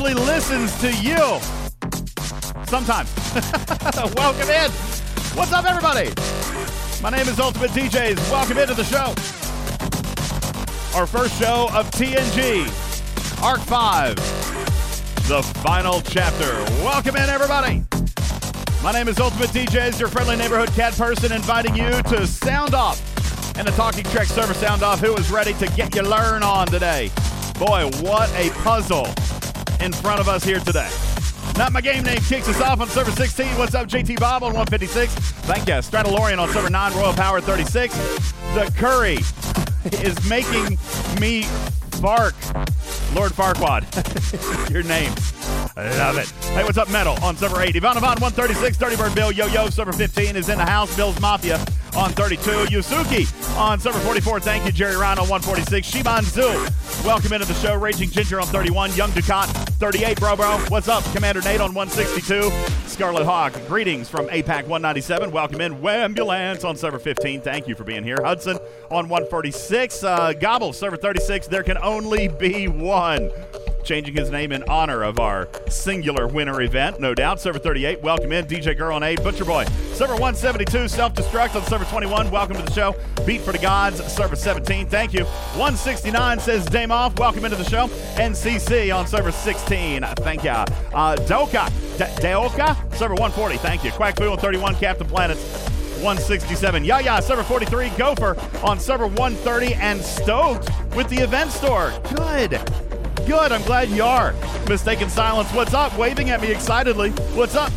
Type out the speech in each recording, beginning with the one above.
Scopely listens to you. Sometimes. Welcome in. What's up, everybody? My name is Ultimate DJs. Welcome into the show. Our first show of TNG, Arc 5, the final chapter. Welcome in, everybody. My name is Ultimate DJs, your friendly neighborhood cat person, inviting you to sound off and the Talking Trek server sound off. Who is ready to get your learn on today? Boy, what a puzzle in front of us here today. Not my game name kicks us off on server 16. What's up, JT Bob on 156? Thank you. Stradalorian on server 9, Royal Power 36. The Curry is making me bark. Lord Farquad, your name. I love it. Hey, what's up, Metal on server 8? Ivan Ivan 136, Dirty Bird Bill, Yo Yo, server 15 is in the house. Bill's Mafia on 32. Yusuki on server 44. Thank you, Jerry Ryan on 146. Shiban Zoo, welcome into the show. Raging Ginger on 31. Young Ducat 38, bro, bro. What's up? Commander Nate on 162. Scarlet Hawk, greetings from APAC 197. Welcome in. Wambulance on server 15. Thank you for being here. Hudson on 146. Uh, Gobble, server 36. There can only be one changing his name in honor of our singular winner event, no doubt. Server 38, welcome in. DJ Girl on 8, Butcher Boy. Server 172, Self Destruct on server 21, welcome to the show. Beat for the Gods, server 17, thank you. 169 says Dame Off, welcome into the show. NCC on server 16, thank you. Uh, Doka, D- Deoka, server 140, thank you. Quack Foo on 31, Captain Planets. 167. Yeah, yeah, server 43, Gopher on server 130, and stoked with the event store. Good. Good. I'm glad you are. Mistaken silence. What's up? Waving at me excitedly. What's up?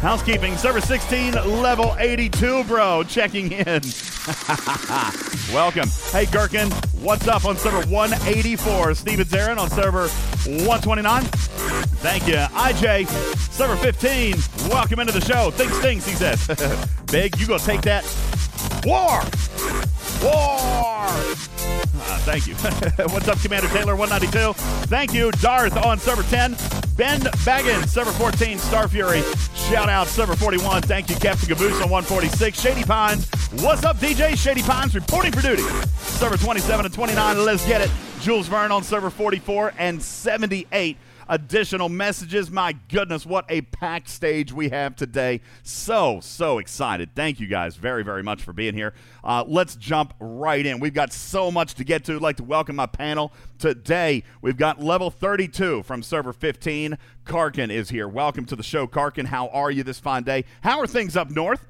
Housekeeping. Server 16, level 82, bro. Checking in. Welcome. Hey, Gherkin. What's up on server 184? Steven Zarin on server 129. Thank you. IJ, server 15. Welcome into the show. Think stinks, he says. Big, you gonna take that? War! War! Uh, thank you. What's up, Commander Taylor 192? Thank you, Darth on server 10. Ben Baggins, server 14, Star Fury. Shout out, server 41. Thank you, Captain Caboose on 146. Shady Pines. What's up, DJ? Shady Pines reporting for duty. Server 27 and 29. Let's get it. Jules Verne on server 44 and 78 additional messages. My goodness, what a packed stage we have today. So, so excited. Thank you guys very, very much for being here. Uh, let's jump right in. We've got so much to get to. I'd like to welcome my panel today. We've got level 32 from server 15. Karkin is here. Welcome to the show, Karkin. How are you this fine day? How are things up north?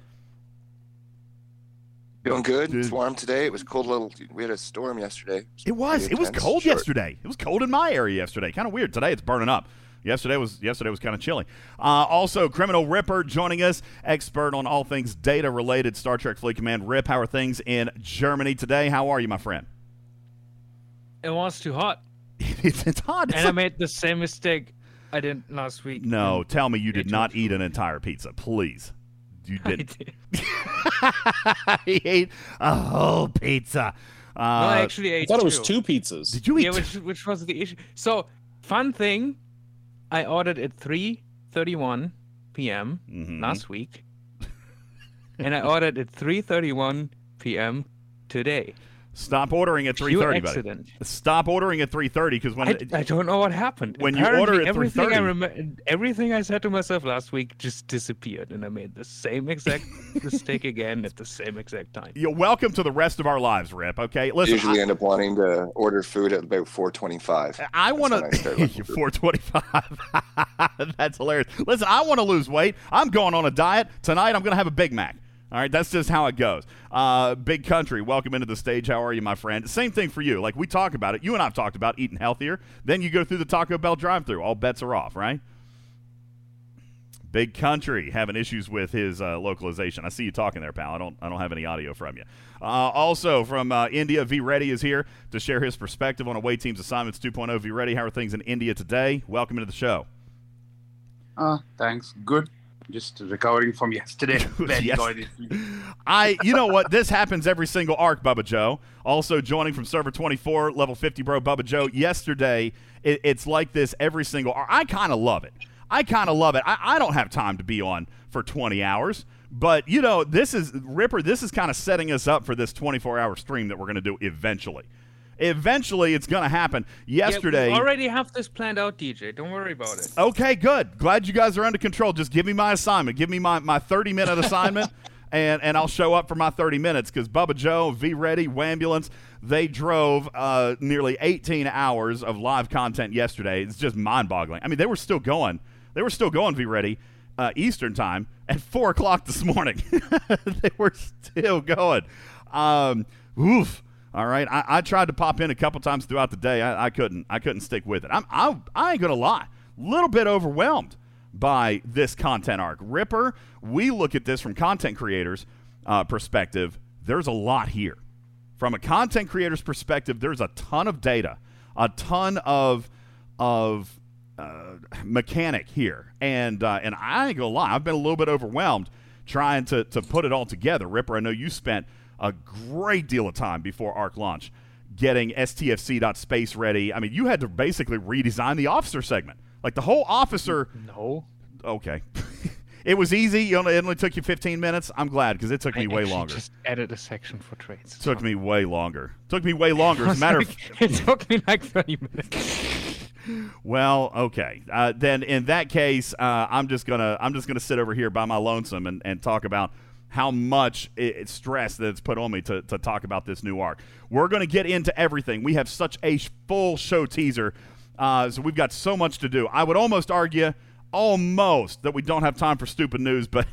Doing good. It's warm today. It was cold. Little. We had a storm yesterday. It was. It was intense. cold Short. yesterday. It was cold in my area yesterday. Kind of weird. Today it's burning up. Yesterday was yesterday was kind of chilly. Uh, also, Criminal Ripper joining us, expert on all things data related. Star Trek Fleet Command. Rip, how are things in Germany today? How are you, my friend? It was too hot, it's, it's hot. It's and I made the same mistake I did last week. no, tell me you did not eat an entire pizza, please. You I did. did. he ate a whole pizza. Uh, no, I actually I ate thought it was two. two pizzas. did you eat? Yeah, which which was the issue? So, fun thing, I ordered at 3:31 p.m. Mhm. last week, and I ordered at 3:31 p.m. today. Stop ordering at three Pure thirty, buddy. Stop ordering at three thirty because when I, it- I don't know what happened. When you Apparently, order at everything I 3:30 remem- everything I said to myself last week just disappeared, and I made the same exact mistake again at the same exact time. you're welcome to the rest of our lives, Rip. Okay, listen. Usually end up wanting to order food at about 4:25. I, I want when I start to. 425. That's hilarious. Listen, I want to lose weight. I'm going on a diet tonight. I'm going to have a Big Mac. All right, that's just how it goes. Uh, Big Country, welcome into the stage. How are you, my friend? Same thing for you. Like we talk about it. You and I've talked about eating healthier. Then you go through the Taco Bell drive-through. All bets are off, right? Big Country having issues with his uh, localization. I see you talking there, pal. I don't. I don't have any audio from you. Uh, also from uh, India, V Reddy is here to share his perspective on away teams assignments 2.0. V Reddy, how are things in India today? Welcome into the show. Uh, thanks. Good. Just recovering from yesterday. Yes. I, you know what? This happens every single arc, Bubba Joe. Also joining from server 24, level 50, bro, Bubba Joe. Yesterday, it, it's like this every single arc. I kind of love it. I kind of love it. I, I don't have time to be on for 20 hours, but you know, this is Ripper. This is kind of setting us up for this 24 hour stream that we're going to do eventually. Eventually, it's going to happen. Yesterday, Yeah, we already have this planned out, DJ. Don't worry about it. Okay, good. Glad you guys are under control. Just give me my assignment. Give me my, my 30 minute assignment, and, and I'll show up for my 30 minutes because Bubba Joe, V Reddy, Wambulance, they drove uh, nearly 18 hours of live content yesterday. It's just mind boggling. I mean, they were still going. They were still going, V Reddy, uh, Eastern time at 4 o'clock this morning. they were still going. Um, oof. All right, I, I tried to pop in a couple times throughout the day. I, I couldn't. I couldn't stick with it. I'm. I, I ain't gonna lie. A little bit overwhelmed by this content arc. Ripper. We look at this from content creators' uh, perspective. There's a lot here. From a content creator's perspective, there's a ton of data, a ton of of uh, mechanic here, and uh, and I ain't gonna lie. I've been a little bit overwhelmed trying to to put it all together. Ripper, I know you spent a great deal of time before ARC launch getting STFC.space ready. I mean, you had to basically redesign the officer segment. Like the whole officer. No. Okay. it was easy. You only, it only took you 15 minutes. I'm glad because it took me I way longer. Just added a section for trades. took me way longer. Took me way longer. As a matter of it took me like 30 minutes. Well, okay. Uh, then in that case, uh, I'm just gonna I'm just gonna sit over here by my lonesome and, and talk about how much i it's stress that it's put on me to, to talk about this new arc. We're gonna get into everything. We have such a full show teaser, uh, so we've got so much to do. I would almost argue, almost that we don't have time for stupid news, but.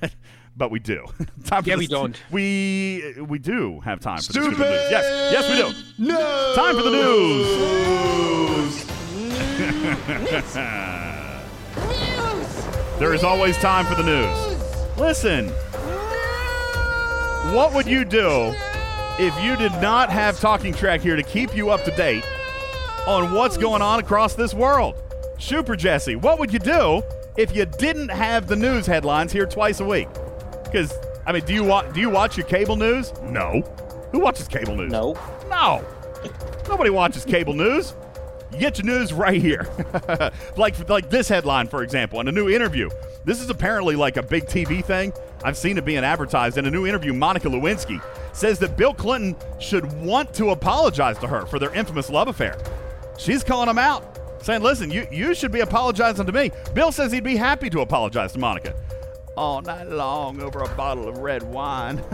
But we do. time for Yeah, the we st- don't. We we do have time for the stupid news. Yes, yes, we do. No. Time for the news. There is always time for the news. Listen, what would you do if you did not have Talking Trek here to keep you up to date on what's going on across this world? Super Jesse, what would you do if you didn't have the news headlines here twice a week? Because I mean, do you watch do you watch your cable news? No. Who watches cable news? No. No. Nobody watches cable news. You get your news right here. like like this headline, for example, in a new interview. This is apparently like a big TV thing. I've seen it being advertised. In a new interview, Monica Lewinsky says that Bill Clinton should want to apologize to her for their infamous love affair. She's calling him out, saying, listen, you, you should be apologizing to me. Bill says he'd be happy to apologize to Monica. All night long over a bottle of red wine.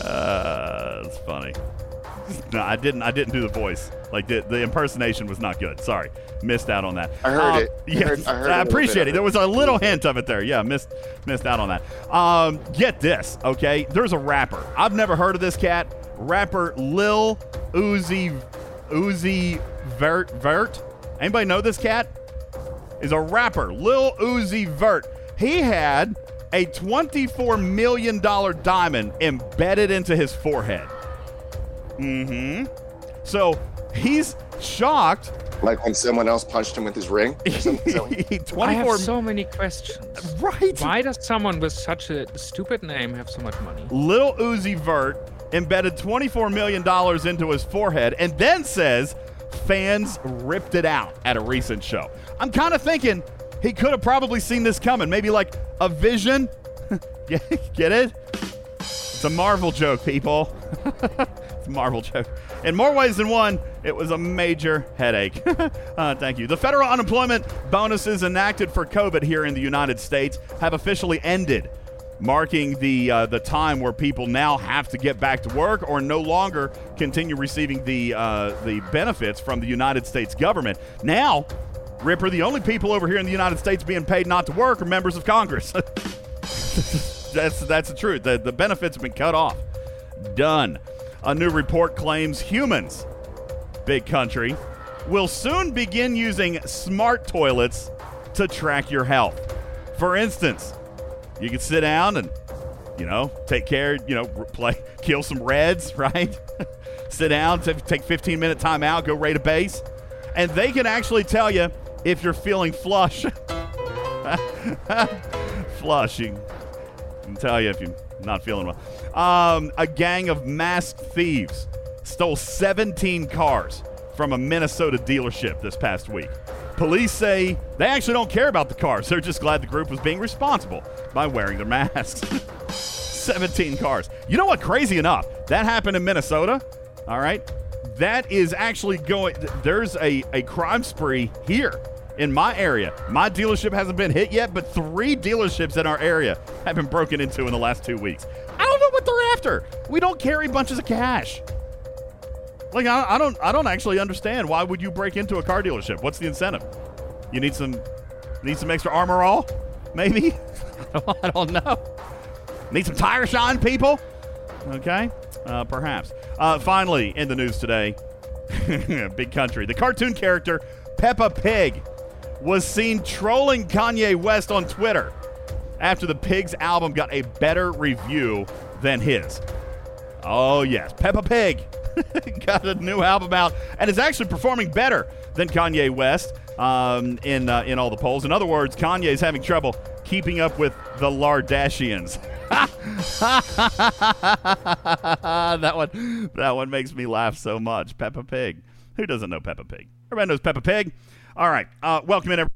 uh, that's funny. No, I didn't. I didn't do the voice. Like the, the impersonation was not good. Sorry, missed out on that. I heard it. I Yes, heard- I heard I appreciate it. it. There was a little hint of it there. Yeah, missed missed out on that. Um, get this, okay? There's a rapper. I've never heard of this cat. Rapper Lil Uzi Uzi Vert Vert. Anybody know this cat? Is a rapper Lil Uzi Vert. He had a 24 million dollar diamond embedded into his forehead. Mm-hmm. So he's shocked. Like when someone else punched him with his ring. or something. Is that what- I have so many questions. right. Why does someone with such a stupid name have so much money? Little Uzi Vert embedded $24 million into his forehead and then says fans ripped it out at a recent show. I'm kind of thinking he could have probably seen this coming. Maybe like a vision. get, get it? It's a Marvel joke, people. Marvel joke. In more ways than one, it was a major headache. uh, thank you. The federal unemployment bonuses enacted for COVID here in the United States have officially ended, marking the uh, the time where people now have to get back to work or no longer continue receiving the uh, the benefits from the United States government. Now, Ripper, the only people over here in the United States being paid not to work are members of Congress. that's that's the truth. The, the benefits have been cut off. Done. A new report claims humans, big country, will soon begin using smart toilets to track your health. For instance, you can sit down and, you know, take care, you know, play, kill some reds, right? sit down, t- take 15 minute time out, go raid a base, and they can actually tell you if you're feeling flush. Flushing. You can tell you if you're not feeling well. Um, a gang of masked thieves stole 17 cars from a Minnesota dealership this past week. Police say they actually don't care about the cars. They're just glad the group was being responsible by wearing their masks. 17 cars. You know what? Crazy enough, that happened in Minnesota. All right. That is actually going, there's a, a crime spree here in my area. My dealership hasn't been hit yet, but three dealerships in our area have been broken into in the last two weeks. I don't know what they're after. We don't carry bunches of cash. Like I, I don't I don't actually understand why would you break into a car dealership? What's the incentive? You need some need some extra armor all? Maybe? I don't know. Need some tire shine, people? Okay, uh, perhaps. Uh, finally, in the news today, big country. The cartoon character Peppa Pig was seen trolling Kanye West on Twitter after the Pigs album got a better review than his. Oh, yes. Peppa Pig got a new album out and is actually performing better than Kanye West um, in, uh, in all the polls. In other words, Kanye is having trouble keeping up with the Lardashians. that one, that one makes me laugh so much. Peppa Pig. Who doesn't know Peppa Pig? Everybody knows Peppa Pig. All right, uh, welcome in. Everybody.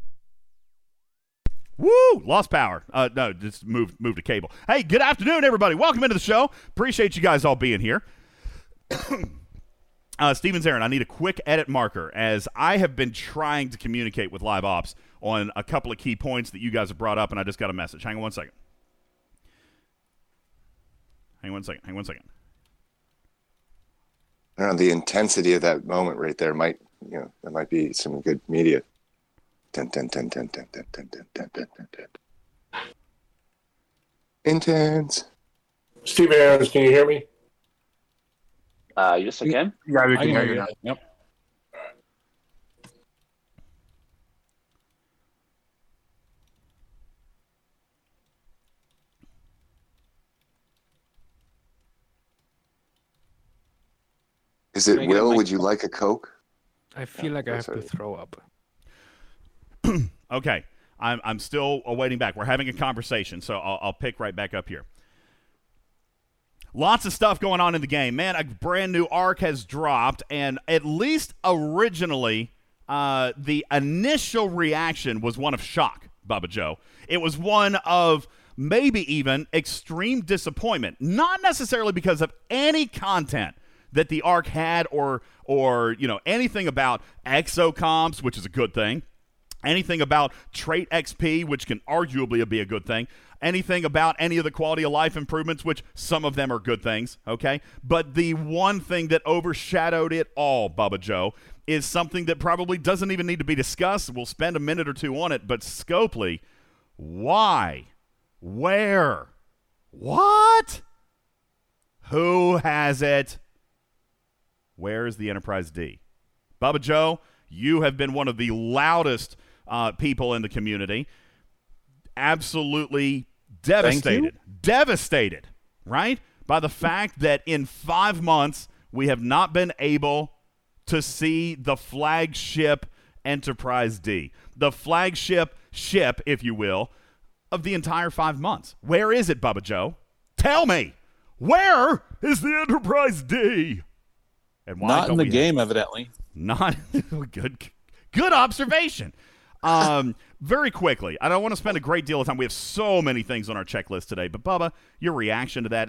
Woo! Lost power. Uh, no, just moved moved to cable. Hey, good afternoon, everybody. Welcome into the show. Appreciate you guys all being here. uh, Steven Zarin, I need a quick edit marker as I have been trying to communicate with Live Ops on a couple of key points that you guys have brought up, and I just got a message. Hang on one second. Hang on one second. Hang on one second. I don't know, the intensity of that moment right there might, you know, that might be some good media. Dun, dun, dun, dun, dun, dun, dun, dun, dun, dun, dun, dun. Intense. Steve Aaron's, can you hear me? Uh, yes, again. Yeah, we can hear you you. now. Yep. Is it Can I get a Will? Would you like a Coke? I feel like I have to throw up. Okay, I'm I'm still awaiting back. We're having a conversation, so I'll, I'll pick right back up here. Lots of stuff going on in the game, man. A brand new arc has dropped, and at least originally, uh, the initial reaction was one of shock, Bubba Joe. It was one of maybe even extreme disappointment, not necessarily because of any content that the arc had, or or you know anything about exocomps, which is a good thing anything about trait XP, which can arguably be a good thing, anything about any of the quality of life improvements, which some of them are good things, okay? But the one thing that overshadowed it all, Bubba Joe, is something that probably doesn't even need to be discussed. We'll spend a minute or two on it, but Scopely, why? Where? What? Who has it? Where is the Enterprise D? Bubba Joe, you have been one of the loudest uh, people in the community. Absolutely devastated. Devastated, right? By the fact that in five months, we have not been able to see the flagship Enterprise D. The flagship ship, if you will, of the entire five months. Where is it, Bubba Joe? Tell me. Where is the Enterprise D? And why Not in the we have- game, evidently. not good. Good observation. Um, very quickly, I don't want to spend a great deal of time. We have so many things on our checklist today, but Bubba, your reaction to that?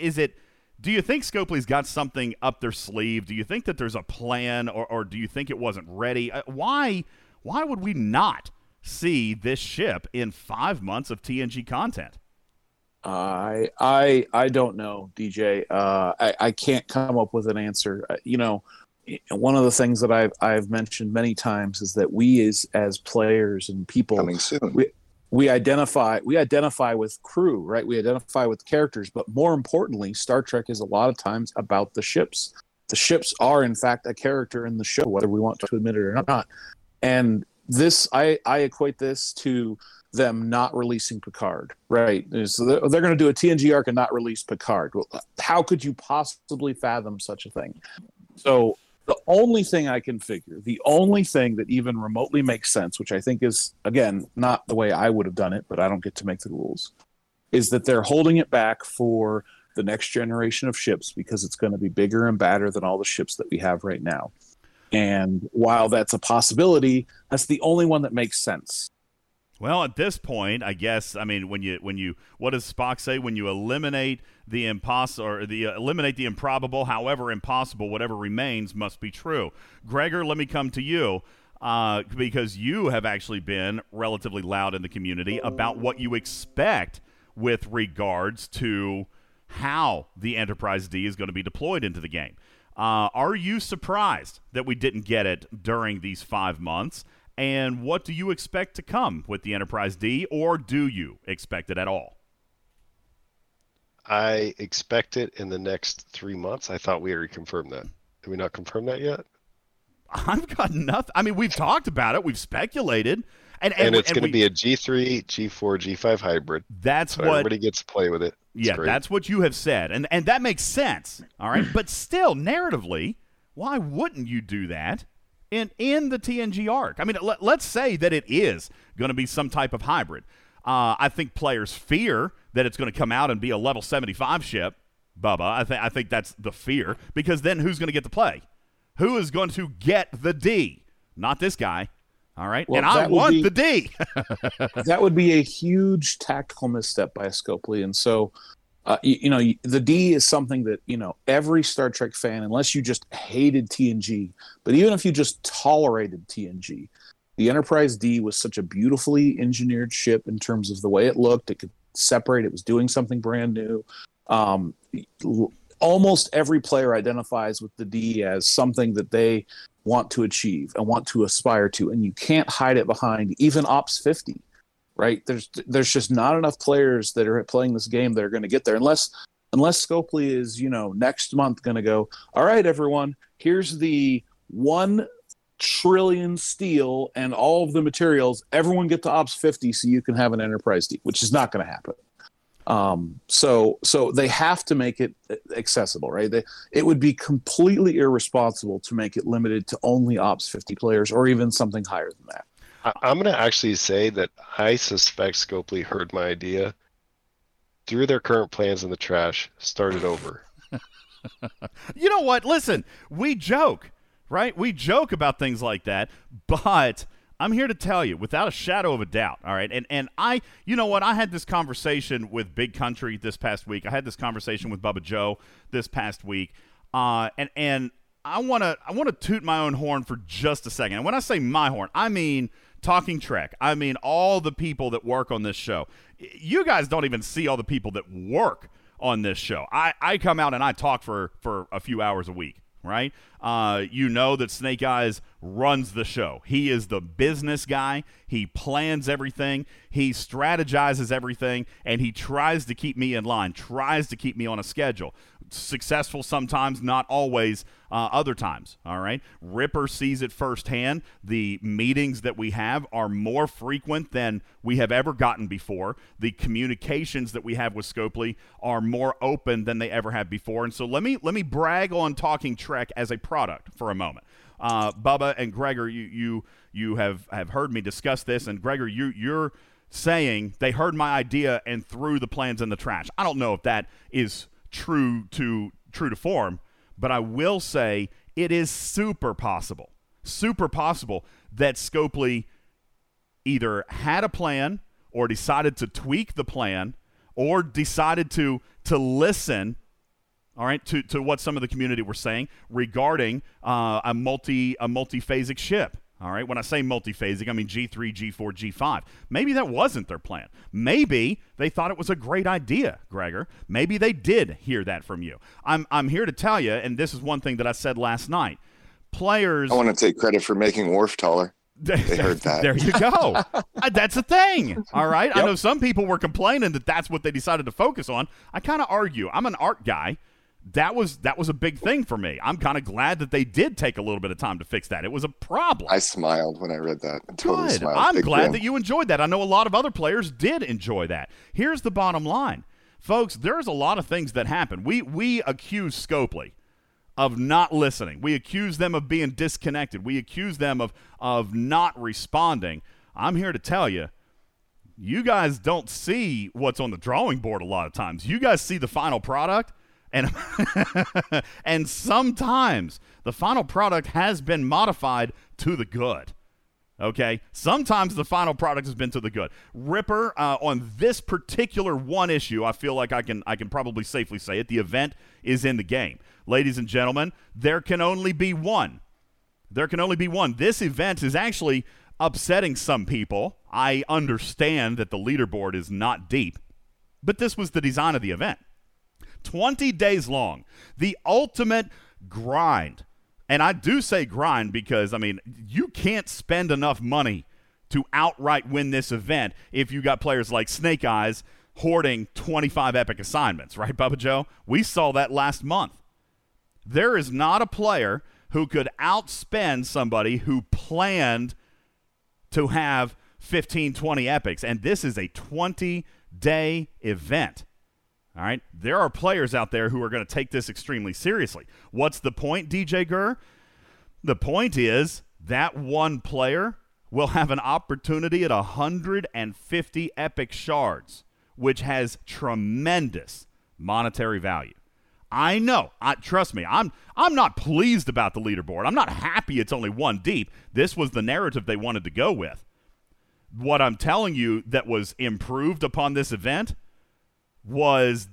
Is it? Do you think Scopely's got something up their sleeve? Do you think that there's a plan, or, or do you think it wasn't ready? Uh, Why? Why would we not see this ship in five months of TNG content? I I I don't know, DJ. Uh, I I can't come up with an answer. Uh, you know, one of the things that I've I've mentioned many times is that we as as players and people Coming soon. we we identify we identify with crew, right? We identify with characters, but more importantly, Star Trek is a lot of times about the ships. The ships are in fact a character in the show, whether we want to admit it or not. And this, I I equate this to them not releasing Picard, right? So they're, they're going to do a TNG arc and not release Picard. How could you possibly fathom such a thing? So the only thing I can figure, the only thing that even remotely makes sense, which I think is again not the way I would have done it, but I don't get to make the rules, is that they're holding it back for the next generation of ships because it's going to be bigger and badder than all the ships that we have right now. And while that's a possibility, that's the only one that makes sense. Well, at this point, I guess I mean when you when you what does Spock say when you eliminate the impossible or the uh, eliminate the improbable, however impossible, whatever remains must be true. Gregor, let me come to you uh, because you have actually been relatively loud in the community about what you expect with regards to how the Enterprise D is going to be deployed into the game. Uh, are you surprised that we didn't get it during these five months? And what do you expect to come with the Enterprise D, or do you expect it at all? I expect it in the next three months. I thought we already confirmed that. Did we not confirm that yet? I've got nothing. I mean, we've talked about it, we've speculated, and And, and, it's going to be a G3, G4, G5 hybrid. That's So what everybody gets to play with it. It's Yeah, great. that's what you have said, and and that makes sense. All right, but still, narratively, why wouldn't you do that in in the TNG arc? I mean, let, let's say that it is going to be some type of hybrid. Uh, I think players fear that it's going to come out and be a level seventy five ship. Bubba, I think I think that's the fear because then who's going to get to play? Who is going to get the D? Not this guy. All right, Well, and I want be- the D. that would be a huge tactical misstep by Scopely. And so, uh, you, you know, the D is something that, you know, every Star Trek fan, unless you just hated TNG, but even if you just tolerated TNG, the Enterprise D was such a beautifully engineered ship in terms of the way it looked. It could separate, it was doing something brand new. Um, almost every player identifies with the D as something that they want to achieve and want to aspire to and you can't hide it behind even ops 50 right there's there's just not enough players that are playing this game that are going to get there unless unless scopely is you know next month going to go all right everyone here's the 1 trillion steel and all of the materials everyone get to ops 50 so you can have an enterprise D, which is not going to happen um, so so they have to make it accessible, right? They, it would be completely irresponsible to make it limited to only Ops 50 players or even something higher than that. I, I'm going to actually say that I suspect Scopely heard my idea, threw their current plans in the trash, started over. You know what? Listen, we joke, right? We joke about things like that, but I'm here to tell you, without a shadow of a doubt, all right. And and I, you know what? I had this conversation with Big Country this past week. I had this conversation with Bubba Joe this past week, uh, and and I want to I want to toot my own horn for just a second. And when I say my horn, I mean Talking Trek. I mean all the people that work on this show. You guys don't even see all the people that work on this show. I, I come out and I talk for, for a few hours a week, right? Uh, you know that Snake Eyes runs the show. He is the business guy. He plans everything. He strategizes everything, and he tries to keep me in line, tries to keep me on a schedule. Successful sometimes, not always. Uh, other times, all right. Ripper sees it firsthand. The meetings that we have are more frequent than we have ever gotten before. The communications that we have with Scopely are more open than they ever have before. And so let me let me brag on Talking Trek as a product for a moment. Uh, Bubba and Gregor, you you you have have heard me discuss this, and Gregor, you you're saying they heard my idea and threw the plans in the trash. I don't know if that is true to true to form, but I will say it is super possible, super possible that Scopely either had a plan or decided to tweak the plan or decided to to listen all right to, to what some of the community were saying regarding uh, a multi a multi-phasic ship all right when i say multi-phasic i mean g3 g4 g5 maybe that wasn't their plan maybe they thought it was a great idea gregor maybe they did hear that from you i'm, I'm here to tell you and this is one thing that i said last night players I want to take credit for making Worf taller. They heard that. there you go. That's a thing. All right. I know some people were complaining that that's what they decided to focus on. I kind of argue. I'm an art guy. That was that was a big thing for me. I'm kind of glad that they did take a little bit of time to fix that. It was a problem. I smiled when I read that. I totally Good. smiled. I'm Big glad that you enjoyed that. I know a lot of other players did enjoy that. Here's the bottom line. Folks, there's a lot of things that happen. We we accuse Scopely of not listening. We accuse them of being disconnected. We accuse them of of not responding. I'm here to tell you, you guys don't see what's on the drawing board a lot of times. You guys see the final product and and sometimes the final product has been modified to the good. Okay, sometimes the final product has been to the good. Ripper uh, on this particular one issue, I feel like I can I can probably safely say it. The event is in the game, ladies and gentlemen. There can only be one. There can only be one. This event is actually upsetting some people. I understand that the leaderboard is not deep, but this was the design of the event. 20 days long, the ultimate grind and I do say grind because, I mean, you can't spend enough money to outright win this event if you got players like Snake Eyes hoarding 25 epic assignments, right, Bubba Joe? We saw that last month. There is not a player who could outspend somebody who planned to have 15, 20 epics. And this is a 20 day event. All right. There are players out there who are going to take this extremely seriously. What's the point, DJ Gurr? The point is that one player will have an opportunity at 150 epic shards, which has tremendous monetary value. I know. I, trust me. I'm I'm not pleased about the leaderboard. I'm not happy it's only one deep. This was the narrative they wanted to go with. What I'm telling you that was improved upon this event was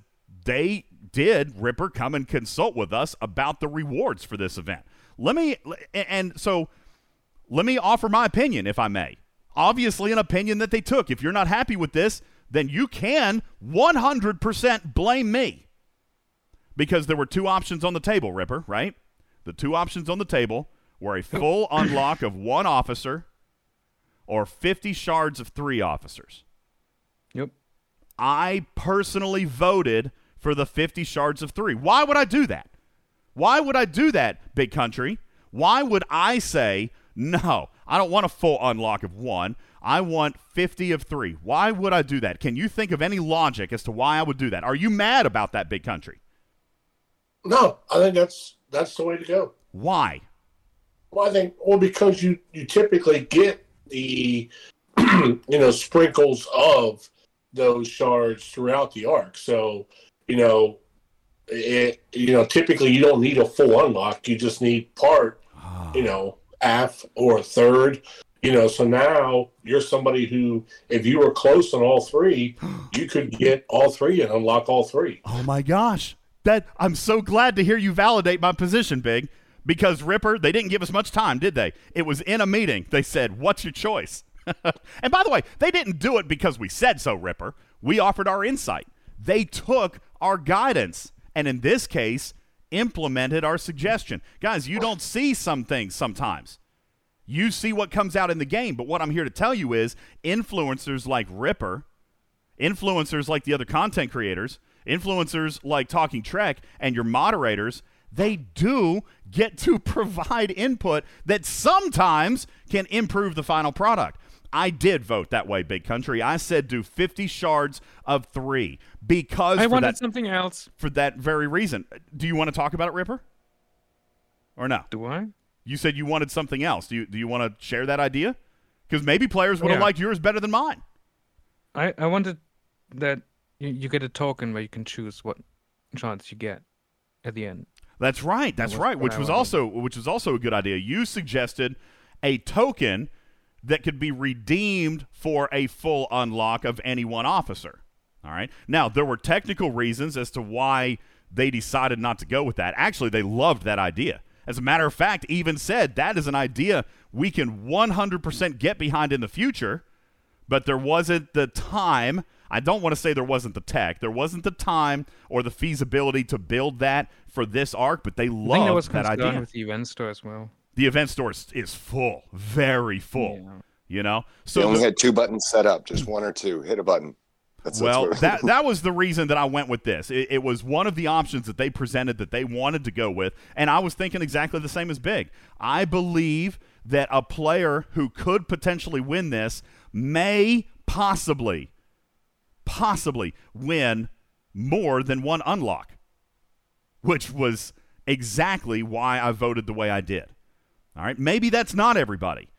they did Ripper come and consult with us about the rewards for this event. Let me and so let me offer my opinion if I may. Obviously an opinion that they took. If you're not happy with this, then you can 100% blame me. Because there were two options on the table, Ripper, right? The two options on the table were a full unlock of one officer or 50 shards of three officers. Yep. I personally voted for the 50 shards of three. Why would I do that? Why would I do that, big country? Why would I say, no, I don't want a full unlock of one. I want 50 of three. Why would I do that? Can you think of any logic as to why I would do that? Are you mad about that, big country? No, I think that's that's the way to go. Why? Well, I think well because you you typically get the you know sprinkles of those shards throughout the arc. So, you know, it, you know, typically you don't need a full unlock. You just need part, you ah. know, half or a third. You know, so now you're somebody who, if you were close on all three, you could get all three and unlock all three. Oh my gosh. That I'm so glad to hear you validate my position, Big. Because Ripper, they didn't give us much time, did they? It was in a meeting. They said, "What's your choice?" and by the way, they didn't do it because we said so, Ripper. We offered our insight. They took our guidance and in this case, implemented our suggestion. Guys, you don't see some things sometimes. You see what comes out in the game, but what I'm here to tell you is influencers like Ripper, influencers like the other content creators, influencers like Talking Trek, and your moderators, they do get to provide input that sometimes can improve the final product. I did vote that way, Big Country. I said do 50 shards of three because I wanted that, something else. for that very reason. Do you want to talk about it, Ripper? Or no? Do I? You said you wanted something else. Do you do you want to share that idea? Because maybe players would have Yeah. liked yours better than mine. I, I wanted that you, you get a token where you can choose what chance you get at the end. That's right. That's was right. Which I was wanted. also which was also a good idea. You suggested a token that could be redeemed for a full unlock of any one officer. All right. Now there were technical reasons as to why they decided not to go with that. Actually, they loved that idea. As a matter of fact, even said that is an idea we can 100% get behind in the future, but there wasn't the time. I don't want to say there wasn't the tech. There wasn't the time or the feasibility to build that for this arc, but they I think there was loved that concern idea. with the event store as well. The event store is, is full, very full. Yeah. You know, They so only the- had two buttons set up, just one or two. Hit a button. That's, well, that's that that was the reason that I went with this. It, it was one of the options that they presented that they wanted to go with, and I was thinking exactly the same as Big. I believe that a player who could potentially win this may possibly, possibly win more than one unlock, which was exactly why I voted the way I did. All right, maybe that's not everybody,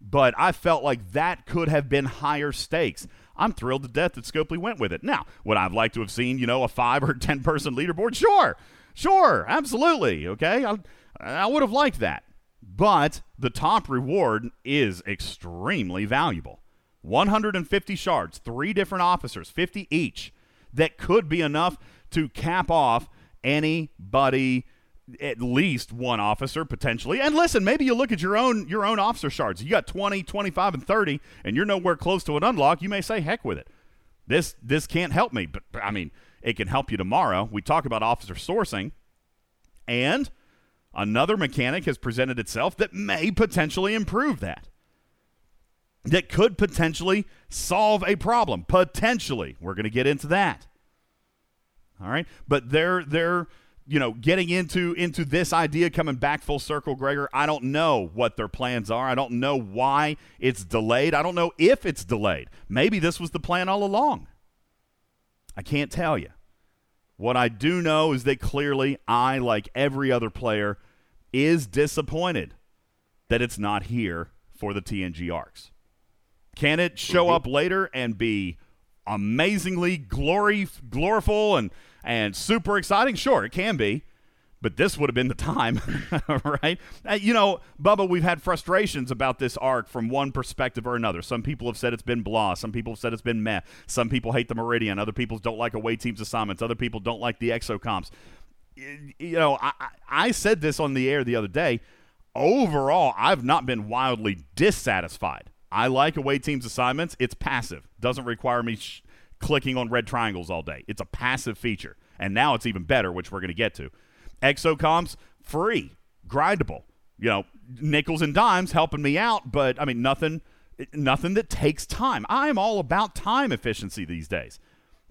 but I felt like that could have been higher stakes. I'm thrilled to death that Scopely went with it. Now, would I have liked to have seen, you know, a five or ten person leaderboard? Sure, sure, absolutely. Okay, I, I would have liked that. But the top reward is extremely valuable 150 shards, three different officers, 50 each, that could be enough to cap off anybody at least one officer potentially. And listen, maybe you look at your own your own officer shards. You got 20, 25 and 30 and you're nowhere close to an unlock, you may say heck with it. This this can't help me, but I mean, it can help you tomorrow. We talk about officer sourcing and another mechanic has presented itself that may potentially improve that. That could potentially solve a problem. Potentially. We're going to get into that. All right? But they're they're you know, getting into into this idea coming back full circle, Gregor, I don't know what their plans are. I don't know why it's delayed. I don't know if it's delayed. Maybe this was the plan all along. I can't tell you. What I do know is that clearly I, like every other player, is disappointed that it's not here for the TNG arcs. Can it show mm-hmm. up later and be amazingly glory gloriful and and super exciting? Sure, it can be. But this would have been the time, right? Uh, you know, Bubba, we've had frustrations about this arc from one perspective or another. Some people have said it's been blah. Some people have said it's been meh. Some people hate the Meridian. Other people don't like away teams assignments. Other people don't like the exocomps. You know, I, I said this on the air the other day. Overall, I've not been wildly dissatisfied. I like away teams assignments. It's passive. Doesn't require me sh- clicking on red triangles all day. It's a passive feature. And now it's even better, which we're going to get to. Exocomps, free, grindable. You know, nickels and dimes helping me out, but I mean, nothing, nothing that takes time. I am all about time efficiency these days.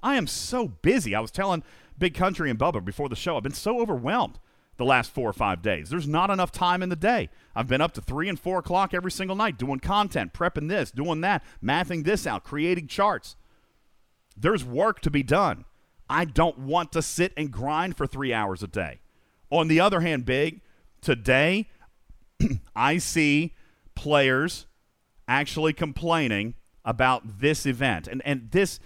I am so busy. I was telling Big Country and Bubba before the show, I've been so overwhelmed the last four or five days. There's not enough time in the day. I've been up to three and four o'clock every single night doing content, prepping this, doing that, mathing this out, creating charts. There's work to be done. I don't want to sit and grind for three hours a day. On the other hand, Big, today I see players actually complaining about this event. And and this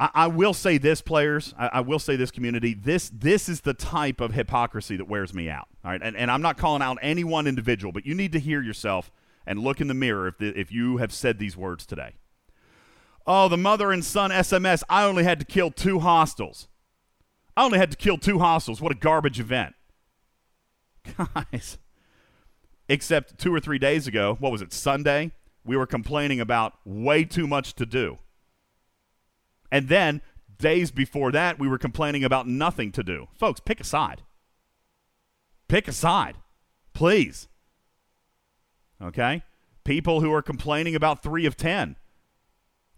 I, I will say this, players, I, I, will say this community, this this is the type of hypocrisy that wears me out. All right. And, and I'm not calling out any one individual, but you need to hear yourself and look in the mirror if, the, if you have said these words today. Oh, the mother and son SMS, I only had to kill two hostiles. I only had to kill two hostiles. What a garbage event. Guys, except two or three days ago, what was it, Sunday? We were complaining about way too much to do. And then days before that, we were complaining about nothing to do. Folks, pick a side. Pick a side, please. Okay? People who are complaining about three of 10.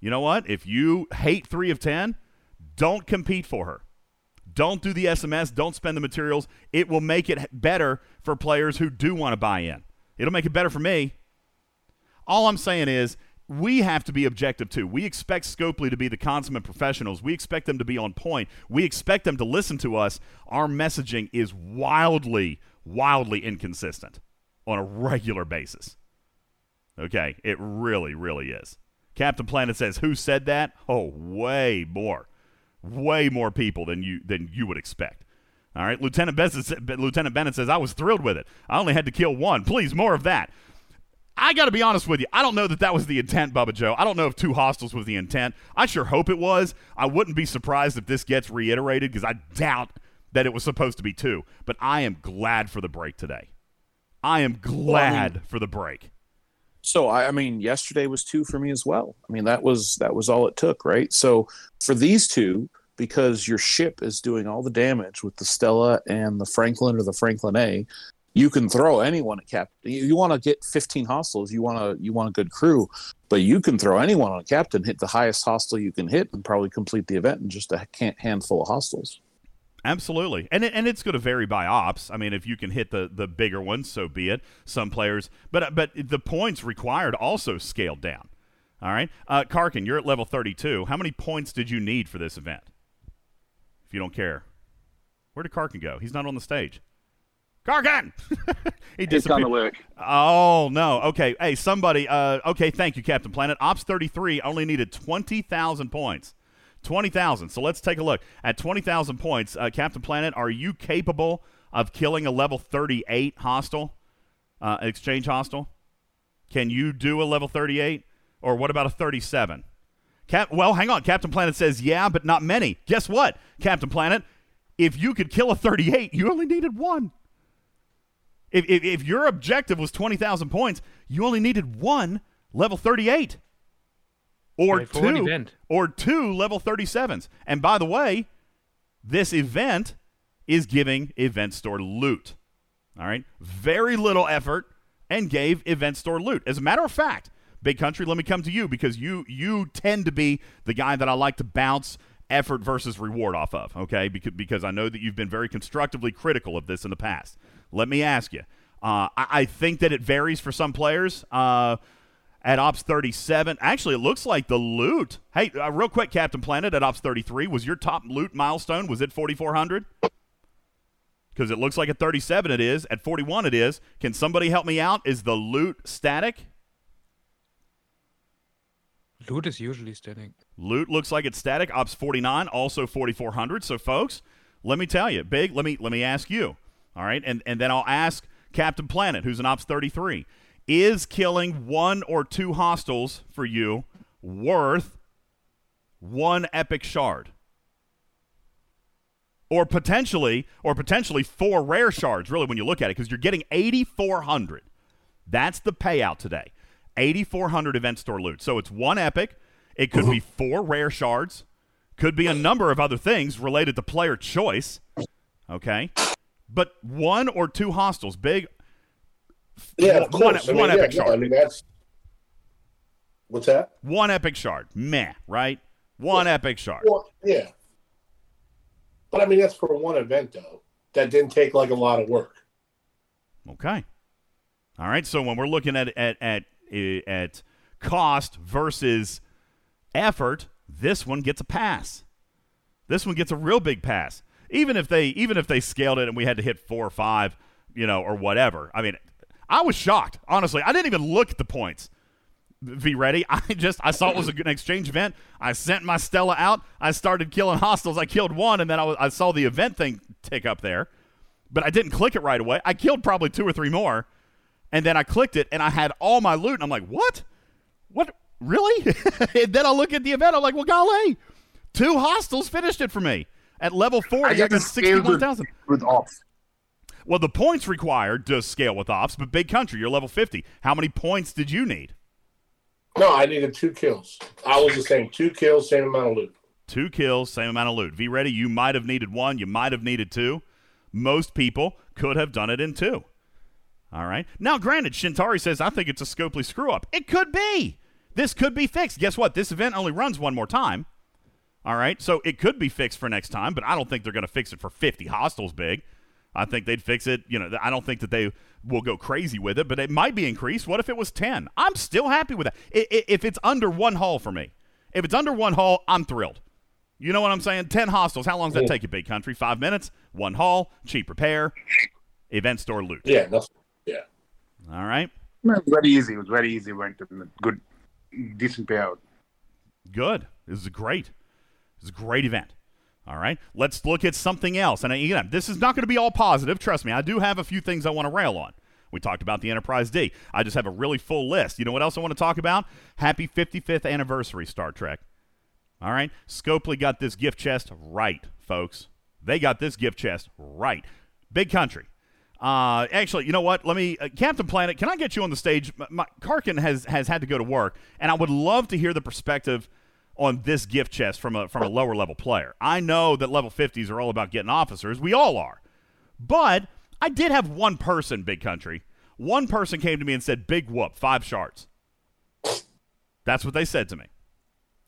You know what? If you hate three of 10, don't compete for her. Don't do the SMS. Don't spend the materials. It will make it better for players who do want to buy in. It'll make it better for me. All I'm saying is we have to be objective too. We expect Scopely to be the consummate professionals. We expect them to be on point. We expect them to listen to us. Our messaging is wildly, wildly inconsistent on a regular basis. Okay, it really, really is. Captain Planet says, "Who said that?" Oh, way more way more people than you than you would expect. All right, Lieutenant Bennett, Lieutenant Bennett says I was thrilled with it. I only had to kill one. Please, more of that. I got to be honest with you. I don't know that that was the intent, Bubba Joe. I don't know if two hostiles was the intent. I sure hope it was. I wouldn't be surprised if this gets reiterated because I doubt that it was supposed to be two. But I am glad for the break today. I am glad well, I mean, for the break. So I, I mean, yesterday was two for me as well. I mean, that was that was all it took, right? So for these two, because your ship is doing all the damage with the Stella and the Franklin or the Franklin A, you can throw anyone at captain. You, you want to get 15 hostiles. You want to you want a good crew, but you can throw anyone on a captain, hit the highest hostile you can hit, and probably complete the event in just a handful of hostiles. Absolutely, and it, and it's going to vary by ops. I mean, if you can hit the the bigger ones, so be it. Some players, but but the points required also scaled down. All right, uh, Karkin, you're at level 32. How many points did you need for this event? If you don't care, where did Karkin go? He's not on the stage. Karkin! he disappeared. work. Oh no. Okay. Hey, somebody. Uh, okay. Thank you, Captain Planet. Ops 33 only needed 20,000 points. 20,000. So let's take a look at 20,000 points. Uh, Captain Planet, are you capable of killing a level 38 hostile, uh, exchange hostile? Can you do a level 38, or what about a 37? Cap. Well, hang on. Captain Planet says yeah, but not many. Guess what, Captain Planet? If you could kill a 38, you only needed one. If, if, if your objective was 20,000 points, you only needed one level 38 or Right, for one two event. or two level 37s. And by the way, this event is giving event store loot. All right? Very little effort and gave event store loot. As a matter of fact, Big Country, let me come to you because you you tend to be the guy that I like to bounce effort versus reward off of, okay? Because, because I know that you've been very constructively critical of this in the past. Let me ask you. Uh, I, I think that it varies for some players. Uh, at Ops 37, actually, it looks like the loot. Hey, uh, real quick, Captain Planet at Ops 33, was your top loot milestone? Was it 4,400? Because it looks like at 37 it is. At 41 it is. Can somebody help me out? Is the loot static? Loot is usually static. Loot looks like it's static. Ops 49 also 4400. So folks, let me tell you, big. Let me let me ask you. All right, and and then I'll ask Captain Planet, who's an Ops 33, is killing one or two hostiles for you worth one epic shard, or potentially or potentially four rare shards. Really, when you look at it, because you're getting 8400. That's the payout today. 8400 event store loot. So it's one epic. It could be four rare shards. Could be a number of other things related to player choice. Okay. But one or two hostiles, big. Yeah, of one, course. I one yeah, epic no, shard. I mean, that's what's that? one epic shard. Meh, right? One epic shard. Well, yeah. But I mean, that's for one event though. That didn't take like a lot of work. Okay. All right. So when we're looking at at at uh, at cost versus effort, this one gets a pass. This one gets a real big pass. Even if they even if they scaled it and we had to hit four or five, you know, or whatever. I mean, I was shocked. Honestly, I didn't even look at the points. Be ready. I just I saw it was a good exchange event. I sent my Stella out. I started killing hostiles. I killed one, and then I, was, I saw the event thing tick up there, but I didn't click it right away. I killed probably two or three more, and then I clicked it, and I had all my loot. And I'm like, what? What? Really? and then I look at the event. I'm like, well, golly, two hostiles finished it for me at level four. I I got to sixty-one thousand. with ops. Well, the points required does scale with ops, but big country, you're level fifty. How many points did you need? No, I needed two kills. I was just saying two kills, same amount of loot. Two kills, same amount of loot. V Reddy, you might have needed one, you might have needed two. Most people could have done it in two. All right. Now, granted, Shintari says, I think it's a Scopely screw up. It could be. This could be fixed. Guess what? This event only runs one more time. All right. So it could be fixed for next time, but I don't think they're going to fix it for 50 hostiles big. I think they'd fix it. You know, I don't think that they will go crazy with it, but it might be increased. What if it was 10? I'm still happy with that. I- i- If it's under one hull for me, if it's under one hull, I'm thrilled. You know what I'm saying? 10 hostels. How long does that take you, big country? Five minutes, one hull, cheap repair, event store loot. Yeah, nothing. Yeah. All right. No, it was very easy. It was very easy. Went to good, decent payout. Good. This is great. This is a great event. All right. Let's look at something else. And again, this is not going to be all positive. Trust me, I do have a few things I want to rail on. We talked about the Enterprise D. I just have a really full list. You know what else I want to talk about? Happy 55th anniversary, Star Trek. All right. Scopely got this gift chest right, folks. They got this gift chest right. Big country. Uh, actually, you know what? Let me, uh, Captain Planet. Can I get you on the stage? My, my, Karkin has has had to go to work, and I would love to hear the perspective on this gift chest from a from a lower level player. I know that level 50s are all about getting officers. We all are, but I did have one person, Big Country. One person came to me and said, "Big whoop, five shards." That's what they said to me,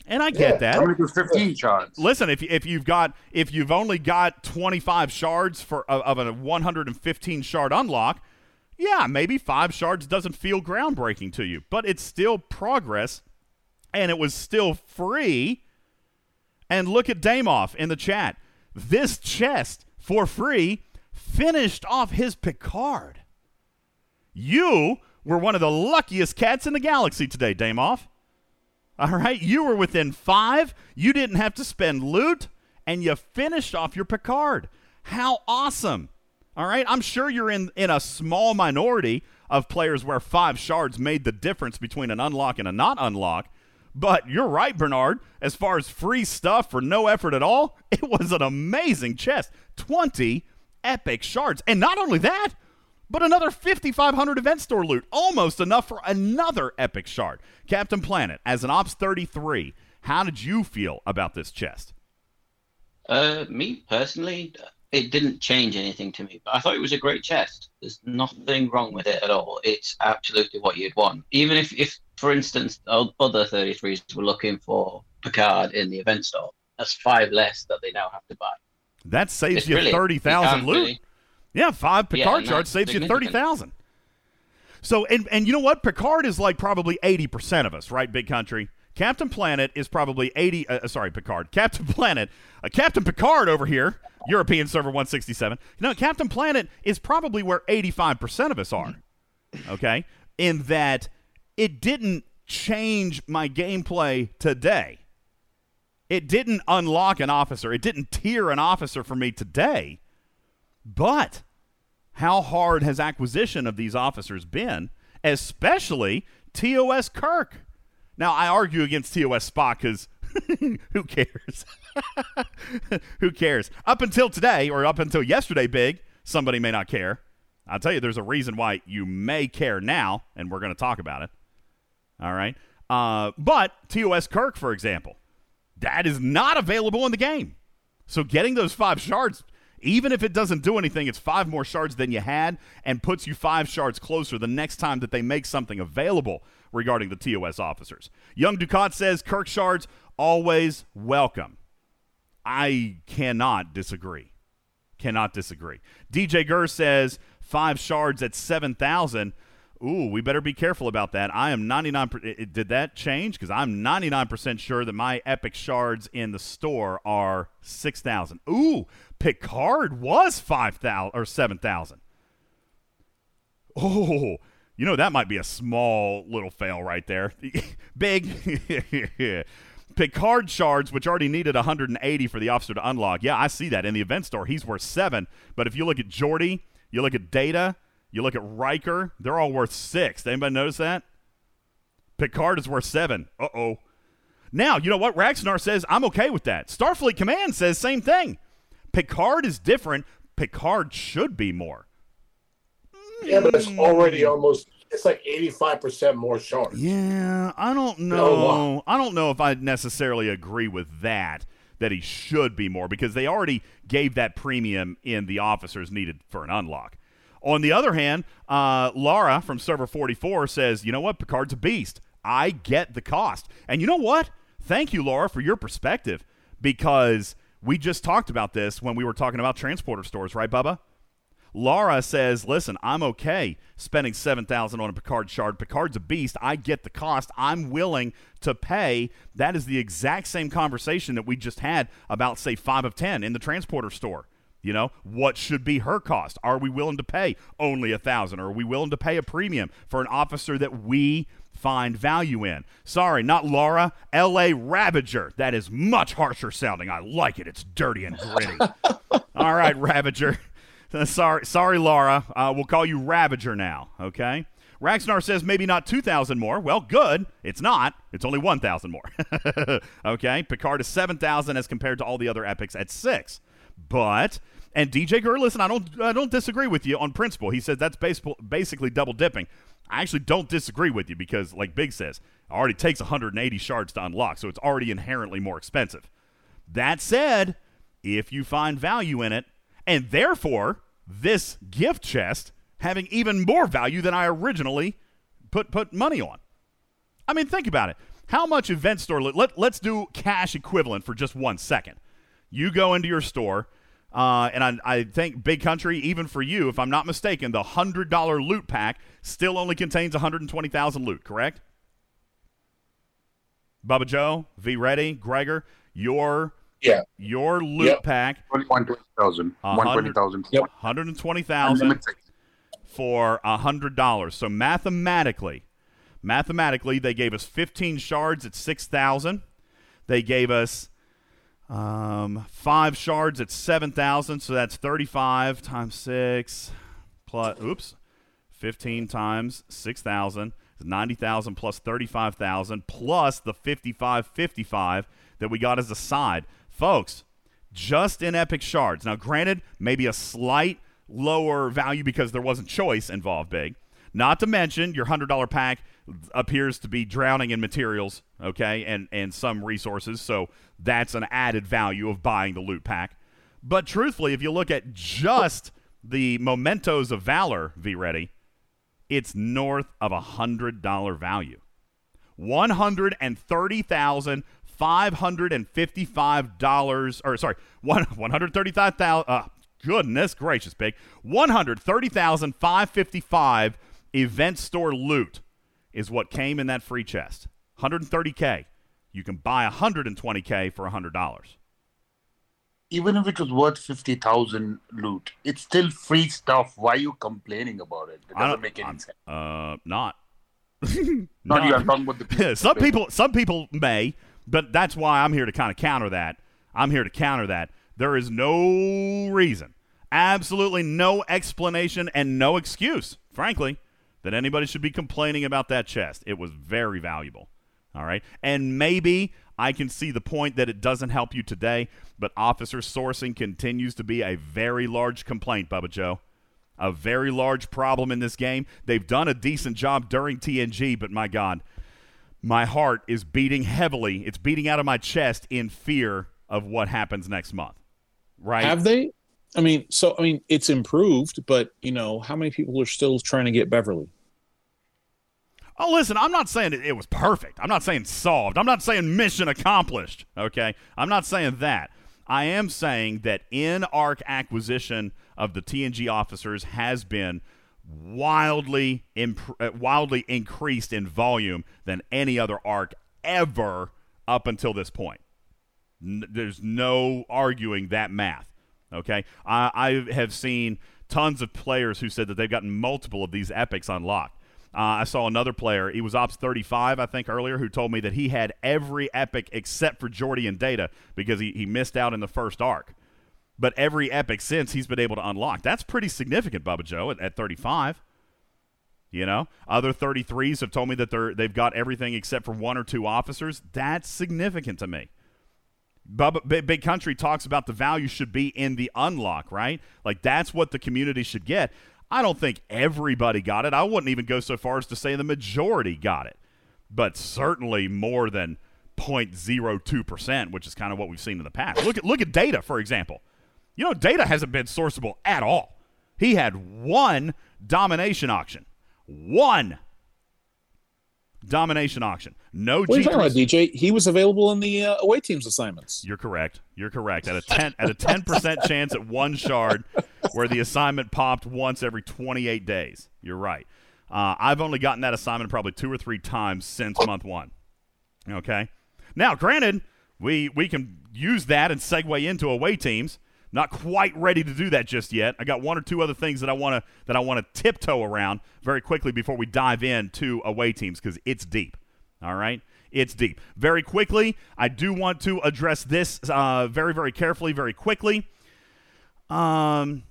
and I get Yeah, that How many was 15 shards? listen if, if you've got if you've only got 25 shards for of, of a 115 shard unlock yeah maybe five shards doesn't feel groundbreaking to you but it's still progress and it was still free and look at Damoff in the chat this chest for free finished off his Picard. You were one of the luckiest cats in the galaxy today, Damoff. All right, you were within five. You didn't have to spend loot, and you finished off your Picard. How awesome! All right, I'm sure you're in in a small minority of players where five shards made the difference between an unlock and a not unlock. But you're right, Bernard. As far as free stuff for no effort at all, it was an amazing chest. 20 epic shards. And not only that, but another 5,500 event store loot. Almost enough for another epic shard. Captain Planet, as an Ops 33, how did you feel about this chest? Uh, me personally, it didn't change anything to me, but I thought it was a great chest. There's nothing wrong with it at all. It's absolutely what you'd want. Even if, if for instance, other 33s were looking for Picard in the event store, that's five less that they now have to buy. That saves It's you brilliant. 30,000 You loot. really- Yeah, five Picard shards saves you significant. 30,000. So, and, and you know what? Picard is like probably 80% of us, right, Big Country? Captain Planet is probably 80, uh, sorry, Picard. Captain Planet, uh, Captain Picard over here, European server 167. You know, Captain Planet is probably where 85% of us are, okay? In that it didn't change my gameplay today. It didn't unlock an officer. It didn't tier an officer for me today. But how hard has acquisition of these officers been, especially TOS Kirk? Now, I argue against TOS Spock because who cares? who cares? Up until today, or up until yesterday, Big, somebody may not care. I'll tell you, there's a reason why you may care now, and we're going to talk about it. All right. Uh, but TOS Kirk, for example, that is not available in the game. So getting those five shards, even if it doesn't do anything, it's five more shards than you had and puts you five shards closer the next time that they make something available regarding the TOS officers. Young Ducat says Kirk shards always welcome. I cannot disagree. Cannot disagree. DJ Gurr says five shards at 7,000. Ooh, we better be careful about that. I am 99. per- it- it- Did that change? Because I'm 99% sure that my epic shards in the store are 6,000. Ooh, Picard was 5,000 or 7,000. Oh, you know, that might be a small little fail right there. Big. Picard shards, which already needed 180 for the officer to unlock. Yeah, I see that. In the event store, he's worth seven. But if you look at Geordi, you look at Data, you look at Riker, they're all worth six. Anybody notice that? Picard is worth seven. Uh oh. Now, you know what? Raxnar says, I'm okay with that. Starfleet Command says, same thing. Picard is different. Picard should be more. Yeah, but it's already almost. It's like eighty-five percent more shards. Yeah, I don't No, know. I don't know if I necessarily agree with that. That he should be more because they already gave that premium in the officers needed for an unlock. On the other hand, uh, Laura from Server 44 says, "You know what? Picard's a beast. I get the cost, and you know what? Thank you, Laura, for your perspective because we just talked about this when we were talking about transporter stores, right, Bubba? Laura says, "Listen, I'm okay spending seven thousand on a Picard shard. Picard's a beast. I get the cost. I'm willing to pay." That is the exact same conversation that we just had about, say, five of ten in the transporter store. You know, what should be her cost? Are we willing to pay only a thousand? Or are we willing to pay a premium for an officer that we find value in? Sorry, not Laura. L.A. Ravager. That is much harsher sounding. I like it. It's dirty and gritty. All right, Ravager. sorry, sorry, Laura. Uh, we'll call you Ravager now. Okay. Raxnar says maybe not 2,000 more. Well, good. It's not. It's only 1,000 more. okay. Picard is 7,000 as compared to all the other epics at 6. But, and DJ Gurr, listen, I don't, I don't disagree with you on principle. He says that's bas- basically double dipping. I actually don't disagree with you because, like Big says, it already takes 180 shards to unlock, so it's already inherently more expensive. That said, if you find value in it, and therefore this gift chest having even more value than I originally put put money on. I mean, think about it. How much event store? Let, let's do cash equivalent for just one second. You go into your store, uh, and I, I think Big Country, even for you, if I'm not mistaken, the hundred dollar loot pack still only contains 120,000 loot. Correct? Bubba Joe, V Reddy, Gregor, your Yeah. Your loot Yep. pack, 120,000. A 120,000. Yep. 120,000 Unlimited. for $100. So mathematically, mathematically they gave us 15 shards at 6,000. They gave us um, 5 shards at 7,000, so that's 35 times 6 plus oops. 15 times 6,000 is 90,000 plus 35,000 plus the 55 55 that we got as a side. Folks, just in epic shards. Now, granted, maybe a slight lower value because there wasn't choice involved big. Not to mention your $100 pack appears to be drowning in materials, okay, and and some resources, so that's an added value of buying the loot pack. But truthfully, if you look at just the mementos of valor, V Reddy, it's north of a hundred dollar value. One hundred and thirty thousand five hundred and fifty-five dollars, or sorry, one one hundred thirty-five thousand. Uh, goodness gracious, big one hundred thirty thousand five fifty-five event store loot is what came in that free chest. 130k. You can buy 120k for hundred dollars. Even if it was worth 50,000 loot, it's still free stuff. Why are you complaining about it? It doesn't make any I'm- sense. Uh, not. Not you, I'm talking about the people. some people some people may, but that's why I'm here to kind of counter that. I'm here to counter that. There is no reason, absolutely no explanation and no excuse, frankly, that anybody should be complaining about that chest. It was very valuable. All right. And maybe I can see the point that it doesn't help you today, but officer sourcing continues to be a very large complaint, Bubba Joe a very large problem in this game. They've done a decent job during TNG, but my God, my heart is beating heavily. It's beating out of my chest in fear of what happens next month. Right? Have they? I mean, so I mean, it's improved, but you know, how many people are still trying to get Beverly? Oh, listen, I'm not saying it, it was perfect. I'm not saying solved. I'm not saying mission accomplished. Okay? I'm not saying that. I am saying that in arc acquisition of the TNG officers has been wildly imp- uh, wildly increased in volume than any other arc ever up until this point. N- there's no arguing that math. Okay, I, I have seen tons of players who said that they've gotten multiple of these epics unlocked. Uh, I saw another player, he was Ops 35, I think, earlier, who told me that he had every epic except for Geordi and Data because he, he missed out in the first arc. But every epic since he's been able to unlock. That's pretty significant, Bubba Joe, at, at 35. You know, other 33s have told me that they're they've got everything except for one or two officers. That's significant to me. Bubba, Big, Big Country talks about the value should be in the unlock, right? Like that's what the community should get. I don't think everybody got it. I wouldn't even go so far as to say the majority got it, but certainly more than 0.02%, which is kind of what we've seen in the past. Look at look at data, for example. You know, data hasn't been sourceable at all. He had one domination auction. One domination auction. No What are you talking about, DJ? He was available in the uh, away teams assignments. You're correct. You're correct. At a ten at a ten percent chance at one shard, where the assignment popped once every 28 days. You're right. Uh, I've only gotten that assignment probably two or three times since month one. Okay. Now, granted, we we can use that and segue into away teams. Not quite ready to do that just yet. I got one or two other things that I want to that I want to tiptoe around very quickly before we dive into away teams because it's deep. All right, it's deep. Very quickly, I do want to address this uh, very very carefully, very quickly. Um,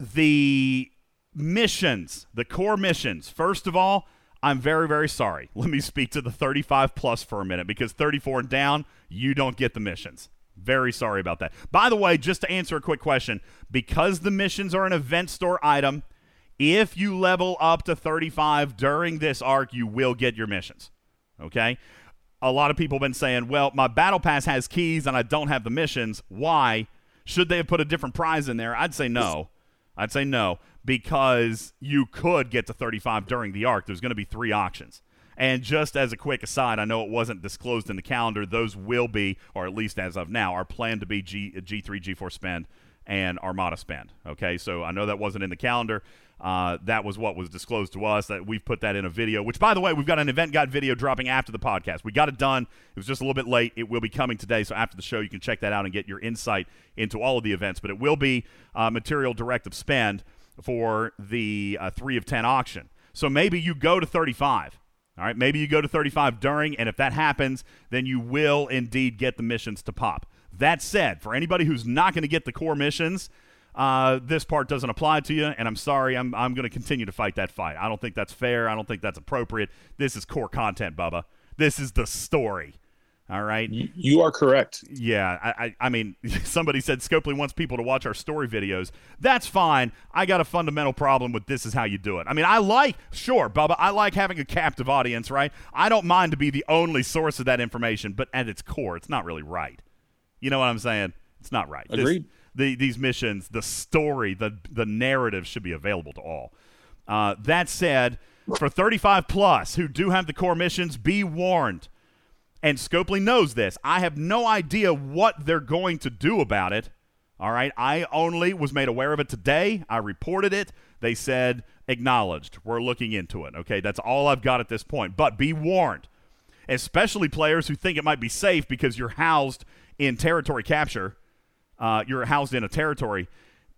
the missions, the core missions. First of all, I'm very, very sorry. Let me speak to the 35 plus for a minute because 34 and down, you don't get the missions. Very sorry about that. By the way, just to answer a quick question, because the missions are an event store item, if you level up to 35 during this arc, you will get your missions. Okay? A lot of people have been saying, well, my battle pass has keys and I don't have the missions. Why? Should they have put a different prize in there? I'd say no. I'd say no because you could get to 35 during the arc. There's going to be three auctions. And just as a quick aside, I know it wasn't disclosed in the calendar. Those will be, or at least as of now, are planned to be G, G3, G4 spend and Armada spend. Okay, so I know that wasn't in the calendar. Uh, that was what was disclosed to us. That we've put that in a video. Which, by the way, we've got an event guide video dropping after the podcast. We got it done. It was just a little bit late. It will be coming today. So after the show, you can check that out and get your insight into all of the events. But it will be uh, material directive spend for the uh, three of ten auction. So maybe you go to 35. All right, maybe you go to 35 during, and if that happens, then you will indeed get the missions to pop. That said, for anybody who's not going to get the core missions, uh, this part doesn't apply to you, and I'm sorry. I'm, I'm going to continue to fight that fight. I don't think that's fair. I don't think that's appropriate. This is core content, Bubba. This is the story. All right. You, are correct. Yeah, I, I, I mean, somebody said Scopely wants people to watch our story videos. That's fine. I got a fundamental problem with this is how you do it. I mean, I like, sure, Bubba, I like having a captive audience, right? I don't mind to be the only source of that information, but at its core, it's not really right. You know what I'm saying? It's not right. This- Agreed. the, these missions, the story, the the narrative should be available to all. Uh, that said, for 35 plus who do have the core missions, be warned. And Scopely knows this. I have no idea what they're going to do about it. All right. I only was made aware of it today. I reported it. They said acknowledged. We're looking into it. Okay. That's all I've got at this point. But be warned, especially players who think it might be safe because you're housed in territory capture. Uh, you're housed in a territory.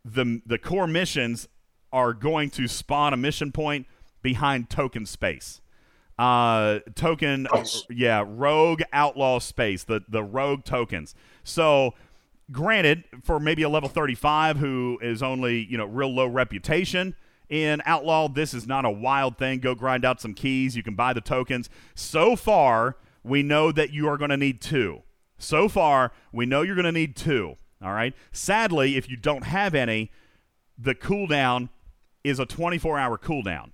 The, the core missions are going to spawn a mission point behind token space uh token yeah rogue outlaw space the the rogue tokens. So granted for maybe a level 35 who is only you know real low reputation in outlaw this is not a wild thing. Go grind out some keys. You can buy the tokens. So far we know that you are going to need two. So far we know you're going to need two all right? Sadly if you don't have any the cooldown is a 24 hour cooldown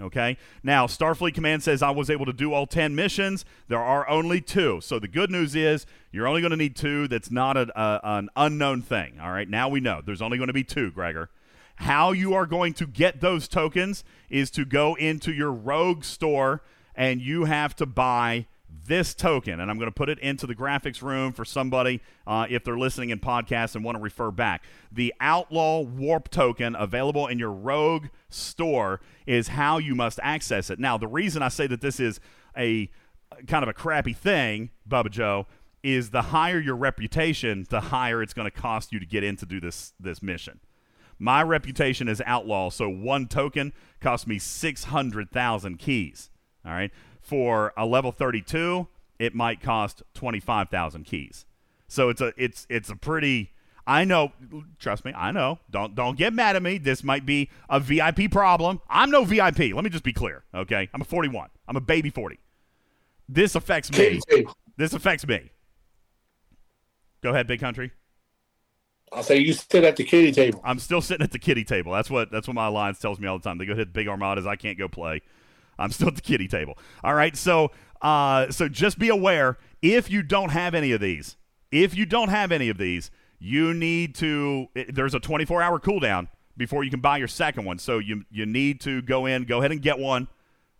Okay. Now, Starfleet Command says I was able to do all 10 missions. There are only two. So the good news is you're only going to need two. That's not a, a, an unknown thing. All right. Now we know there's only going to be two, Gregor. How you are going to get those tokens is to go into your Rogue store and you have to buy this token. And I'm going to put it into the graphics room for somebody uh, if they're listening in podcasts and want to refer back. The Outlaw Warp token available in your Rogue store is how you must access it. Now, the reason I say that this is a kind of a crappy thing, Bubba Joe, is the higher your reputation, the higher it's going to cost you to get in to do this this mission. My reputation is outlaw, so one token cost me 600,000 keys. All right. For a level 32, it might cost 25,000 keys. So it's a it's it's a pretty I know, trust me, I know. Don't don't get mad at me. This might be a VIP problem. I'm no VIP. Let me just be clear, okay? I'm a 41. I'm a baby 40. This affects me. This affects me. Go ahead, big country. I'll say you sit at the kitty table. I'm still sitting at the kitty table. That's what that's what my alliance tells me all the time. They go hit big armadas. I can't go play. I'm still at the kitty table. All right. So uh, so just be aware if you don't have any of these, if you don't have any of these, you need to. It, there's a 24 hour cooldown before you can buy your second one. So you you need to go in, go ahead and get one.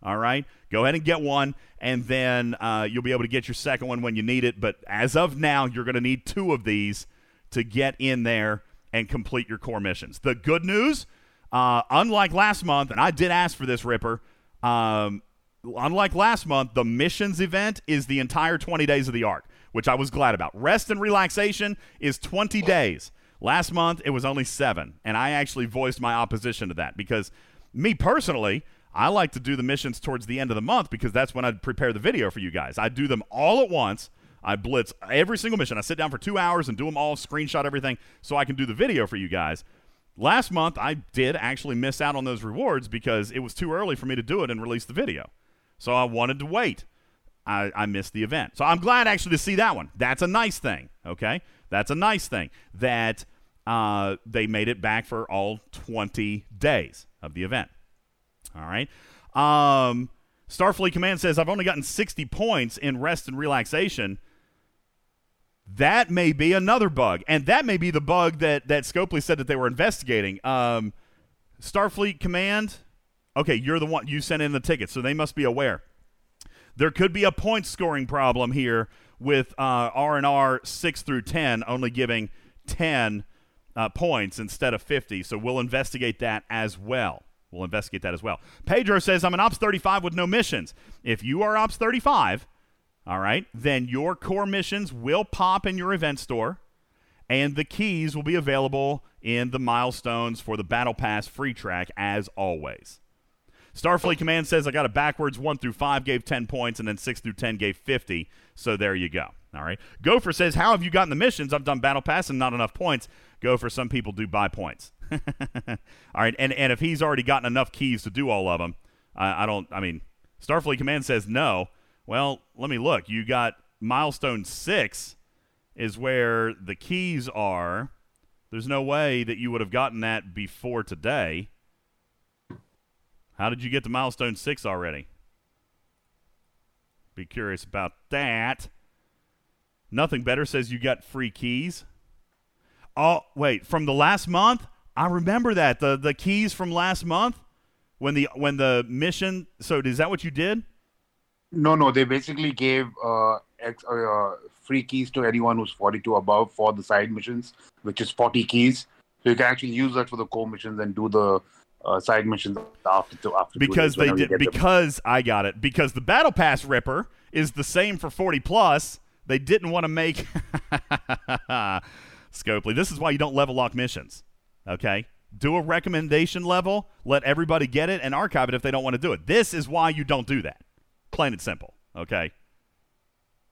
All right, go ahead and get one, and then uh, you'll be able to get your second one when you need it. But as of now, you're going to need two of these to get in there and complete your core missions. The good news, uh, unlike last month, and I did ask for this, Ripper. Um, unlike last month, the missions event is the entire 20 days of the arc, which I was glad about. Rest and relaxation is 20 days. Last month, it was only seven, and I actually voiced my opposition to that because me personally, I like to do the missions towards the end of the month because that's when I prepare the video for you guys. I do them all at once. I blitz every single mission. I sit down for two hours and do them all, screenshot everything, so I can do the video for you guys. Last month, I did actually miss out on those rewards because it was too early for me to do it and release the video. So I wanted to wait. I, I missed the event. So I'm glad actually to see that one. That's a nice thing, okay? That's a nice thing that uh, they made it back for all 20 days of the event. All right. Um, Starfleet Command says, I've only gotten 60 points in rest and relaxation. That may be another bug. And that may be the bug that, that Scopely said that they were investigating. Um, Starfleet Command, okay, you're the one, you sent in the ticket, so they must be aware. There could be a point scoring problem here with uh, R&R 6 through 10 only giving 10 uh, points instead of 50. So we'll investigate that as well. We'll investigate that as well. Pedro says, I'm an Ops 35 with no missions. If you are Ops 35, all right, then your core missions will pop in your event store, and the keys will be available in the milestones for the Battle Pass free track as always. Starfleet Command says I got it backwards. 1 through 5 gave 10 points, and then 6 through 10 gave 50. So there you go. All right. Gopher says, How have you gotten the missions? I've done Battle Pass and not enough points. Gopher, some people do buy points. all right. And, and if he's already gotten enough keys to do all of them, I, I don't, I mean, Starfleet Command says no. Well, let me look. You got milestone 6 is where the keys are. There's no way that you would have gotten that before today. How did you get to milestone six already? Be curious about that. Nothing better says you got free keys. Oh, wait, from the last month? I remember that. The the keys from last month when the when the mission so is that what you did? No, no, they basically gave uh, ex, uh, free keys to anyone who's 42 above for the side missions, which is 40 keys. So you can actually use that for the core missions and do the uh, side missions after to, after because they did get them. because I got it because the battle pass ripper is the same for 40 plus. They didn't want to make Scopely. This is why you don't level lock missions. Okay? Do a recommendation level, let everybody get it and archive it if they don't want to do it. This is why you don't do that. Plain and simple. Okay?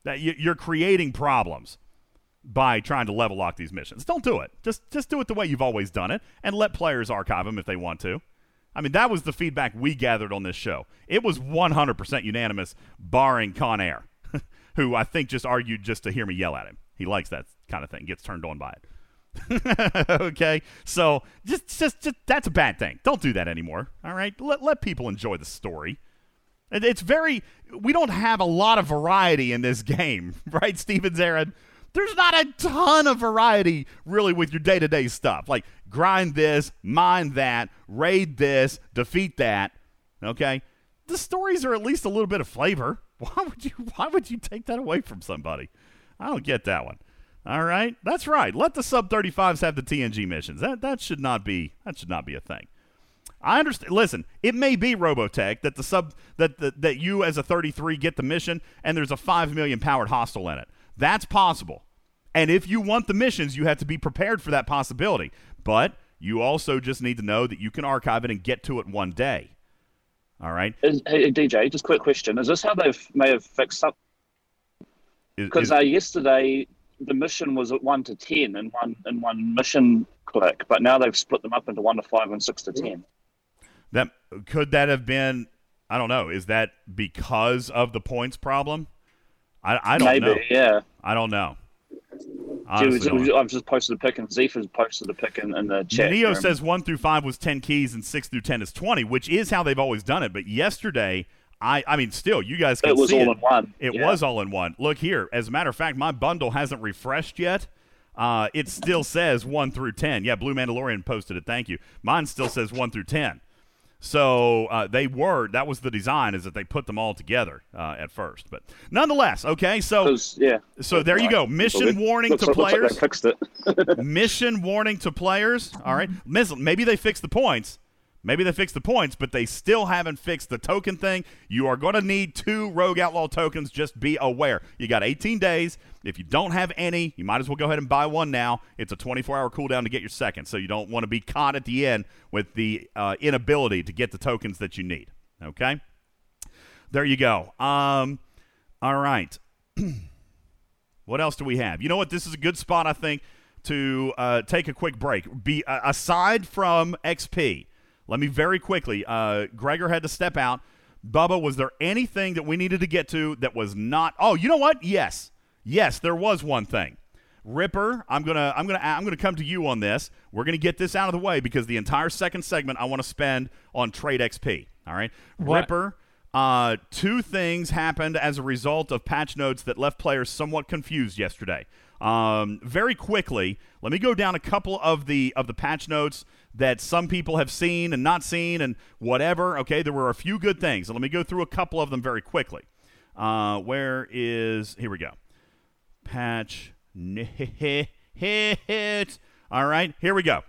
That you- you're creating problems by trying to level lock these missions. Don't do it. Just just do it the way you've always done it and let players archive them if they want to. I mean, that was the feedback we gathered on this show. It was 100% unanimous, barring Con Air, who I think just argued just to hear me yell at him. He likes that kind of thing, gets turned on by it. okay, so just, just, just that's a bad thing. Don't do that anymore. All right, let let people enjoy the story. It- It's very. We don't have a lot of variety in this game, right, Stevens Aaron? There's not a ton of variety really with your day to day stuff. Like grind this, mine that, raid this, defeat that. Okay, the stories are at least a little bit of flavor. Why would you? Why would you take that away from somebody? I don't get that one. All right, that's right. Let the sub 35s have the TNG missions. That that should not be that should not be a thing. I understand. Listen, it may be Robotech that the sub that the, that you as a 33 get the mission and there's a five million powered hostile in it. That's possible. And if you want the missions, you have to be prepared for that possibility. But you also just need to know that you can archive it and get to it one day. All right. Is, hey, DJ, just quick question: Is this how they may have fixed up? Because uh, yesterday the mission was at one to ten in one in one mission click, but now they've split them up into one to five and six to ten. That could that have been? I don't know. Is that because of the points problem? I, I don't Maybe, know. yeah. I don't know. Dude, Honestly. I've just posted a pick, and Zephyr's posted a pick in, in the chat. Neo room. says one through five was ten keys and six through ten is twenty, which is how they've always done it. But yesterday, I I mean, still, you guys can it was see all it. in one. It yeah. was all in one. Look here. As a matter of fact, my bundle hasn't refreshed yet. Uh, it still says one through ten. Yeah, Blue Mandalorian posted it. Thank you. Mine still says one through ten. So uh, they were. That was the design. Is that they put them all together uh, at first, but nonetheless, okay. So yeah. so there you go. Mission warning looks to like- like players. they fixed it. Mission warning to players. All right. Maybe they fixed the points. Maybe they fixed the points, but they still haven't fixed the token thing. You are going to need two Rogue Outlaw tokens. Just be aware. You got 18 days. If you don't have any, you might as well go ahead and buy one now. It's a 24 hour cooldown to get your second, so you don't want to be caught at the end with the uh, inability to get the tokens that you need. Okay? There you go. Um, all right. What else do we have? You know what? This is a good spot, I think, to uh, take a quick break. Be uh, aside from XP. Let me very quickly. Uh, Gregor had to step out. Bubba, was there anything that we needed to get to that was not? Oh, you know what? Yes, yes, there was one thing. Ripper, I'm gonna, I'm gonna, I'm gonna come to you on this. We're gonna get this out of the way because the entire second segment I want to spend on trade XP. All right, What? Ripper. Uh, two things happened as a result of patch notes that left players somewhat confused yesterday. Um, very quickly, let me go down a couple of the of the patch notes that some people have seen and not seen and whatever. Okay, there were a few good things. So let me go through a couple of them very quickly. Uh, where is here we go? Patch hit. All right, here we go.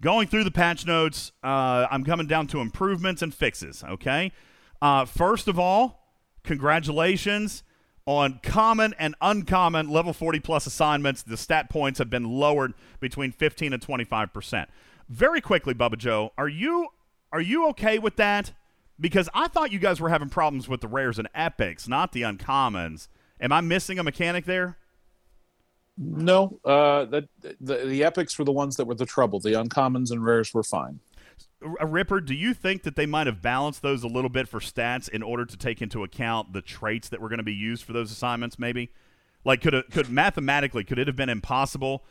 Going through the patch notes, uh, I'm coming down to improvements and fixes. Okay. Uh, first of all, congratulations on common and uncommon level 40 plus assignments. The stat points have been lowered between 15 and 25 percent. Very quickly, Bubba Joe, are you are you okay with that? Because I thought you guys were having problems with the rares and epics, not the uncommons. Am I missing a mechanic there? No, uh, the, the the epics were the ones that were the trouble. The uncommons and rares were fine. R- uh, Ripper, do you think that they might have balanced those a little bit for stats in order to take into account the traits that were going to be used for those assignments? Maybe, like could it, could mathematically could it have been impossible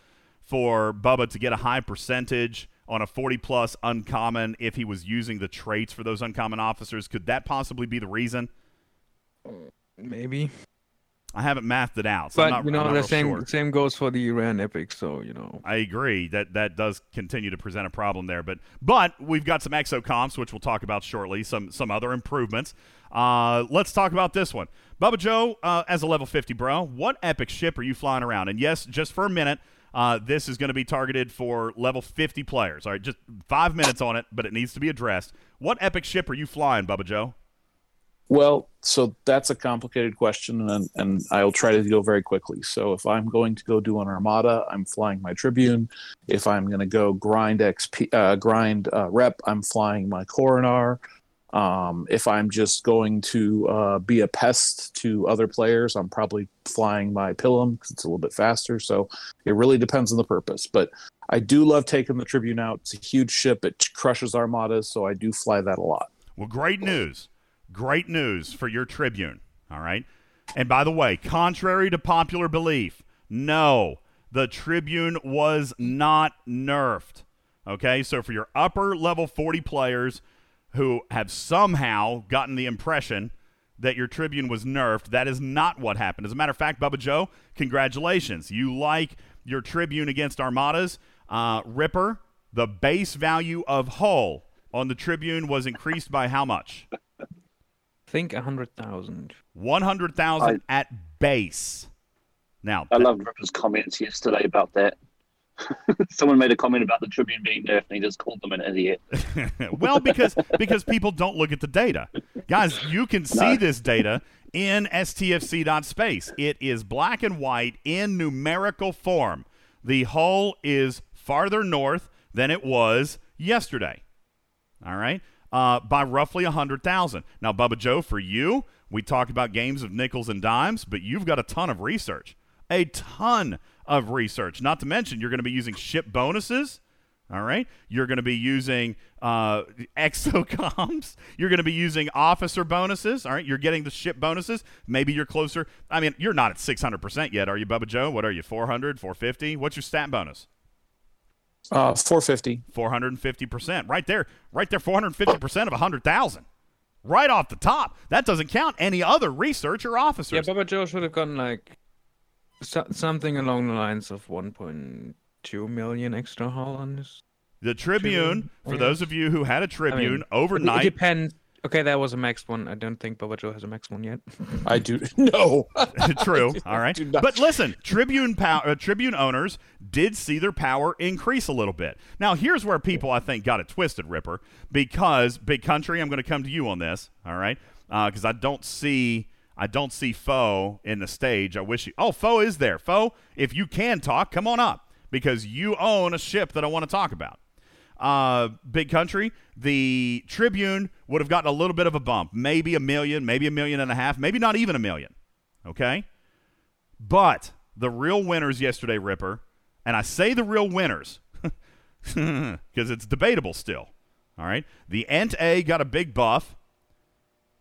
for Bubba to get a high percentage on a 40 plus uncommon if he was using the traits for those uncommon officers? Could that possibly be the reason? Mm, maybe. I haven't mathed it out, so I'm But not, you know, the same sure. same goes for the Iran Epic. So you know, I agree that that does continue to present a problem there, but but we've got some exocomps which we'll talk about shortly. Some some other improvements. Uh, let's talk about this one, Bubba Joe. Uh, as a level fifty bro, what epic ship are you flying around? And yes, just for a minute, uh, this is going to be targeted for level fifty players. All right, just five minutes on it, but it needs to be addressed. What epic ship are you flying, Bubba Joe? Well, so that's a complicated question, and and I'll try to go very quickly. So if I'm going to go do an armada, I'm flying my Tribune. If I'm going to go grind XP, uh, grind uh, rep, I'm flying my Coronar. Um, if I'm just going to uh, be a pest to other players, I'm probably flying my Pilum because it's a little bit faster. So it really depends on the purpose. But I do love taking the Tribune out. It's a huge ship. It crushes armadas, so I do fly that a lot. Well, great news. Great news for your Tribune. All right. And by the way, contrary to popular belief, no, the Tribune was not nerfed. Okay. So for your upper level 40 players who have somehow gotten the impression that your Tribune was nerfed, that is not what happened. As a matter of fact, Bubba Joe, congratulations. You like your Tribune against Armadas. Uh, Ripper, the base value of hull on the Tribune was increased by how much? Think a hundred thousand. 100,000 at base. Now, I loved Ripper's comments yesterday about that. Someone made a comment about the Tribune being nerfed, and he just called them an idiot. well, because because people don't look at the data, guys. You can see No. this data in stfc.space. It is black and white in numerical form. The hull is farther north than it was yesterday. All right, uh, by roughly a hundred thousand. Now, Bubba Joe, for you, we talked about games of nickels and dimes, but you've got a ton of research, a ton of research. Not to mention, you're going to be using ship bonuses. All right. You're going to be using uh, exocomps. You're going to be using officer bonuses. All right. You're getting the ship bonuses. Maybe you're closer. I mean, you're not at 600% yet, are you, Bubba Joe? What are you, 400, 450? What's your stat bonus? Uh, 450. 450%. Right there. Right there, 450% of 100,000. Right off the top. That doesn't count any other research or officers. Yeah, officers. Bubba Joe should have gotten like so- something along the lines of 1.2 million extra hull on this. the Tribune, for Yeah. those of you who had a Tribune mean, It overnight, depends. Okay, that was a max one. I don't think Bubba Joe has a max one yet. I do no. True. All right. do not- But listen, Tribune pow- uh, Tribune owners did see their power increase a little bit. Now, here's where people I think got it twisted, Ripper, because Big Country, I'm going to come to you on this. All right, because I don't see. I don't see Foe in the stage. I wish you. Oh, Foe is there. Foe, if you can talk, come on up because you own a ship that I want to talk about. Uh, Big Country, the Tribune would have gotten a little bit of a bump, maybe a million, maybe a million and a half, maybe not even a million. Okay, but the real winners yesterday, Ripper, and I say the real winners because it's debatable still. All right, the Ent A got a big buff.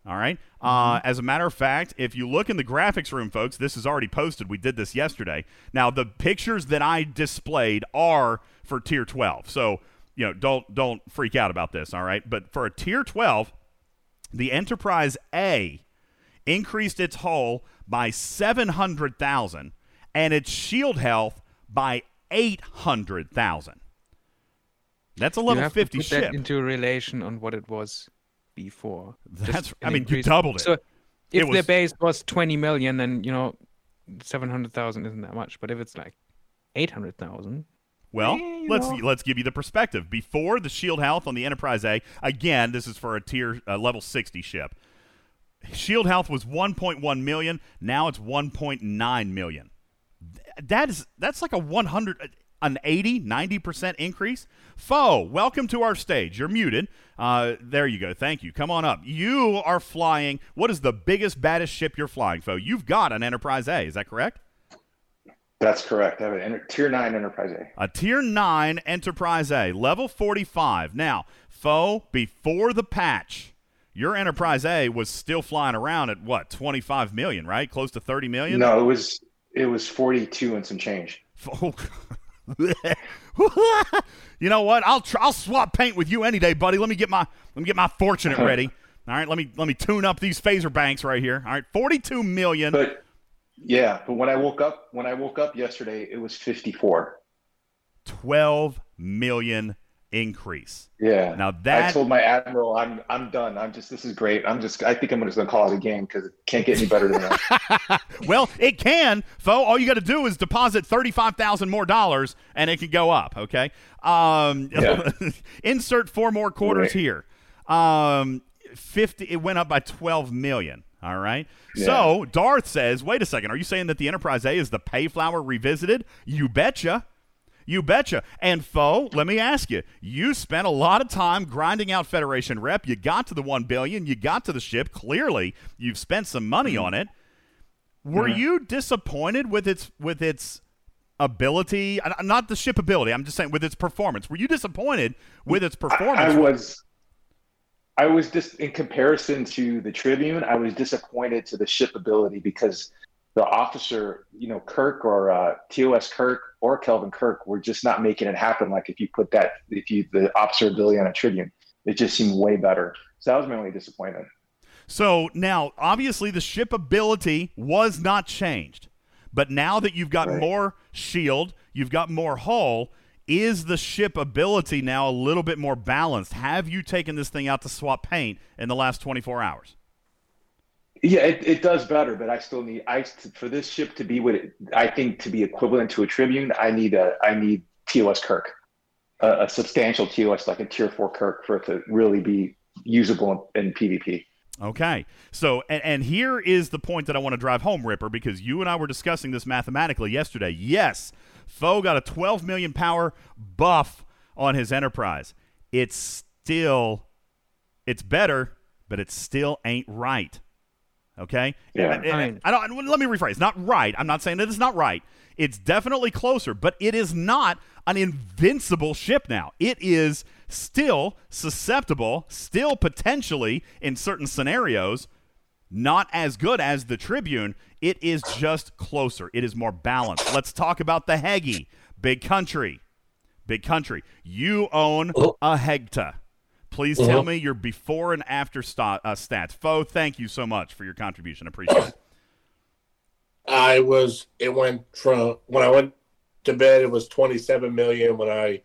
All right. Uh, as a matter of fact, if you look in the graphics room, folks, this is already posted. We did this yesterday. Now, the pictures that I displayed are for tier 12. So, you know, don't don't freak out about this, all right? But for a tier 12, the Enterprise A increased its hull by 700,000 and its shield health by 800,000. That's a level have 50 to put ship. that into relation on what it was before. That's I an mean, you doubled it. So if It the was- base was 20 million, then you know, 700,000 isn't that much. But if it's like 800,000, Well, you let's know. let's give you the perspective. Before the Shield Health on the Enterprise A, again, this is for a tier uh, level 60 ship. Shield Health was 1.1 million. Now it's 1.9 million. Th- That is that's like a 100 an 80 90% increase. Foe, welcome to our stage. You're muted. Uh, there you go. Thank you. Come on up. You are flying. What is the biggest baddest ship you're flying, Foe? You've got an Enterprise A. Is that correct? That's correct. I have an enter- tier nine Enterprise A. A tier 9 Enterprise A, level 45. Now, foe, before the patch, your Enterprise A was still flying around at what, 25 million, right? Close to 30 million? No, it was it was forty two and some change. Fo- oh, you know what? I'll try, I'll swap paint with you any day, buddy. Let me get my let me get my fortunate ready. All right, let me let me tune up these phaser banks right here. All right, 42 million. But yeah, but when I woke up when I woke up yesterday, it was fifty four. 12 million increase. Yeah. Now that I told my admiral, I'm I'm done. I'm just this is great. I'm just I think I'm just gonna call it a game because it can't get any better than that. well, it can, Fo. All you got to do is deposit thirty-five thousand more dollars, and it can go up. Okay. Um, Yeah. insert four more quarters Right. here. Um, fifty. It went up by twelve million. All right. Yeah. So Darth says, "Wait a second. Are you saying that the Enterprise A is the Payflower revisited? You betcha." You betcha. And Foe, let me ask you: You spent a lot of time grinding out Federation rep. You got to the one billion. You got to the ship. Clearly, you've spent some money Mm-hmm. on it. Were you disappointed with its with its ability? Not the ship ability. I'm just saying with its performance. Were you disappointed with its I, performance? I was I was just in comparison to the Tribune, I was disappointed to the ship ability because the officer, you know, Kirk or uh, TOS Kirk or Kelvin Kirk were just not making it happen. Like if you put that, if you the officer ability on a Tribune, it just seemed way better. So that was my only disappointment. So now, obviously, the ship ability was not changed. But now that you've got Right. more shield, you've got more hull, is the ship ability now a little bit more balanced? Have you taken this thing out to swap paint in the last 24 hours? Yeah, it, it does better, but I still need I for this ship to be what it, I think to be equivalent to a Tribune. I need a I need TOS Kirk, a, a substantial TOS like a Tier Four Kirk for it to really be usable in, in PvP. Okay. So, and, and here is the point that I want to drive home, Ripper, because you and I were discussing this mathematically yesterday. Yes, Foe got a 12 million power buff on his Enterprise. It's still, it's better, but it still ain't right. Okay. Yeah. And- and- I mean- I don't. Let me rephrase. Not right. I'm not saying that it's not right. It's definitely closer, but it is not an invincible ship now. It is still susceptible, still potentially in certain scenarios, not as good as the Tribune. It is just closer. It is more balanced. Let's talk about the Hegi. Big country. Big country. You own a Hegta. Please tell me your before and after sta- uh, stats. Foe, thank you so much for your contribution. Appreciate it. I was it went from when I went to bed it was 27 million when I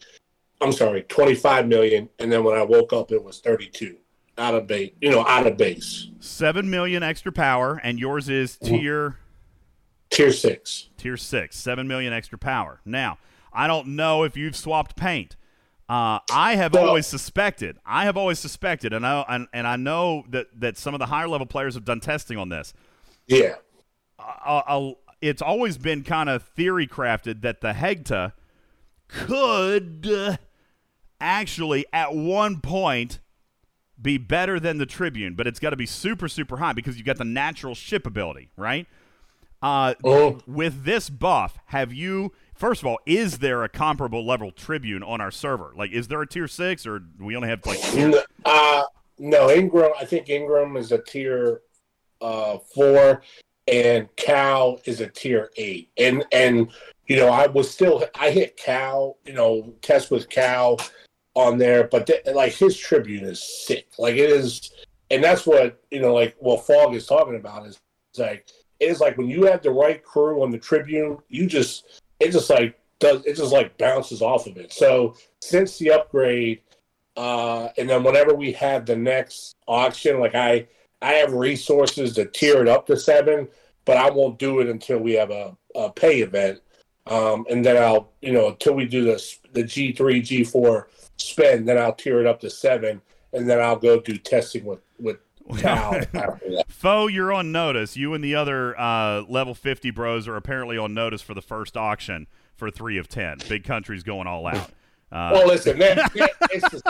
I'm sorry 25 million and then when I woke up it was 32 out of base you know out of base Seven million extra power, and yours is tier tier 6 tier six. Seven million extra power. Now, I don't know if you've swapped paint. Uh, I have Well- always suspected. I have always suspected, and I and, and I know that that some of the higher level players have done testing on this. yeah uh, uh, it's always been kind of theory crafted that the Hegta could uh, actually at one point be better than the Tribune, but it's got to be super super high because you've got the natural ship ability, right? Uh, Oh. With this buff, have you? First of all, is there a comparable level Tribune on our server? Like, is there a tier six, or do we only have like? N- uh no Ingram I think Ingram is a tier uh 4 and Cal is a tier 8 and and you know I was still I hit Cal you know test with Cal on there, but th- like his Tribune is sick. Like it is, and that's what you know. Like what Fog is talking about is like it is like when you have the right crew on the Tribune, you just it just like does it just like bounces off of it. So since the upgrade, uh, and then whenever we have the next auction, like I I have resources to tier it up to seven, but I won't do it until we have a, a pay event. Um, and then I'll, you know, until we do this, the G3, G4 spend, then I'll tier it up to seven, and then I'll go do testing with with Cal. Foe, you're on notice. You and the other uh, level fifty bros are apparently on notice for the first auction for three of ten. Big country's going all out. Uh, Well, listen, they're, they're,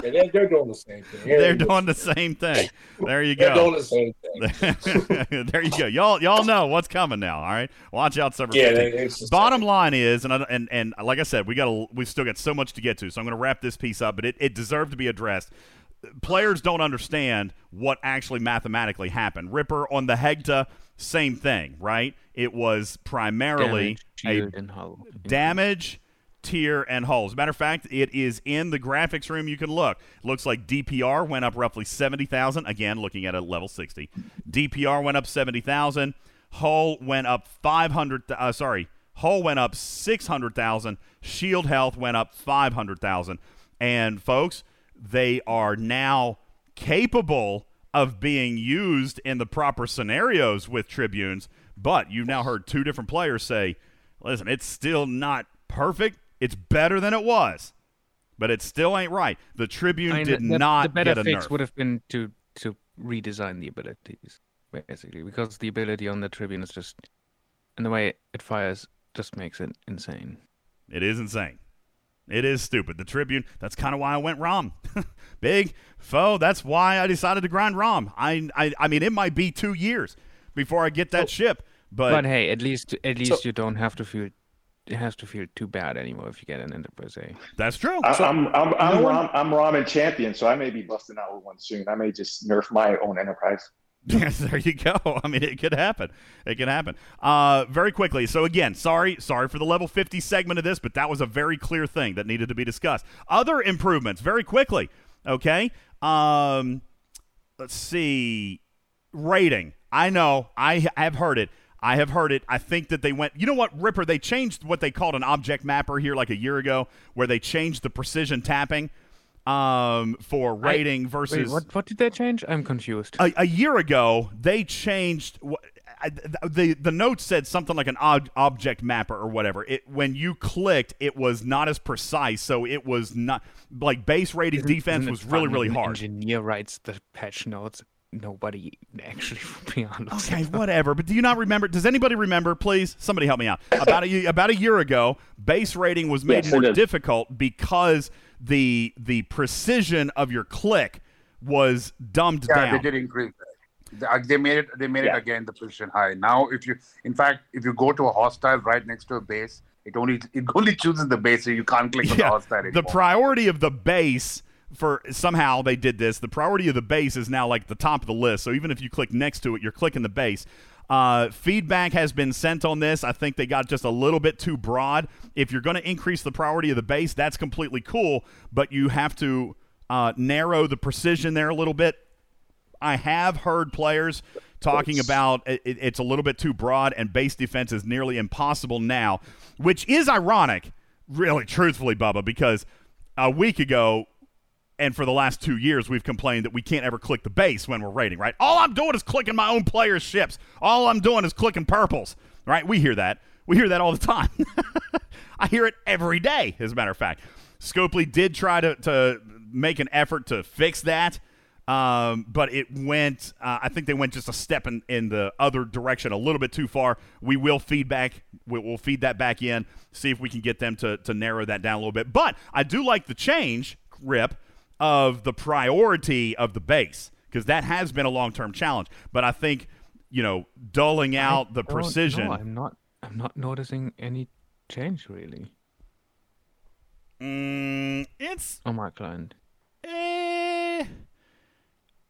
they're, they're doing the same thing. they're doing the same thing. There you They're doing go. the same thing. there you go. Y'all, y'all know what's coming now. All right, watch out, Server Yeah, 50. they- it's just- Bottom line is, and I- and and like I said, we got to we've still got so much to get to, so I'm going to wrap this piece up. But it, it deserved to be addressed. Players don't understand what actually mathematically happened. Ripper on the Hegta, same thing, right? It was primarily Damage, a shield, and hull. damage, tier, and hull. As a matter of fact, it is in the graphics room. You can look. Looks like DPR went up roughly 70,000. Again, looking at a level 60. DPR went up 70,000. Hull went up 500. Uh, sorry. Hull went up 600,000. Shield health went up 500,000. And folks, they are now capable of being used in the proper scenarios with tribunes. But you've now heard two different players say, listen, it's still not perfect. It's better than it was, but it still ain't right. The Tribune I mean, did the, not the better get a fix nerf. would have been to to redesign the abilities basically because the ability on the tribune is just and the way it fires just makes it insane It is insane. It is stupid. The Tribune, that's kind of why I went ROM. Big foe, that's why I decided to grind ROM. I, I I mean, it might be two years before I get that ship, but, but, hey at least at least you don't have to feel it has to feel too bad anymore if you get an enterprise A. that's true. I, I'm I'm I'm, no one- Ram, I'm ramen champion, so I may be busting out with one soon. I may just nerf my own enterprise. Yes, there you go. I mean, it could happen. It could happen. Uh, very quickly. So again, sorry, sorry for the level 50 segment of this, but that was a very clear thing that needed to be discussed. Other improvements, very quickly. Okay. Um, let's see. Rating. I know. I have heard it. I have heard it. I think that they went. You know what, Ripper? They changed what they called an object mapper here like a year ago, where they changed the precision tapping um, for rating versus Wait, what what did they change? I'm confused. a, a year ago they changed I- the the note said something like an ob- object mapper or whatever it when you clicked it was not as precise so it was not like base rated defense was really really hard Engineer writes the patch notes. Nobody actually will be honest. Okay, whatever. But do you not remember? Does anybody remember? Please, somebody help me out. About a about a year ago, base rating was made Yes, more difficult because the the precision of your click was dumbed Yeah, down. they did increase. They- uh, made it. They made Yeah. it again the position high. Now, if you, in fact, if you go to a hostile right next to a base, it only it only chooses the base, so you can't click on the hostile Anymore. the priority of the base for somehow they did this. The priority of the base is now like the top of the list. So even if you click next to it, you're clicking the base. Uh, feedback has been sent on this. I think they got just a little bit too broad. If you're going to increase the priority of the base, that's completely cool, but you have to uh, narrow the precision there a little bit. I have heard players talking about it, it- it's a little bit too broad and base defense is nearly impossible now, which is ironic, really, truthfully, Bubba, because a week ago and for the last two years, we've complained that we can't ever click the base when we're rating, right? All I'm doing is clicking my own players' ships. All I'm doing is clicking purples, right? We hear that. We hear that all the time. I hear it every day, as a matter of fact. Scopely did try to, to make an effort to fix that, um, but it went, uh, I think they went just a step in, in the other direction a little bit too far. We will feedback, we, we'll feed that back in, see if we can get them to, to narrow that down a little bit. But I do like the change, Rip, of the priority of the base because that has been a long term challenge. But I think, you know, dulling out the Oh, precision. No, I'm not. I'm not noticing any change really Mm, it's on my client. eh,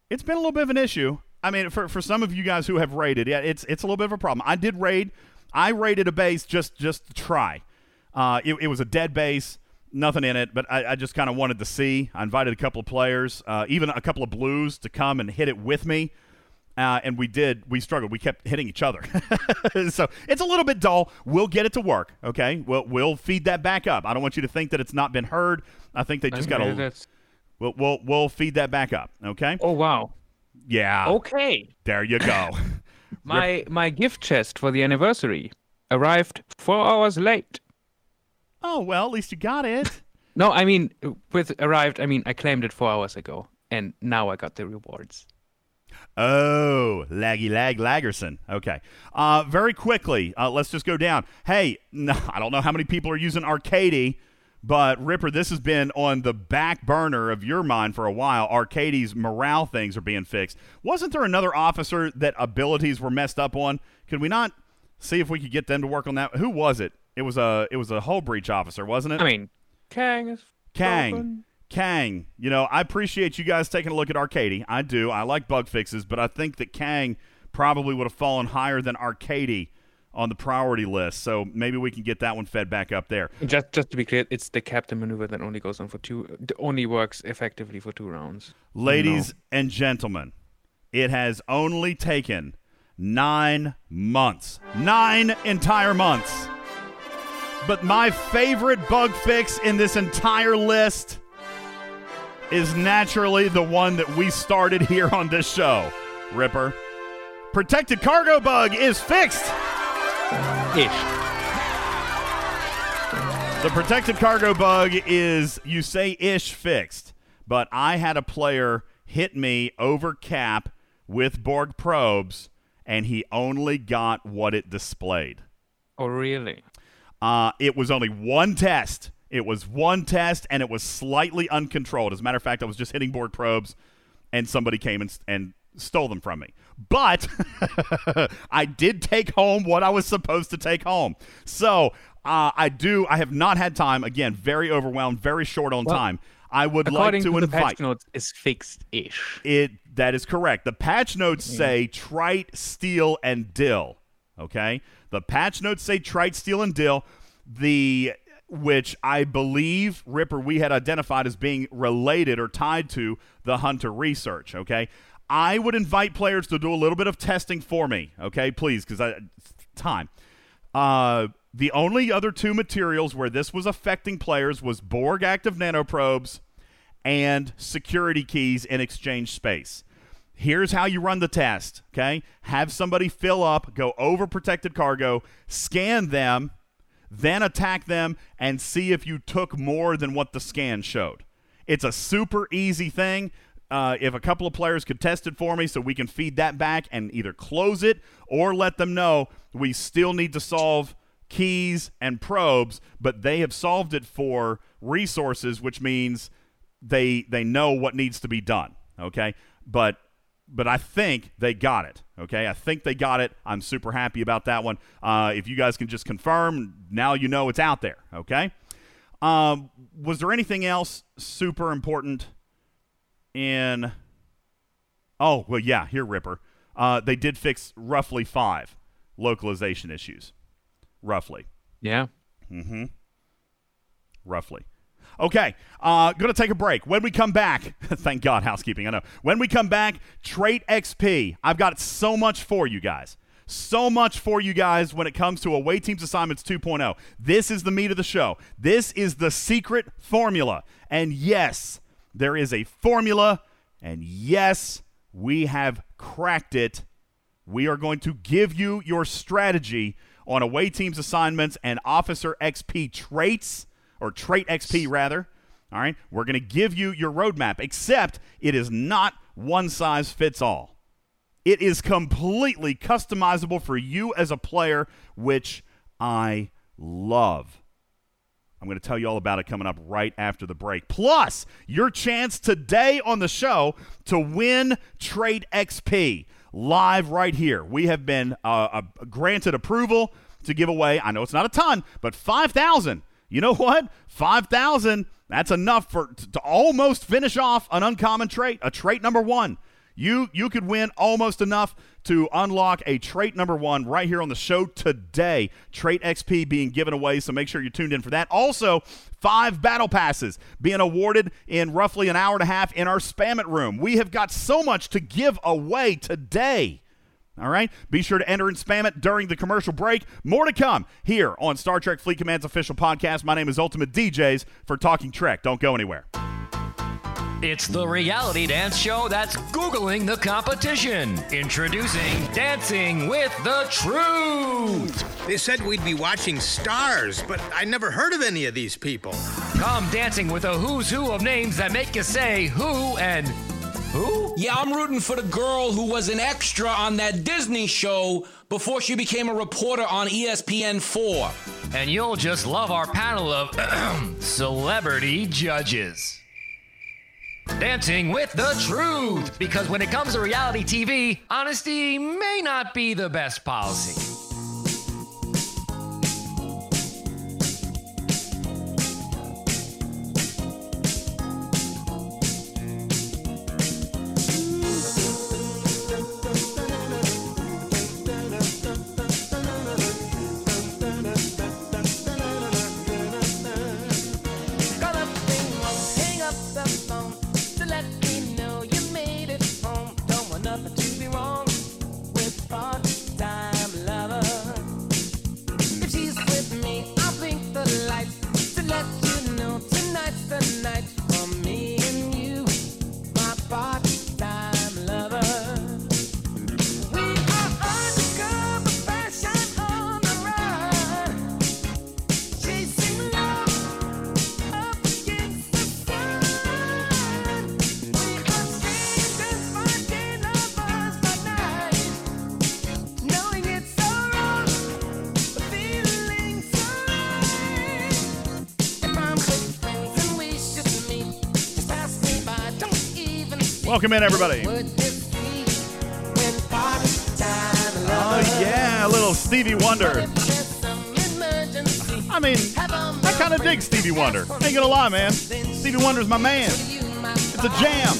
it's been a little bit of an issue. I mean, for for some of you guys who have raided, yeah, it's it's a little bit of a problem. I did raid. I raided a base just just to try. Uh, it, it was a dead base, nothing in it, but I, I just kind of wanted to see. I invited a couple of players, uh, even a couple of blues, to come and hit it with me. Uh, and we did. We struggled. We kept hitting each other, so it's a little bit dull. We'll get it to work. Okay, we'll we'll feed that back up. I don't want you to think that it's not been heard. I think they just got to. We'll, we'll we'll feed that back up. Okay. Oh wow. Yeah. Okay. There you go. My my gift chest for the anniversary arrived four hours late. Oh well, at least you got it. No, I mean, with arrived, I mean, I claimed it four hours ago, and now I got the rewards. Oh, laggy lag laggerson. Okay. Uh, very quickly, uh, let's just go down. Hey, no, I don't know how many people are using Arcady, but Ripper, this has been on the back burner of your mind for a while. Arcady's morale things are being fixed. Wasn't there another officer that abilities were messed up on? Could we not see if we could get them to work on that? Who was it? It was a it was a hull breach officer, wasn't it? I mean, Kang is Kang. broken. Kang, you know, I appreciate you guys taking a look at Arcady. I do. I like bug fixes, but I think that Kang probably would have fallen higher than Arcady on the priority list. So maybe we can get that one fed back up there. Just, just to be clear, it's the captain maneuver that only goes on for two, only works effectively for two rounds. Ladies and gentlemen, it has only taken nine months. Nine entire months. But my favorite bug fix in this entire list is naturally the one that we started here on this show. Ripper. Protected cargo bug is fixed. Ish. The protected cargo bug is, you say ish fixed, but I had a player hit me over cap with Borg probes, and he only got what it displayed. Oh, really? Uh, it was only one test. It was one test, and it was slightly uncontrolled. As a matter of fact, I was just hitting Borg probes, and somebody came and, and stole them from me. But I did take home what I was supposed to take home. So uh, I do. I have not had time. Again, very overwhelmed, very short on Well, time. I would like to, to, the invite. patch notes, is fixed-ish. It that is correct. The patch notes say trite, steel, and dill. Okay, the patch notes say trite, steel, and dill. The which I believe Ripper we had identified as being related or tied to the Hunter research. Okay, I would invite players to do a little bit of testing for me. Okay, please, because I time. Uh, the only other two materials where this was affecting players was Borg active nanoprobes and security keys in exchange space. Here's how you run the test, okay? Have somebody fill up, go over protected cargo, scan them, then attack them and see if you took more than what the scan showed. It's a super easy thing. Uh, if a couple of players could test it for me so we can feed that back and either close it or let them know we still need to solve keys and probes, but they have solved it for resources, which means they they know what needs to be done. Okay, but but I think they got it. Okay, I think they got it. I'm super happy about that one. Uh, if you guys can just confirm, now you know it's out there. Okay. Um, was there anything else super important in? Oh well, yeah. Here, Ripper. Uh, they did fix roughly five localization issues. Roughly. Yeah. Mm-hmm. Roughly. Okay, uh, going to take a break. When we come back, thank God, housekeeping, I know. When we come back, Trait XP. I've got so much for you guys. So much for you guys when it comes to Away Teams Assignments 2.0. This is the meat of the show. This is the secret formula. And yes, there is a formula. And yes, we have cracked it. We are going to give you your strategy on away teams assignments and officer XP traits, or trait XP rather. All right, we're going to give you your roadmap, except it is not one size fits all. It is completely customizable for you as a player, which I love. I'm going to tell you all about it coming up right after the break. Plus, your chance today on the show to win Trait XP live right here. We have been uh, uh, granted approval to give away, I know it's not a ton, but 5,000. You know what? 5,000, that's enough for to almost finish off an uncommon trait, a trait number one. You you could win almost enough to unlock a trait number one right here on the show today. Trait XP being given away, so make sure you're tuned in for that. Also, five battle passes being awarded in roughly an hour and a half in our spam it room. We have got so much to give away today. All right. Be sure to enter and spam it during the commercial break. More to come here on Star Trek Fleet Command's official podcast. My name is Ultimate DJs for Talking Trek. Don't go anywhere. It's the reality dance show that's Googling the competition. Introducing Dancing with the Truth. They said we'd be watching stars, but I never heard of any of these people. Come dancing with a who's who of names that make you say who and who? Yeah, I'm rooting for the girl who was an extra on that Disney show before she became a reporter on E ESPN 4. And you'll just love our panel of celebrity judges. Dancing with the truth. Because when it comes to reality TV, honesty may not be the best policy. Welcome in, everybody. Oh, yeah, little Stevie Wonder. I mean, I kind of dig Stevie Wonder. Ain't gonna lie, man. Stevie Wonder's my man. It's a jam.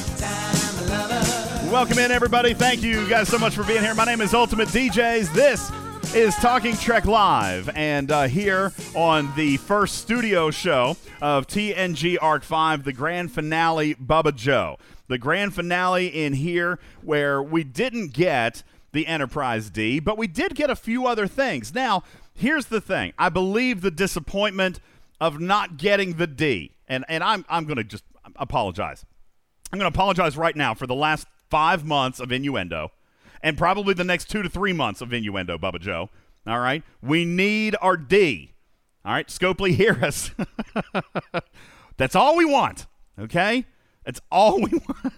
Welcome in, everybody. Thank you guys so much for being here. My name is Ultimate DJs. This is Talking Trek Live, and uh, here on the first studio show of TNG Arc 5, the grand finale, Bubba Joe. The grand finale in here where we didn't get the Enterprise D, but we did get a few other things. Now, here's the thing I believe the disappointment of not getting the D, and, and I'm, I'm going to just apologize. I'm going to apologize right now for the last five months of innuendo and probably the next two to three months of innuendo, Bubba Joe. All right? We need our D. All right? Scopely, hear us. That's all we want. Okay? That's all we want.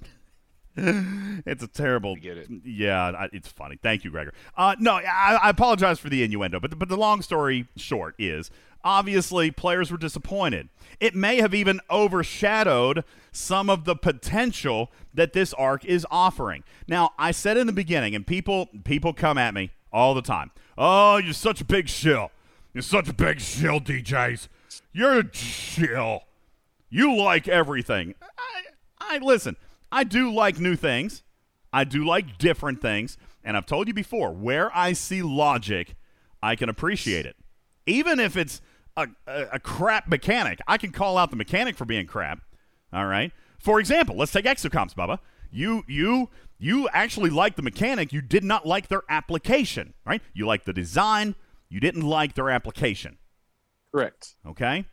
it's a terrible. get it. Yeah, I- it's funny. Thank you, Gregor. Uh, no, I, I apologize for the innuendo, but but the long story short is obviously players were disappointed. It may have even overshadowed some of the potential that this arc is offering. Now, I said in the beginning, and people people come at me all the time. Oh, you're such a big shill. You're such a big shill, DJs. You're a shill. You like everything. I, I listen. I do like new things. I do like different things, and I've told you before, where I see logic, I can appreciate it. Even if it's a, a, a crap mechanic, I can call out the mechanic for being crap. All right. For example, let's take exocomps, Bubba. You you you actually like the mechanic. You did not like their application, right? You like the design. You didn't like their application. Correct. Okay.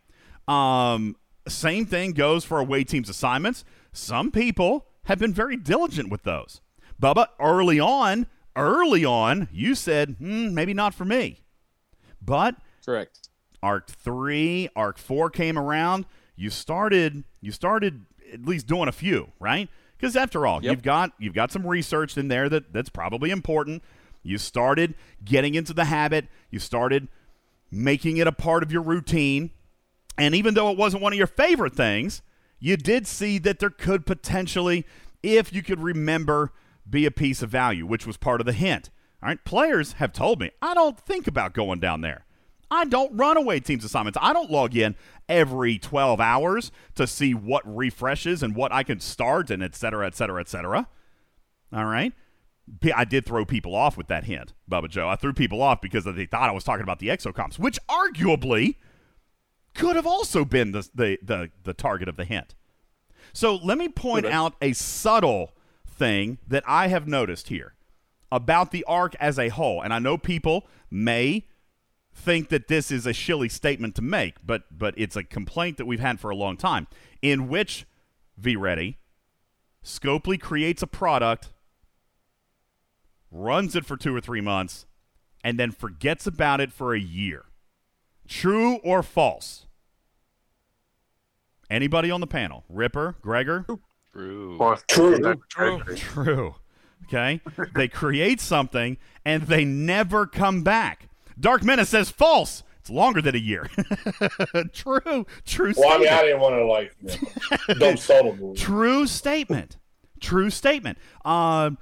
Um, same thing goes for away teams assignments. Some people have been very diligent with those. Bubba, early on, early on, you said, hmm, maybe not for me. But Correct. Arc three, Arc four came around. You started, you started at least doing a few, right? Because after all, Yep. you've got you've got some research in there that that's probably important. You started getting into the habit. You started making it a part of your routine. And even though it wasn't one of your favorite things, you did see that there could potentially, if you could remember, be a piece of value, which was part of the hint. All right, players have told me, I don't think about going down there. I don't run away teams assignments. I don't log in every 12 hours to see what refreshes and what I can start and et cetera, et cetera, et cetera. All right. I did throw people off with that hint, Bubba Joe. I threw people off because they thought I was talking about the exocomps, which arguably could have also been the, the, the, the target of the hint. So let me point Could've. out a subtle thing that I have noticed here about the arc as a whole. And I know people may think that this is a shilly statement to make, but but it's a complaint that we've had for a long time. In which V Reddy, Scopely creates a product, runs it for two or three months, and then forgets about it for a year. True or false? Anybody on the panel? Ripper, Gregor? True. True. True. True. Okay? they create something and they never come back. Dark Menace says false. It's longer than a year. true. True Well, I mean, I didn't want to like you know, dumb subtle. True statement. True statement. Um,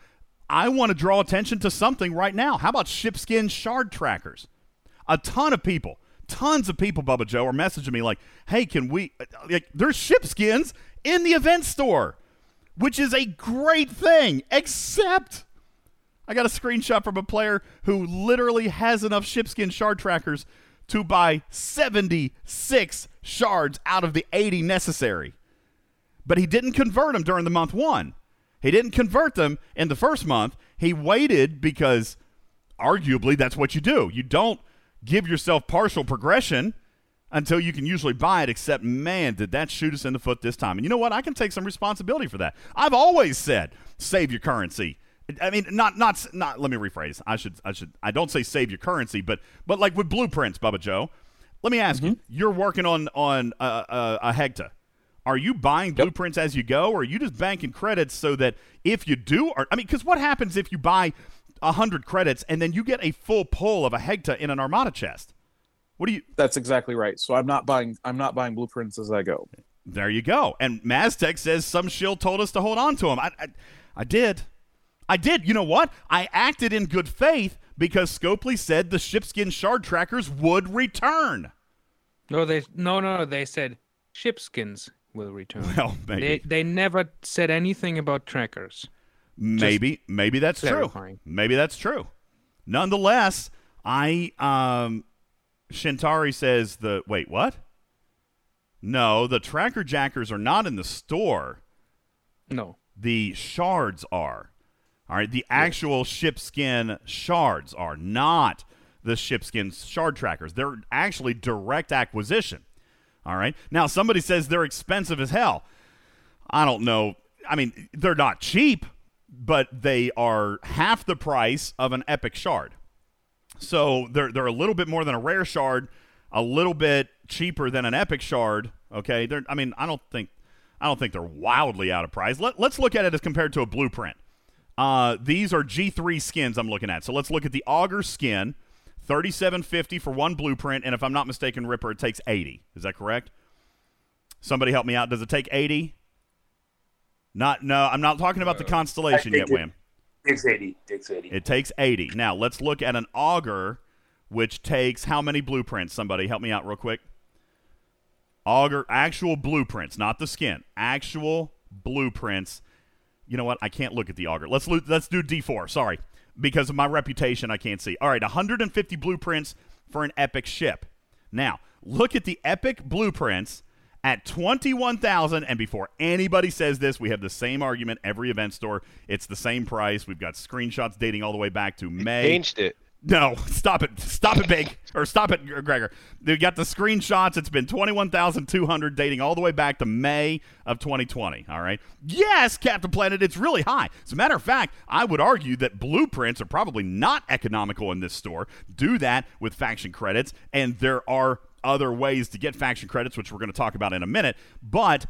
I want to draw attention to something right now. How about shipskin shard trackers? A ton of people, tons of people, Bubba Joe, are messaging me like, "Hey, can we?" Like, there's shipskins in the event store, which is a great thing. Except, I got a screenshot from a player who literally has enough shipskin shard trackers to buy 76 shards out of the 80 necessary but he didn't convert them during the month one. He didn't convert them in the first month. He waited because arguably that's what you do. You don't give yourself partial progression until you can usually buy it, except, man, did that shoot us in the foot this time. And you know what? I can take some responsibility for that. I've always said save your currency. I mean, not not not. Let me rephrase. I should I should. I don't say save your currency, but but like with blueprints, Bubba Joe. Let me ask you. You're working on on uh, uh, a Hegta. Are you buying blueprints as you go, or are you just banking credits so that if you do, or I mean, because what happens if you buy hundred credits and then you get a full pull of a Hegta in an Armada chest? What do you? That's exactly right. So I'm not buying. I'm not buying blueprints as I go. There you go. And Maztec says some shield told us to hold on to him. I, I, I did. I did. You know what? I acted in good faith because Scopely said the shipskin shard trackers would return. No, they no no no. They said shipskins will return. Well, maybe. They they never said anything about trackers. Maybe, maybe that's clarifying. true. Maybe that's true. Nonetheless, I um, Shintari says the wait what? No, the tracker jackers are not in the store. No. The shards are. All right, the actual shipskin shards are not the shipskin shard trackers. They're actually direct acquisition. All right. Now somebody says they're expensive as hell. I don't know. I mean, they're not cheap, but they are half the price of an epic shard. So they're they're a little bit more than a rare shard, a little bit cheaper than an epic shard. Okay, they're I mean I don't think I don't think they're wildly out of price. Let, let's look at it as compared to a blueprint. Uh, these are G3 skins I'm looking at. So let's look at the auger skin, 3750 for one blueprint, and if I'm not mistaken, Ripper it takes 80. Is that correct? Somebody help me out. Does it take 80? Not no, I'm not talking about the uh, constellation yet, think it- Wham. Takes 80. Takes 80. It takes 80. Now, let's look at an auger, which takes how many blueprints? Somebody help me out real quick. Auger, actual blueprints, not the skin. Actual blueprints. You know what? I can't look at the auger. Let's lo- let's do D4. Sorry, because of my reputation, I can't see. All right, 150 blueprints for an epic ship. Now, look at the epic blueprints at 21,000 and before anybody says this, we have the same argument every event store. It's the same price. We've got screenshots dating all the way back to May. Changed it. No, stop it. Stop it, Big. or stop it, Gregor. They got the screenshots. It's been 21,200 dating all the way back to May of 2020. All right. Yes, Captain Planet, it's really high. As a matter of fact, I would argue that blueprints are probably not economical in this store. Do that with faction credits, and there are other ways to get faction credits, which we're going to talk about in a minute. But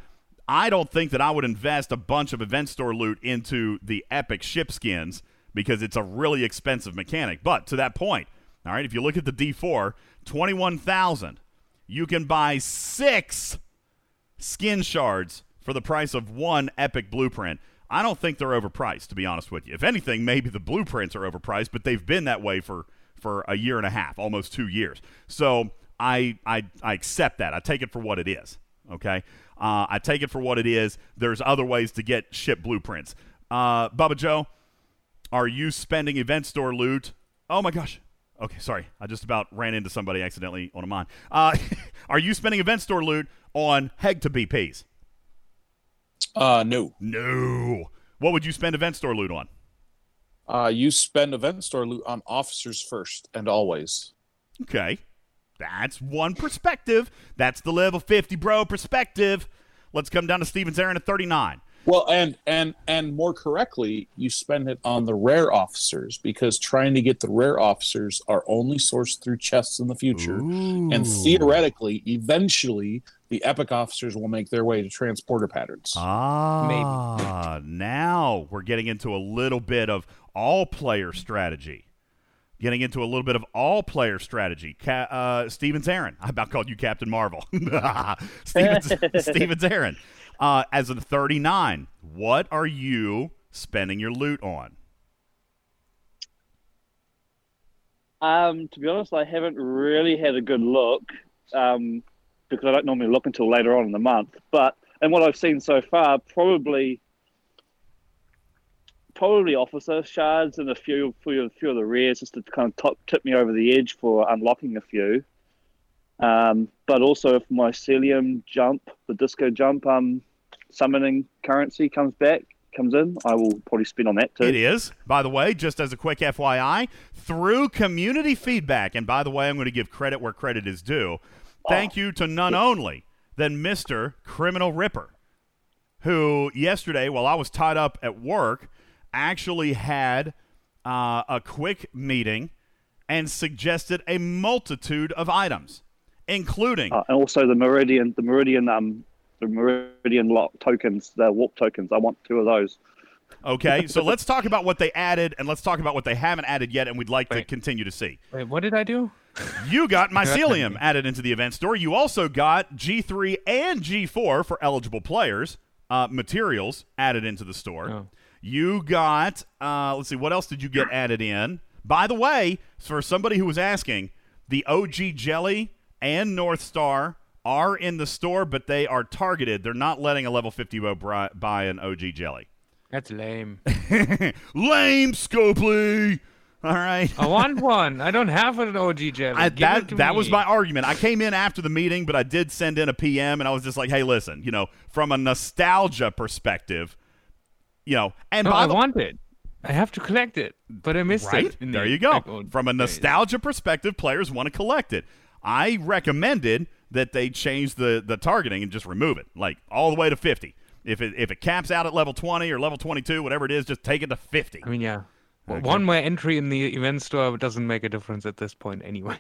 I don't think that I would invest a bunch of event store loot into the epic ship skins because it's a really expensive mechanic. But to that point, all right, if you look at the D4, 21,000, you can buy 6 skin shards for the price of one epic blueprint. I don't think they're overpriced to be honest with you. If anything, maybe the blueprints are overpriced, but they've been that way for for a year and a half, almost 2 years. So, I I I accept that. I take it for what it is. Okay? Uh, I take it for what it is. There's other ways to get ship blueprints. Uh, Bubba Joe, are you spending event store loot? Oh my gosh. Okay, sorry. I just about ran into somebody accidentally on a mine. Uh, are you spending event store loot on Hegta BPs? Uh, no. No. What would you spend event store loot on? Uh, you spend event store loot on officers first and always. Okay. That's one perspective. That's the level 50 bro perspective. Let's come down to Stevens Aaron at 39. Well, and and and more correctly, you spend it on the rare officers because trying to get the rare officers are only sourced through chests in the future, and theoretically, eventually, the epic officers will make their way to transporter patterns. Ah, maybe. now we're getting into a little bit of all player strategy. Getting into a little bit of all player strategy. Ca- uh, Stevens Aaron. I about called you Captain Marvel. Stevens, Stevens Aaron. Uh, as a 39, what are you spending your loot on? Um, to be honest, I haven't really had a good look um, because I don't normally look until later on in the month. But and what I've seen so far, probably probably officer shards and a few few, few of the rares just to kind of top, tip me over the edge for unlocking a few. Um, but also if mycelium jump, the disco jump, um, summoning currency comes back, comes in, I will probably spin on that too. It is, by the way, just as a quick FYI, through community feedback. And by the way, I'm going to give credit where credit is due. Thank you to none only than Mr. Criminal Ripper, who yesterday, while I was tied up at work, actually had uh, a quick meeting and suggested a multitude of items, including Uh, and also the Meridian, the Meridian, um, the Meridian lock tokens, the warp tokens. I want two of those. Okay, so let's talk about what they added and let's talk about what they haven't added yet and we'd like to continue to see. Wait, what did I do? You got mycelium added into the event store. You also got G3 and G4 for eligible players uh, materials added into the store. You got, uh, let's see, what else did you get added in? By the way, for somebody who was asking, the OG Jelly and North Star are in the store, but they are targeted. They're not letting a level 50 bow buy an OG Jelly. That's lame. Lame, Scopely. All right. I want one. I don't have an OG jelly. I, that that me. was my argument. I came in after the meeting, but I did send in a PM, and I was just like, "Hey, listen, you know, from a nostalgia perspective, you know, and No, by I the want it. I have to collect it, but I missed right it. there, the you go. From a days. nostalgia perspective, players want to collect it. I recommended that they change the the targeting and just remove it, like all the way to fifty. If it if it caps out at level twenty or level twenty two, whatever it is, just take it to fifty. I mean, yeah. Well, Okay. One more entry in the event store doesn't make a difference at this point anyway.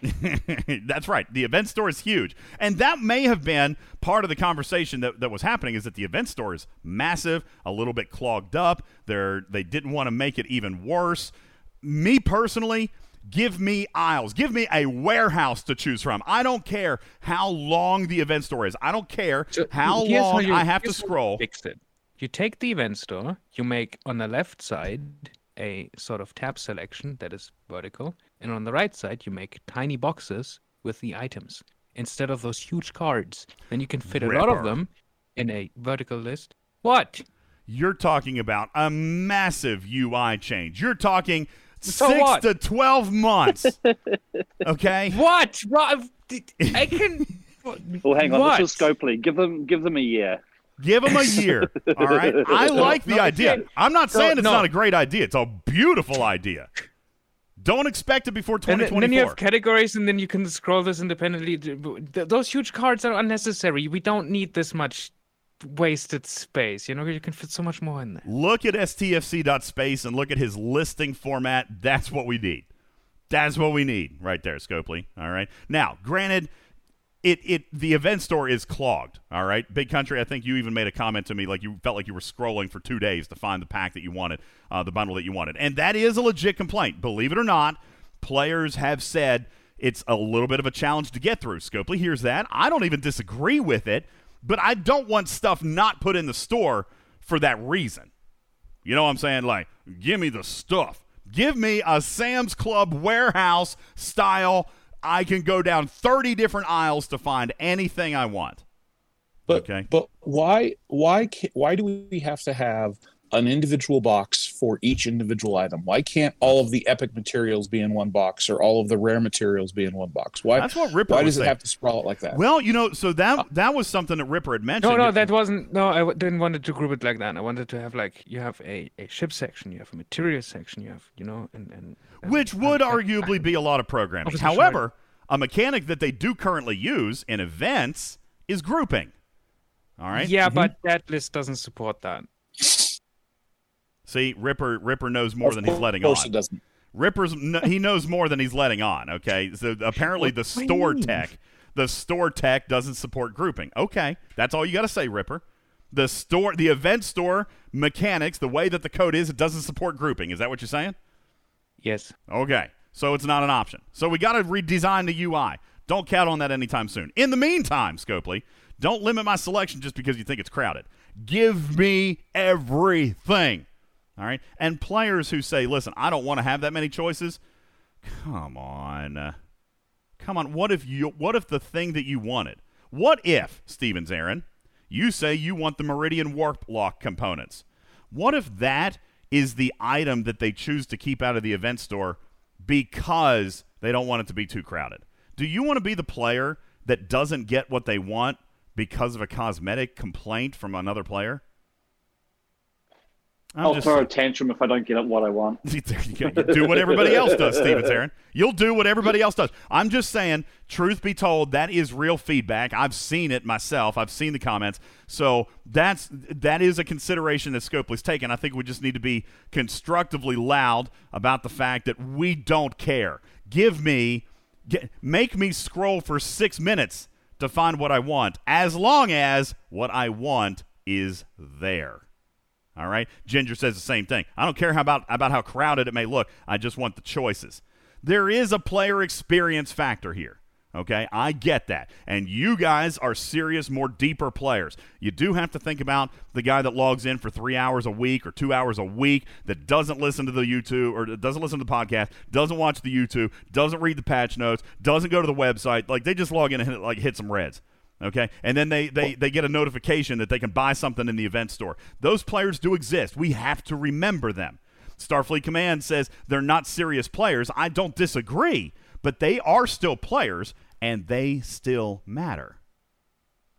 That's right. The event store is huge. And that may have been part of the conversation that, that was happening is that the event store is massive, a little bit clogged up. They're, they didn't want to make it even worse. Me personally, give me aisles. Give me a warehouse to choose from. I don't care how long the event store is. I don't care how Here's long you- I have to here's how you scroll. Fix it. You take the event store, you make on the left side a sort of tab selection that is vertical, and on the right side you make tiny boxes with the items instead of those huge cards. Then you can fit a lot of them in a vertical list. What? You're talking about a massive UI change. You're talking So six what? to 12 months. okay? What? What? I can. Well, hang on. What? This is Scopely. Give them, give them a year. Give them a year. All right. I like the No, idea. I'm not So, saying it's no. not a great idea. It's a beautiful idea. Don't expect it before 2024. And then, you have categories, and then you can scroll this independently. Those huge cards are unnecessary. We don't need this much wasted space. You know, you can fit so much more in there. Look at stfc.space and look at his listing format. That's what we need. That's what we need right there, Scopely. All right. Now, granted, it it the event store is clogged. All right, Big Country. I think you even made a comment to me like you felt like you were scrolling for two days to find the pack that you wanted, uh, the bundle that you wanted, and that is a legit complaint. Believe it or not, players have said it's a little bit of a challenge to get through. Scopely hears that. I don't even disagree with it, but I don't want stuff not put in the store for that reason. You know what I'm saying? Like, give me the stuff. Give me a Sam's Club warehouse style. I can go down 30 different aisles to find anything I want. But Okay. but why why ca why do we have to have an individual box for each individual item? Why can't all of the epic materials be in one box or all of the rare materials be in one box? Why That's what Ripper Why was does it saying. have to sprawl it like that? Well, you know, so that uh, that was something that Ripper had mentioned. No, no, that wasn't. No, I didn't want to group it like that. I wanted to have like you have a, a ship section, you have a material section, you have you know, and and which would arguably be a lot of programming. Officer Shard. However, a mechanic that they do currently use in events is grouping. All right. yeah, but mm-hmm. that list doesn't support that. See, Ripper Ripper knows more Of than he's letting on. course it doesn't. Ripper's kn- he knows more than he's letting on. Okay, so apparently the What do store mean? tech, the store tech doesn't support grouping. Okay, that's all you got to say, Ripper. The store, the event store mechanics, the way that the code is, it doesn't support grouping. Is that what you're saying? Yes. Okay, so it's not an option. So we got to redesign the UI. Don't count on that anytime soon. In the meantime, Scopely, don't limit my selection just because you think it's crowded. Give me everything. All right? And players who say, listen, I don't want to have that many choices, come on. Uh, Come on. What if you what if the thing that you wanted? What if, Stevens Aaron, you say you want the Meridian Warp Lock components? What if that is the item that they choose to keep out of the event store because they don't want it to be too crowded? Do you want to be the player that doesn't get what they want because of a cosmetic complaint from another player? I'm I'll just- throw a tantrum if I don't get what I want. there you go. You do what everybody else does, Stevens Aaron. You'll do what everybody else does. I'm just saying, truth be told, that is real feedback. I've seen it myself. I've seen the comments. So that's that is a consideration that Scopely's taken. I think we just need to be constructively loud about the fact that we don't care. Give me get, make me scroll for six minutes to find what I want, as long as what I want is there. All right. Ginger says the same thing. I don't care how about about how crowded it may look. I just want the choices. There is a player experience factor here. Okay, I get that. And you guys are serious, more deeper players. You do have to think about the guy that logs in for three hours a week or two hours a week that doesn't listen to the YouTube or doesn't listen to the podcast, doesn't watch the YouTube, doesn't read the patch notes, doesn't go to the website. Like they just log in and hit, like hit some reds. Okay, and then they, they they get a notification that they can buy something in the event store. Those players do exist. We have to remember them. Starfleet Command says they're not serious players. I don't disagree, but they are still players and they still matter.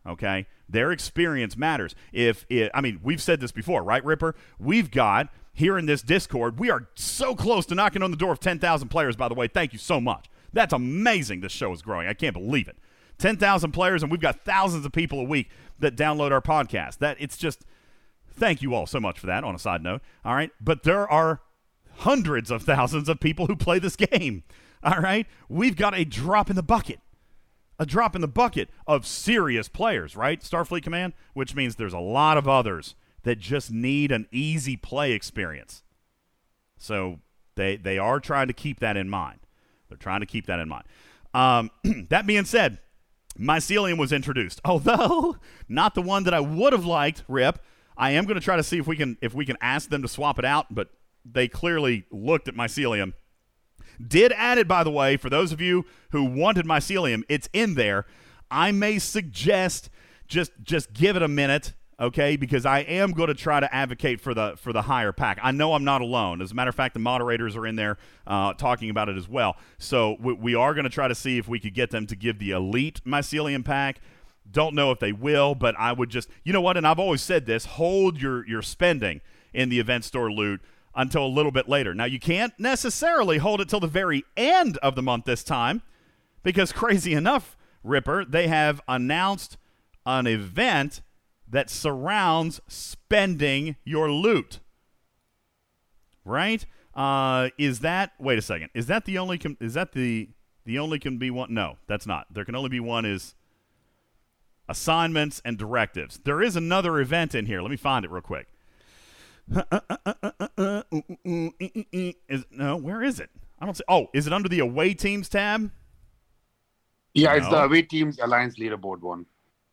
Okay? Their experience matters. If it, I mean, we've said this before, right, Ripper? We've got here in this Discord, we are so close to knocking on the door of 10,000 players, by the way. Thank you so much. That's amazing this show is growing. I can't believe it. 10,000 players and we've got thousands of people a week that download our podcast. That it's just thank you all so much for that on a side note. All right? But there are hundreds of thousands of people who play this game. All right? We've got a drop in the bucket. A drop in the bucket of serious players, right? Starfleet Command, which means there's a lot of others that just need an easy play experience. So they they are trying to keep that in mind. They're trying to keep that in mind. Um, that being said, mycelium was introduced, although not the one that I would have liked. Rip, I am going to try to see if we can if we can ask them to swap it out, but they clearly looked at mycelium. Did add it, by the way, for those of you who wanted mycelium, it's in there. I may suggest just just give it a minute, okay? Because I am going to try to advocate for the for the higher pack. I know I'm not alone. As a matter of fact, the moderators are in there uh, talking about it as well. So we, we are going to try to see if we could get them to give the elite mycelium pack. Don't know if they will, but I would just you know what? And I've always said this: hold your your spending in the event store loot until a little bit later. Now, you can't necessarily hold it till the very end of the month this time because, crazy enough, Ripper, they have announced an event that surrounds spending your loot. Right? Uh, is that wait a second? Is that the only com- is that the the only can be one? No, that's not. There can only be one is assignments and directives. There is another event in here. Let me find it real quick. Is, no, where is it? I don't see. Oh, is it under the away teams tab? Yeah, it's the away team's alliance leaderboard one.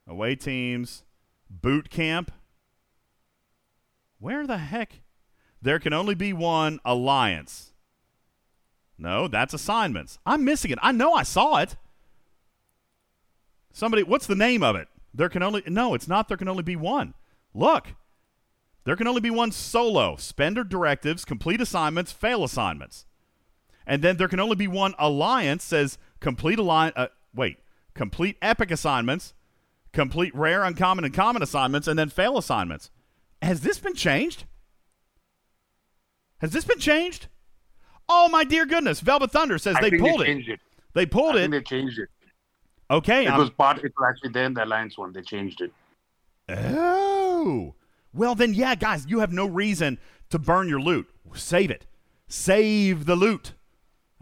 Away teams, boot camp. Where the heck? There can only be one alliance. No, that's assignments. I'm missing it. I know I saw it. Somebody, what's the name of it? There can only no, it's not. There can only be one. Look, there can only be one solo. Spender directives, complete assignments, fail assignments, and then there can only be one alliance. Says complete alliance. Uh, wait, complete epic assignments, complete rare, uncommon, and common assignments, and then fail assignments. Has this been changed? Has this been changed? Oh my dear goodness! Velvet Thunder says I they pulled they it. changed it. They pulled I it. they changed it. Okay, It I'm- was part. It was actually there in the alliance one. They changed it. Oh. Well, then, yeah, guys, you have no reason to burn your loot. Save it. Save the loot.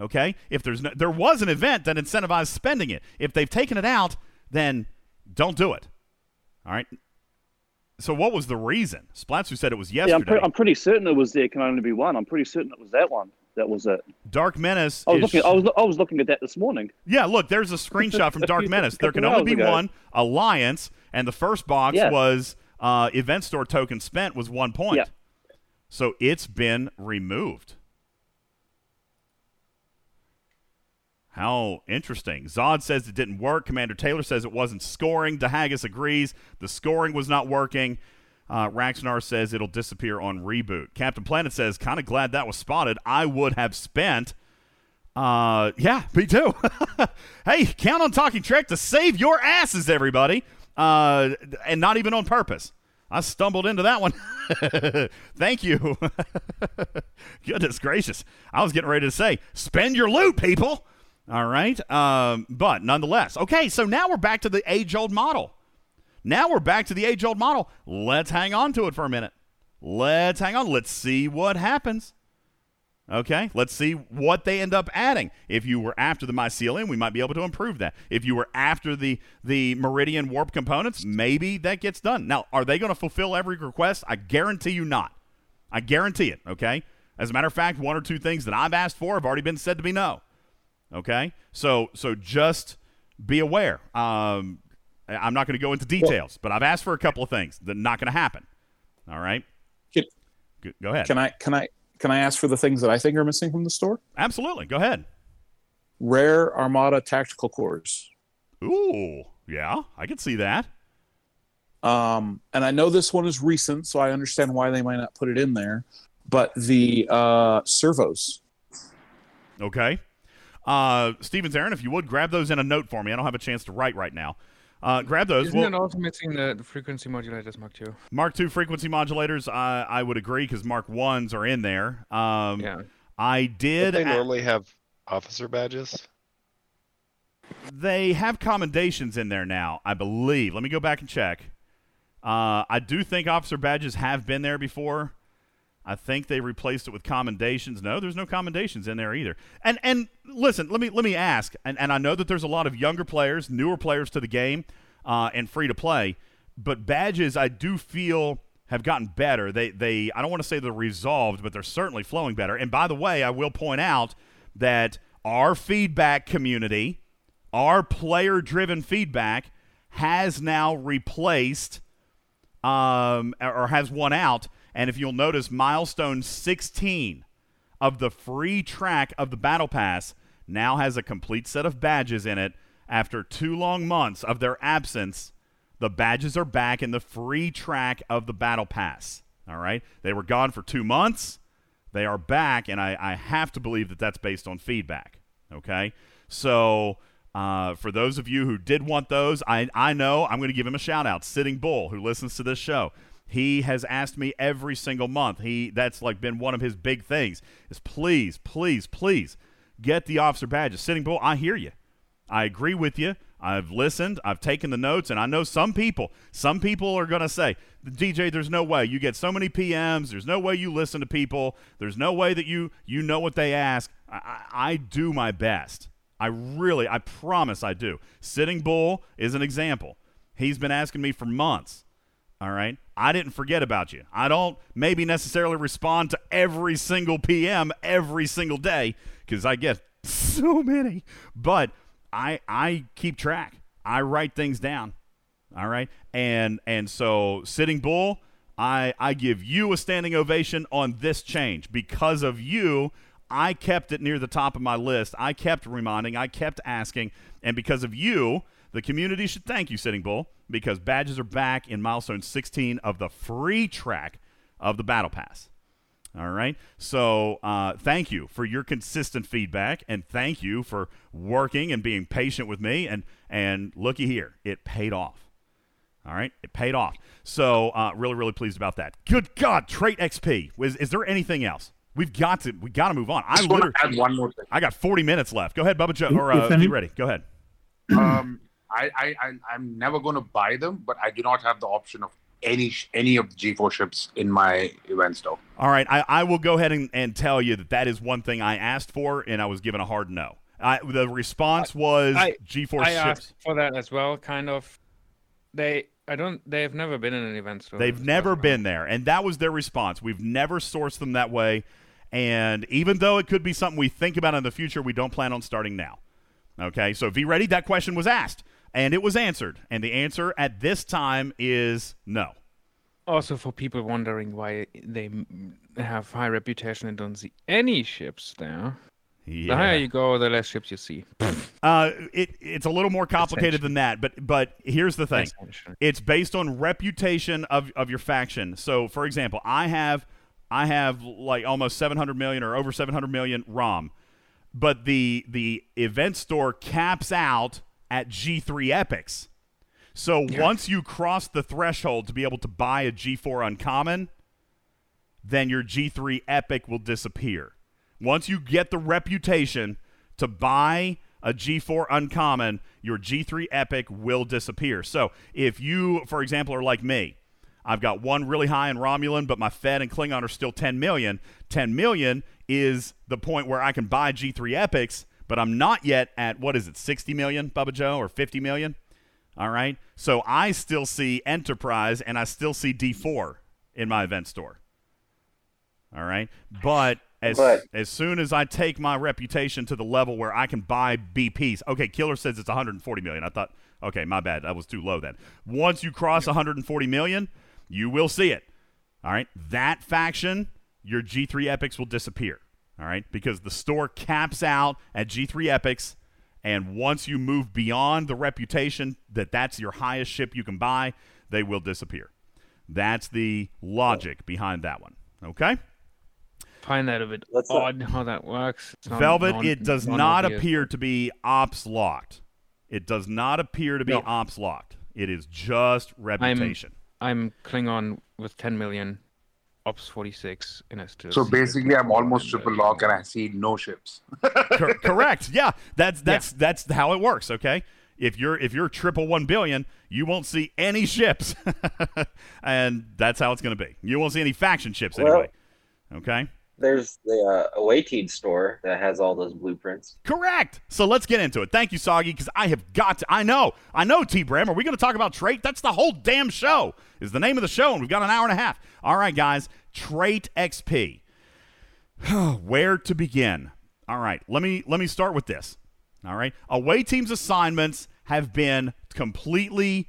Okay? If there's no, there was an event that incentivized spending it. If they've taken it out, then don't do it. All right? So what was the reason? Splatsu said it was Yeah, I'm, yesterday. pre- I'm pretty certain it was there can only be one. I'm pretty certain it was that one. That was it. Dark Menace I was looking. I was. I was looking at that this morning. Yeah, look, there's a screenshot from Dark Menace. There can only be ago. one alliance, and the first box Yeah. was uh, event store token spent was one point. Yeah. So it's been removed. How interesting. Zod says it didn't work. Commander Taylor says it wasn't scoring. DeHaggis agrees the scoring was not working. Uh, Raxnar says it'll disappear on reboot. Captain Planet says, kind of glad that was spotted. I would have spent. Uh, yeah, me too. hey, count on Talking Trek to save your asses, everybody. Uh, and not even on purpose. I stumbled into that one. Thank you. Goodness gracious. I was getting ready to say, spend your loot, people. All right. Um, but nonetheless, okay, so now we're back to the age old model. Now we're back to the age old model. Let's hang on to it for a minute. Let's hang on. Let's see what happens. Okay, let's see what they end up adding. If you were after the mycelium, we might be able to improve that. If you were after the the meridian warp components, maybe that gets done. Now, are they going to fulfill every request? I guarantee you not. I guarantee it. Okay. As a matter of fact, one or two things that I've asked for have already been said to be no. Okay, so so just be aware. Um, I'm not going to go into details, but I've asked for a couple of things that are not going to happen. All right. Can- Go- Go ahead. Can I can I can I ask for the things that I think are missing from the store? Absolutely. Go ahead. Rare Armada tactical cores. Ooh, yeah, I can see that. Um, and I know this one is recent, so I understand why they might not put it in there. But the uh, servos, Okay. Uh, Stevens, Aaron, if you would grab those in a note for me. I don't have a chance to write right now. Uh, grab those. Isn't Well, it also missing the, the frequency modulators, Mark Two? Mark Two frequency modulators, I I would agree because Mark ones are in there. Um, Yeah. I did. Don't did. they a- normally have officer badges? they have commendations in there now, I believe. Let me go back and check. Uh, I do think officer badges have been there before. I think they replaced it with commendations. No, there's no commendations in there either. And and listen, let me let me ask. And, and I know that there's a lot of younger players, newer players to the game, uh, and free to play. But badges, I do feel have gotten better. They they I don't want to say they're resolved, but they're certainly flowing better. And by the way, I will point out that our feedback community, our player driven feedback, has now replaced um, or has won out. And if you'll notice, milestone 16 of the free track of the Battle Pass now has a complete set of badges in it. After two long months of their absence, the badges are back in the free track of the Battle Pass. All right? They were gone for two months. They are back, and I, I have to believe that that's based on feedback. Okay? So. Uh, for those of you who did want those, I, I know I'm going to give him a shout out. Sitting Bull, who listens to this show, he has asked me every single month. He that's like been one of his big things. Is please, please, please get the officer badges. Sitting Bull, I hear you. I agree with you. I've listened. I've taken the notes, and I know some people. Some people are going to say, "DJ, there's no way you get so many PMs. There's no way you listen to people. There's no way that you you know what they ask." I, I, I do my best. I really, I promise, I do. Sitting Bull is an example. He's been asking me for months. All right. I didn't forget about you. I don't maybe necessarily respond to every single PM every single day because I get so many, but I I keep track. I write things down. All right. And and so sitting bull, I I give you a standing ovation on this change because of you. I kept it near the top of my list. I kept reminding, I kept asking, and because of you, the community should thank you, Sitting Bull, because badges are back in milestone 16 of the free track of the Battle Pass. All right. So uh, thank you for your consistent feedback, and thank you for working and being patient with me. And and looky here, it paid off. All right, it paid off. So uh, really, really pleased about that. Good God, trait XP. Is, is there anything else? We've got to we got to move on. I just wanna literally add one more thing. I got 40 minutes left. Go ahead, Bubba Joe. If- Or uh, any- be ready. Go ahead. um, I, I, I, I'm never going to buy them, but I do not have the option of any any of the G4 ships in my event store. All right, I, I will go ahead and, and tell you that that is one thing I asked for, and I was given a hard no. I, the response was I- G4 I ships. asked for that as well. Kind of. They. I don't. They have never been in an event store. They've never been there, and that was their response. We've never sourced them that way, and even though it could be something we think about in the future, we don't plan on starting now. Okay, so V Reddy? That question was asked, and it was answered, and the answer at this time is no. Also, for people wondering why they have high reputation and don't see any ships there. The higher you go, the less ships you see. Uh, it it's a little more complicated than that, but but here's the thing: it's based on reputation of, of your faction. So, for example, I have I have like almost 700 million or over 700 million ROM, but the the event store caps out at G3 epics. So once you cross the threshold to be able to buy a G4 uncommon, then your G3 epic will disappear. Once you get the reputation to buy a G4 uncommon, your G3 epic will disappear. So if you, for example, are like me, I've got one really high in Romulan, but my Fed and Klingon are still 10 million. 10 million is the point where I can buy G3 epics, but I'm not yet at, what is it, 60 million, Bubba Joe, or 50 million? All right. So I still see Enterprise and I still see D4 in my event store. All right. But as But- as soon as I take my reputation to the level where I can buy BPs, okay, Killer says it's 140 million. I thought, okay, my bad, that was too low then. Once you cross 140 million, you will see it. All right, that faction, your G3 epics will disappear. All right, because the store caps out at G3 epics, and once you move beyond the reputation that that's your highest ship you can buy, they will disappear. That's the logic behind that one. Okay. Find that a bit Let's, uh, odd how that works. It's non- Velvet, non- it does not non-obvious. appear to be ops locked. It does not appear to be No. ops locked. It is just reputation. I'm Klingon with 10 million, Ops 46, and I still. So basically. I'm almost triple lock and I see no ships. Cor- correct. Yeah, that's that's that's how it works. Okay. If you're if you're triple one billion, you won't see any ships, and that's how it's going to be. You won't see any faction ships Well- anyway. Okay. There's the uh, away team store that has all those blueprints. Correct. So let's get into it. Thank you, Soggy, because I have got to. I know. I know, T. Bram. Are we going to talk about trait? That's the whole damn show. Is the name of the show, and we've got an hour and a half. All right, guys. Trait XP. Where to begin? All right. Let me let me start with this. All right. Away teams assignments have been completely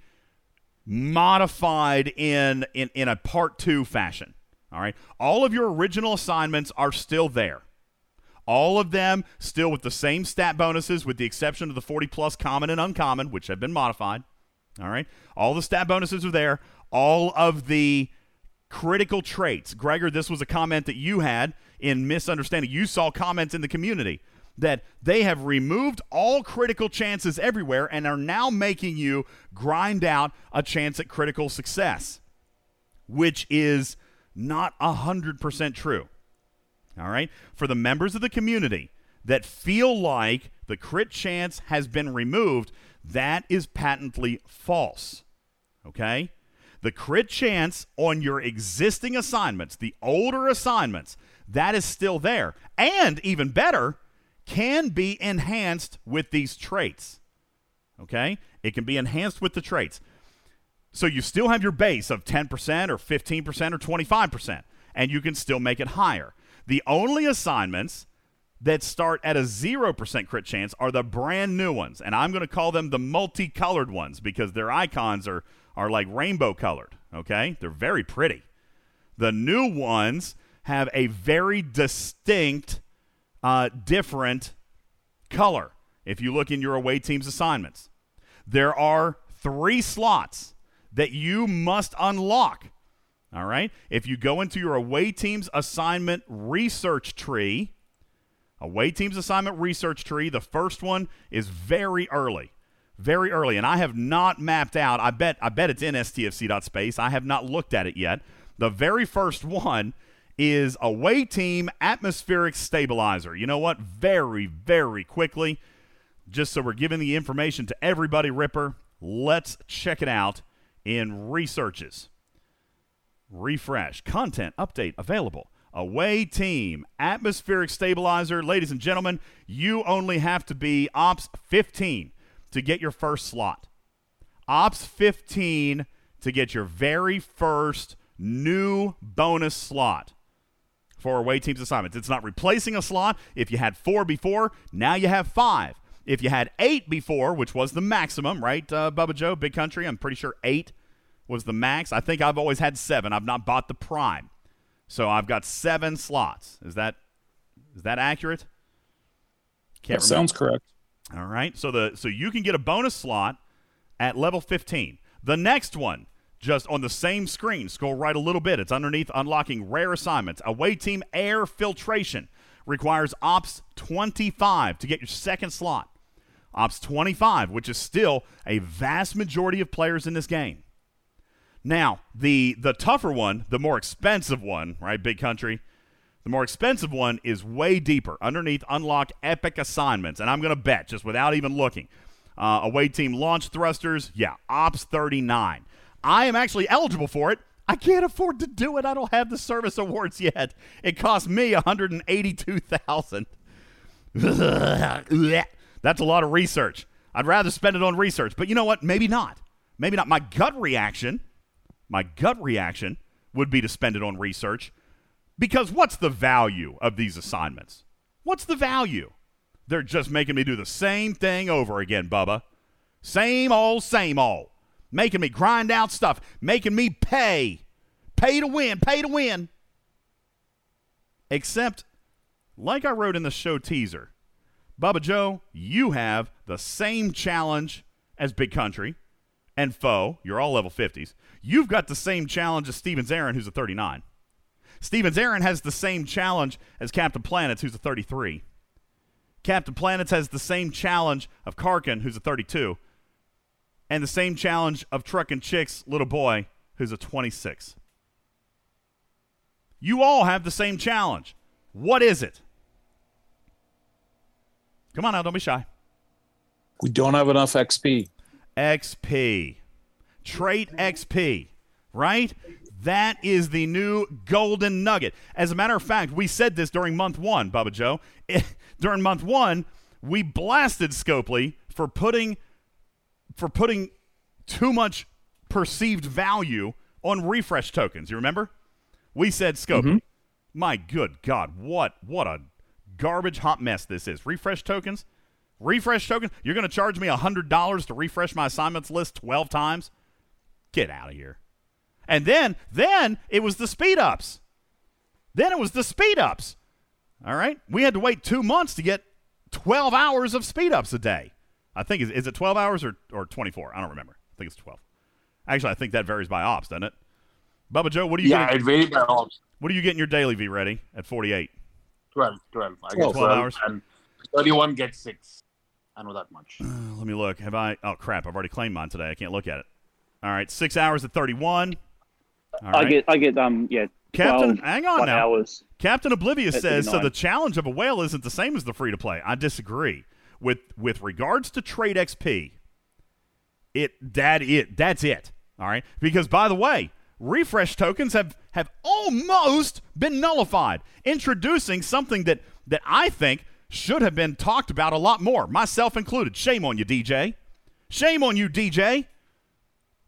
modified in in in a part two fashion. All right. All of your original assignments are still there. All of them still with the same stat bonuses, with the exception of the 40 plus common and uncommon, which have been modified. All right. All the stat bonuses are there. All of the critical traits. Gregor, this was a comment that you had in misunderstanding. You saw comments in the community that they have removed all critical chances everywhere and are now making you grind out a chance at critical success, which is not 100% true. All right? For the members of the community that feel like the crit chance has been removed, that is patently false. Okay? The crit chance on your existing assignments, the older assignments, that is still there. And even better, can be enhanced with these traits. Okay? It can be enhanced with the traits. So you still have your base of 10% or 15% or 25%, and you can still make it higher. The only assignments that start at a 0% crit chance are the brand new ones, and I'm going to call them the multicolored ones because their icons are, are like rainbow colored, okay? They're very pretty. The new ones have a very distinct, uh, different color if you look in your away team's assignments. There are three slots that you must unlock. All right? If you go into your away team's assignment research tree, away team's assignment research tree, the first one is very early. Very early. And I have not mapped out. I bet I bet it's in stfc.space. I have not looked at it yet. The very first one is away team atmospheric stabilizer. You know what? Very, very quickly, just so we're giving the information to everybody, Ripper, let's check it out in researches. Refresh. Content update available. Away team. Atmospheric stabilizer. Ladies and gentlemen, you only have to be Ops 15 to get your first slot. Ops 15 to get your very first new bonus slot for away teams assignments. It's not replacing a slot. If you had four before, now you have five. If you had eight before, which was the maximum, right, uh, Bubba Joe, Big Country, I'm pretty sure eight was the max. I think I've always had seven. I've not bought the prime, so I've got seven slots. Is that is that accurate? That sounds correct. All right. So the so you can get a bonus slot at level 15. The next one, just on the same screen, scroll right a little bit. It's underneath unlocking rare assignments. Away team air filtration requires ops 25 to get your second slot. Ops 25, which is still a vast majority of players in this game. Now, the the tougher one, the more expensive one, right, big country, the more expensive one is way deeper underneath unlock epic assignments. And I'm going to bet, just without even looking, uh, away team launch thrusters, yeah, Ops 39. I am actually eligible for it. I can't afford to do it. I don't have the service awards yet. It cost me 182,000. That's a lot of research. I'd rather spend it on research. But you know what? Maybe not. Maybe not. My gut reaction, my gut reaction would be to spend it on research because what's the value of these assignments? What's the value? They're just making me do the same thing over again, Bubba. Same old, same old. Making me grind out stuff, making me pay. Pay to win, pay to win. Except, like I wrote in the show teaser, Bubba Joe, you have the same challenge as Big Country and Foe. You're all level 50s. You've got the same challenge as Stevens Aaron, who's a 39. Stevens Aaron has the same challenge as Captain Planets, who's a 33. Captain Planets has the same challenge of Karkin, who's a 32, and the same challenge of Truck and Chick's little boy, who's a 26. You all have the same challenge. What is it? Come on now, don't be shy. We don't have enough XP. XP. Trait XP, right? That is the new golden nugget. As a matter of fact, we said this during month one, Bubba Joe. during month one, we blasted Scopely for putting for putting too much perceived value on refresh tokens. You remember? We said Scopely. Mm-hmm. My good God, what what a garbage hot mess this is. Refresh tokens? Refresh tokens? You're going to charge me $100 to refresh my assignments list 12 times? Get out of here. And then, then it was the speed ups. Then it was the speed ups. All right. We had to wait two months to get 12 hours of speed ups a day. I think, is, is it 12 hours or, or 24? I don't remember. I think it's 12. Actually, I think that varies by ops, doesn't it? Bubba Joe, what do you Yeah, get? it varies by ops. What do you get in your daily V Reddy at 48? 12, 12. I 12 get 12 hours. And 31 gets 6. I know that much. Uh, let me look. Have I? Oh, crap. I've already claimed mine today. I can't look at it. All right. Six hours at 31. All I get, I get, um, yeah, Captain, 12 hang on now. hours. Captain Oblivious at says so. The challenge of a whale isn't the same as the free to play. I disagree. With with regards to trait XP, it that it that's it. All right. Because by the way, refresh tokens have have almost been nullified, introducing something that that I think should have been talked about a lot more, myself included. Shame on you, DJ. Shame on you, DJ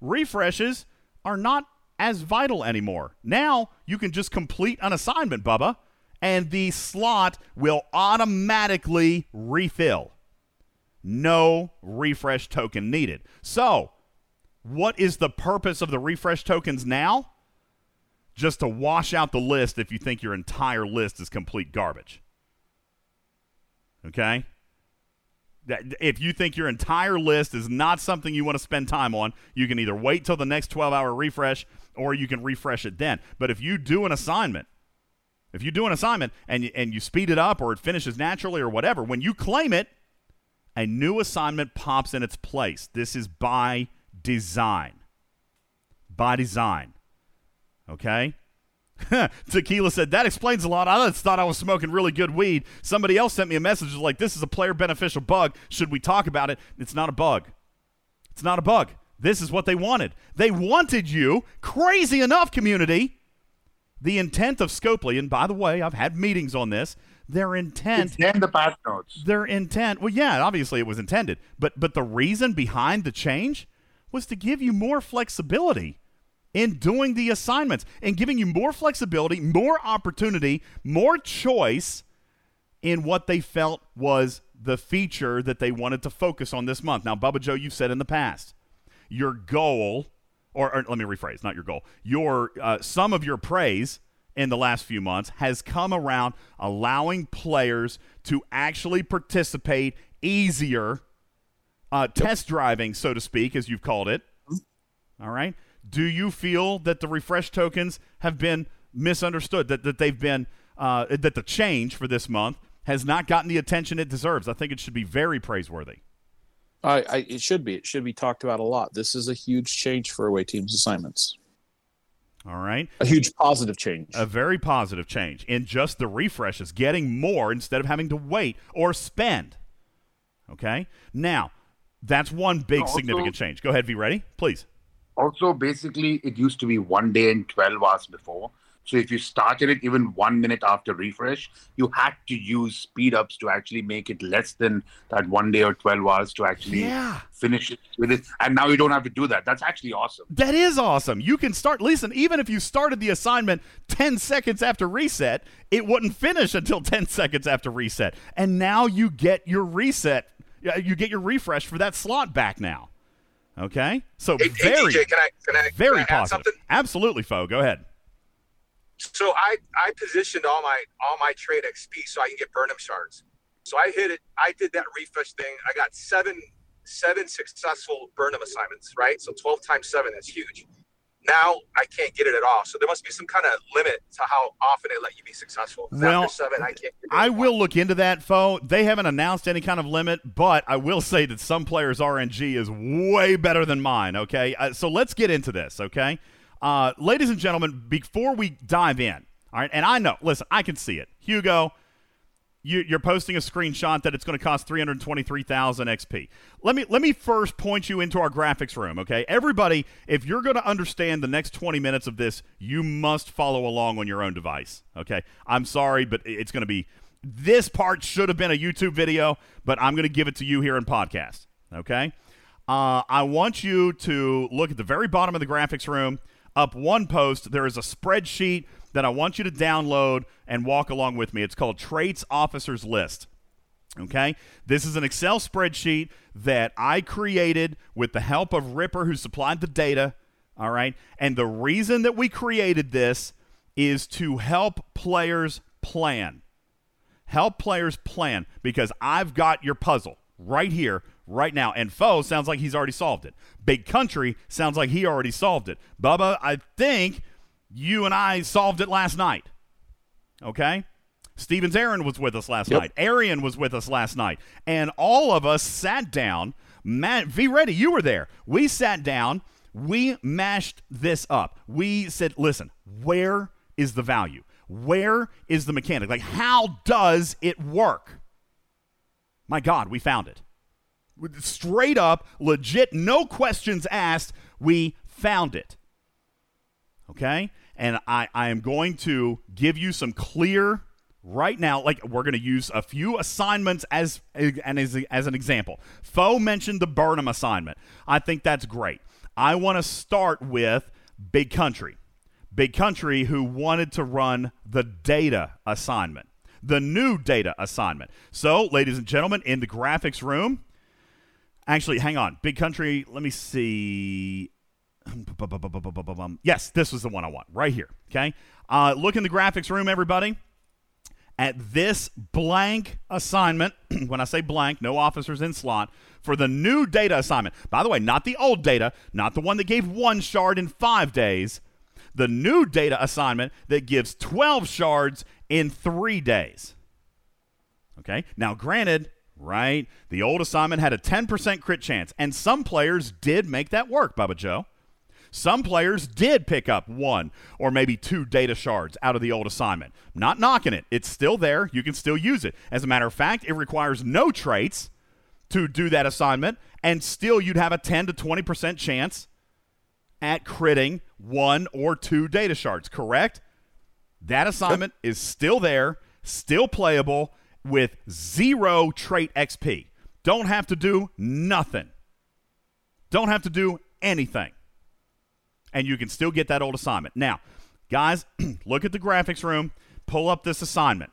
refreshes are not as vital anymore. Now you can just complete an assignment, Bubba, and the slot will automatically refill. No refresh token needed. So, what is the purpose of the refresh tokens now? Just to wash out the list if you think your entire list is complete garbage. Okay? if you think your entire list is not something you want to spend time on, you can either wait till the next 12 hour refresh or you can refresh it then. But if you do an assignment, if you do an assignment and you, and you speed it up or it finishes naturally or whatever, when you claim it, a new assignment pops in its place. This is by design. By design. Okay? Tequila said, That explains a lot. I just thought I was smoking really good weed. Somebody else sent me a message like, This is a player beneficial bug. Should we talk about it? It's not a bug. It's not a bug. This is what they wanted. They wanted you, crazy enough, community. The intent of Scopely, and by the way, I've had meetings on this. Their intent It's in the patch notes. their intent well yeah obviously it was intended but but the reason behind the change was to give you more flexibility in doing the assignments and giving you more flexibility more opportunity more choice in what they felt was the feature that they wanted to focus on this month. Now bubba joe you've said in the past your goal or, or let me rephrase not your goal your uh, some of your praise in the last few months has come around allowing players to actually participate easier uh, test driving so to speak as you've called it all right do you feel that the refresh tokens have been misunderstood that, that they've been uh, that the change for this month has not gotten the attention it deserves i think it should be very praiseworthy I, I it should be. It should be talked about a lot. This is a huge change for away teams assignments. all right A huge positive change. a very positive change in just the refreshes, getting more instead of having to wait or spend. Okay? Now, that's one big Also- significant change. Go ahead, V. Reddy? Please. Also, basically, it used to be one day and 12 hours before. So if you started it even one minute after refresh, you had to use speed ups to actually make it less than that one day or 12 hours to actually Yeah. finish it with it. And now you don't have to do that. That's actually awesome. That is awesome. You can start, listen, even if you started the assignment 10 seconds after reset, it wouldn't finish until 10 seconds after reset. And now you get your reset, you get your refresh for that slot back now. Okay? So Hey, hey, very, DJ, can I can I very positive. something? Absolutely, Fo. Go ahead. So I I positioned all my all my trait XP so I can get Burnham shards. So I hit it. I did that refresh thing. I got seven seven successful Burnham assignments. Right. So twelve times seven. That's huge. Now I can't get it at all. So there must be some kind of limit to how often they let you be successful. Well, seven, I can't. Get it. I will look into that, Fo. They haven't announced any kind of limit, but I will say that some players' RNG is way better than mine, okay? Uh, so let's get into this, okay? Uh, ladies and gentlemen, before we dive in, all right, and I know, listen, I can see it. Hugo, you, you're posting a screenshot that it's going to cost 323,000 XP. Let me let me first point you into our graphics room, okay? Everybody, if you're going to understand the next 20 minutes of this, you must follow along on your own device, okay? I'm sorry, but it's going to be this part should have been a YouTube video, but I'm going to give it to you here in podcast, okay? Uh, I want you to look at the very bottom of the graphics room. Up one post, there is a spreadsheet that I want you to download and walk along with me. It's called Traits Officers List. Okay? This is an Excel spreadsheet that I created with the help of Ripper, who supplied the data. All right? And the reason that we created this is to help players plan. Help players plan because I've got your puzzle right here, right now. And Foe sounds like he's already solved it. Big Country sounds like he already solved it. Bubba, I think you and I solved it last night. Okay? Stevens Aaron was with us last Yep. night. Arian was with us last night. And all of us sat down. Matt, V Reddy, you were there. We sat down. We mashed this up. We said, listen, where is the value? Where is the mechanic? Like, how does it work? My God, we found it. Straight up, legit, no questions asked, we found it. Okay? And I, I am going to give you some clear right now. Like, we're going to use a few assignments as, and as, as an example. Foe mentioned the Burnham assignment. I think that's great. I want to start with Big Country. Big Country, who wanted to run the data assignment, the new data assignment. So, ladies and gentlemen, in the graphics room, actually, hang on. Big Country, let me see. Yes, this was the one I want right here. Okay. Uh, look in the graphics room, everybody. At this blank assignment, when I say blank, no officers in slot, for the new data assignment. By the way, not the old data, not the one that gave one shard in five days. The new data assignment that gives 12 shards in three days. Okay. Now, granted, right, the old assignment had a 10% crit chance, and some players did make that work, Bubba Joe. Some players did pick up one or maybe two data shards out of the old assignment. Not knocking it. It's still there. You can still use it. As a matter of fact, it requires no traits to do that assignment, and still you'd have a 10 to 20% chance at critting one or two data shards, correct? That assignment is still there, still playable with zero trait XP. Don't have to do nothing. Don't have to do anything. And you can still get that old assignment. Now, guys, look at the graphics room, pull up this assignment.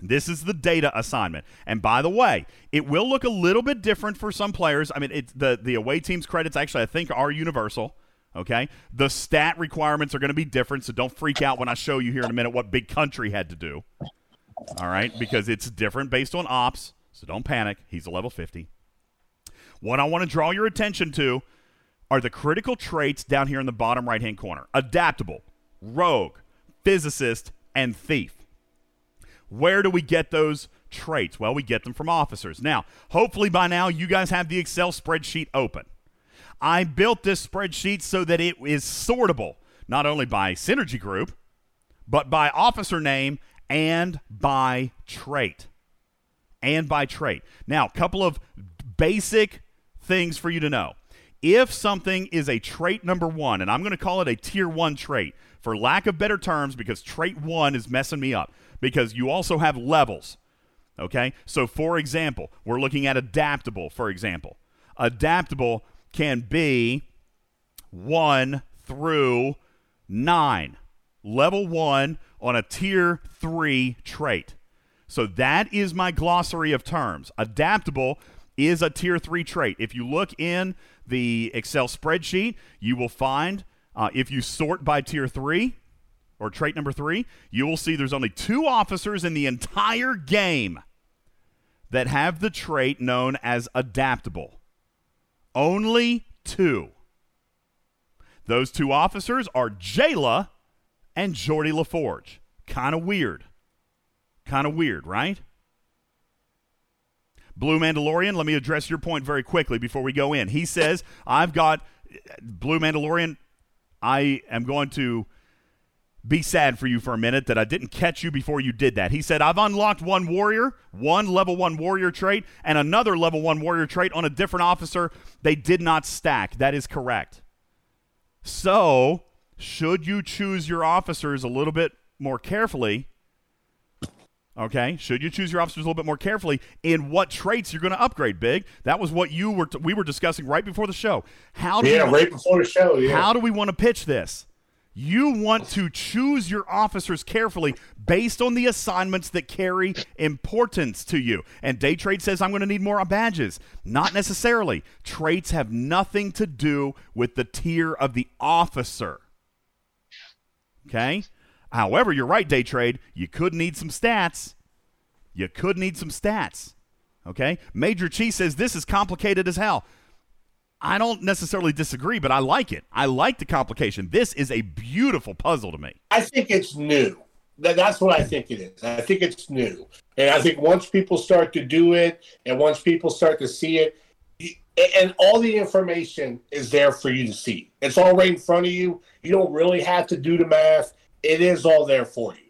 This is the data assignment. And by the way, it will look a little bit different for some players. I mean, it's the the away team's credits actually I think are universal. Okay? The stat requirements are going to be different, so don't freak out when I show you here in a minute what Big Country had to do. All right? Because it's different based on ops, so don't panic. He's a level 50. What I want to draw your attention to are the critical traits down here in the bottom right hand corner adaptable, rogue, physicist, and thief. Where do we get those traits? Well, we get them from officers. Now, hopefully by now you guys have the Excel spreadsheet open. I built this spreadsheet so that it is sortable, not only by synergy group, but by officer name and by trait. And by trait. Now, a couple of basic things for you to know. If something is a trait number one, and I'm going to call it a tier one trait for lack of better terms because trait one is messing me up because you also have levels. Okay? So, for example, we're looking at adaptable, for example. Adaptable can be one through nine. Level one on a tier three trait. So that is my glossary of terms. Adaptable is a tier three trait. If you look in the Excel spreadsheet, you will find uh, if you sort by tier three or trait number three, you will see there's only two officers in the entire game that have the trait known as adaptable. Only two. Those two officers are Jaylah and Geordi LaForge. Kind of weird. Kind of weird, right? Blue Mandalorian, let me address your point very quickly before we go in. He says, I've got Blue Mandalorian. I am going to be sad for you for a minute that I didn't catch you before you did that. He said, I've unlocked one warrior, one level one warrior trait, and another level one warrior trait on a different officer. They did not stack. That is correct. So, should you choose your officers a little bit more carefully, okay, should you choose your officers a little bit more carefully in what traits you're going to upgrade, Big? That was what you were t- we were discussing right before the show. How do Yeah, we, right before the show, yeah. How do we want to pitch this? You want to choose your officers carefully based on the assignments that carry importance to you. And day trade says I'm going to need more badges. Not necessarily. Traits have nothing to do with the tier of the officer. Okay? However, you're right, day trade. You could need some stats. You could need some stats. Okay? Major Chi says this is complicated as hell. I don't necessarily disagree, but I like it. I like the complication. This is a beautiful puzzle to me. I think it's new. That's what I think it is. I think it's new. And I think once people start to do it and once people start to see it, and all the information is there for you to see. It's all right in front of you. You don't really have to do the math. It is all there for you.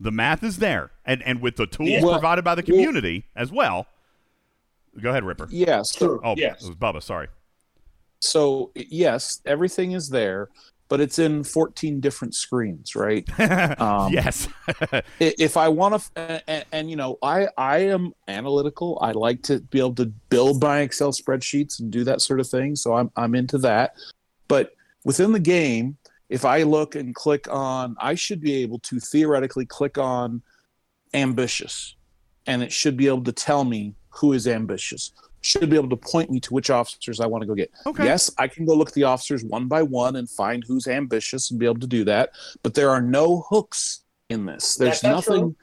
The math is there, and and with the tools Yeah. Well- provided by the community as well. Go ahead, Ripper. Yes. True. Oh, Yes. it was Bubba. Sorry. So yes, everything is there, but it's in 14 different screens, right? Um, yes. If I want to, and, and you know, I I am analytical. I like to be able to build my Excel spreadsheets and do that sort of thing. So I'm I'm into that. But within the game, if I look and click on, I should be able to theoretically click on ambitious, and it should be able to tell me who is ambitious. Should be able to point me to which officers I want to go get. Okay. Yes, I can go look at the officers one by one and find who's ambitious and be able to do that. But there are no hooks in this. There's That's not true. nothing.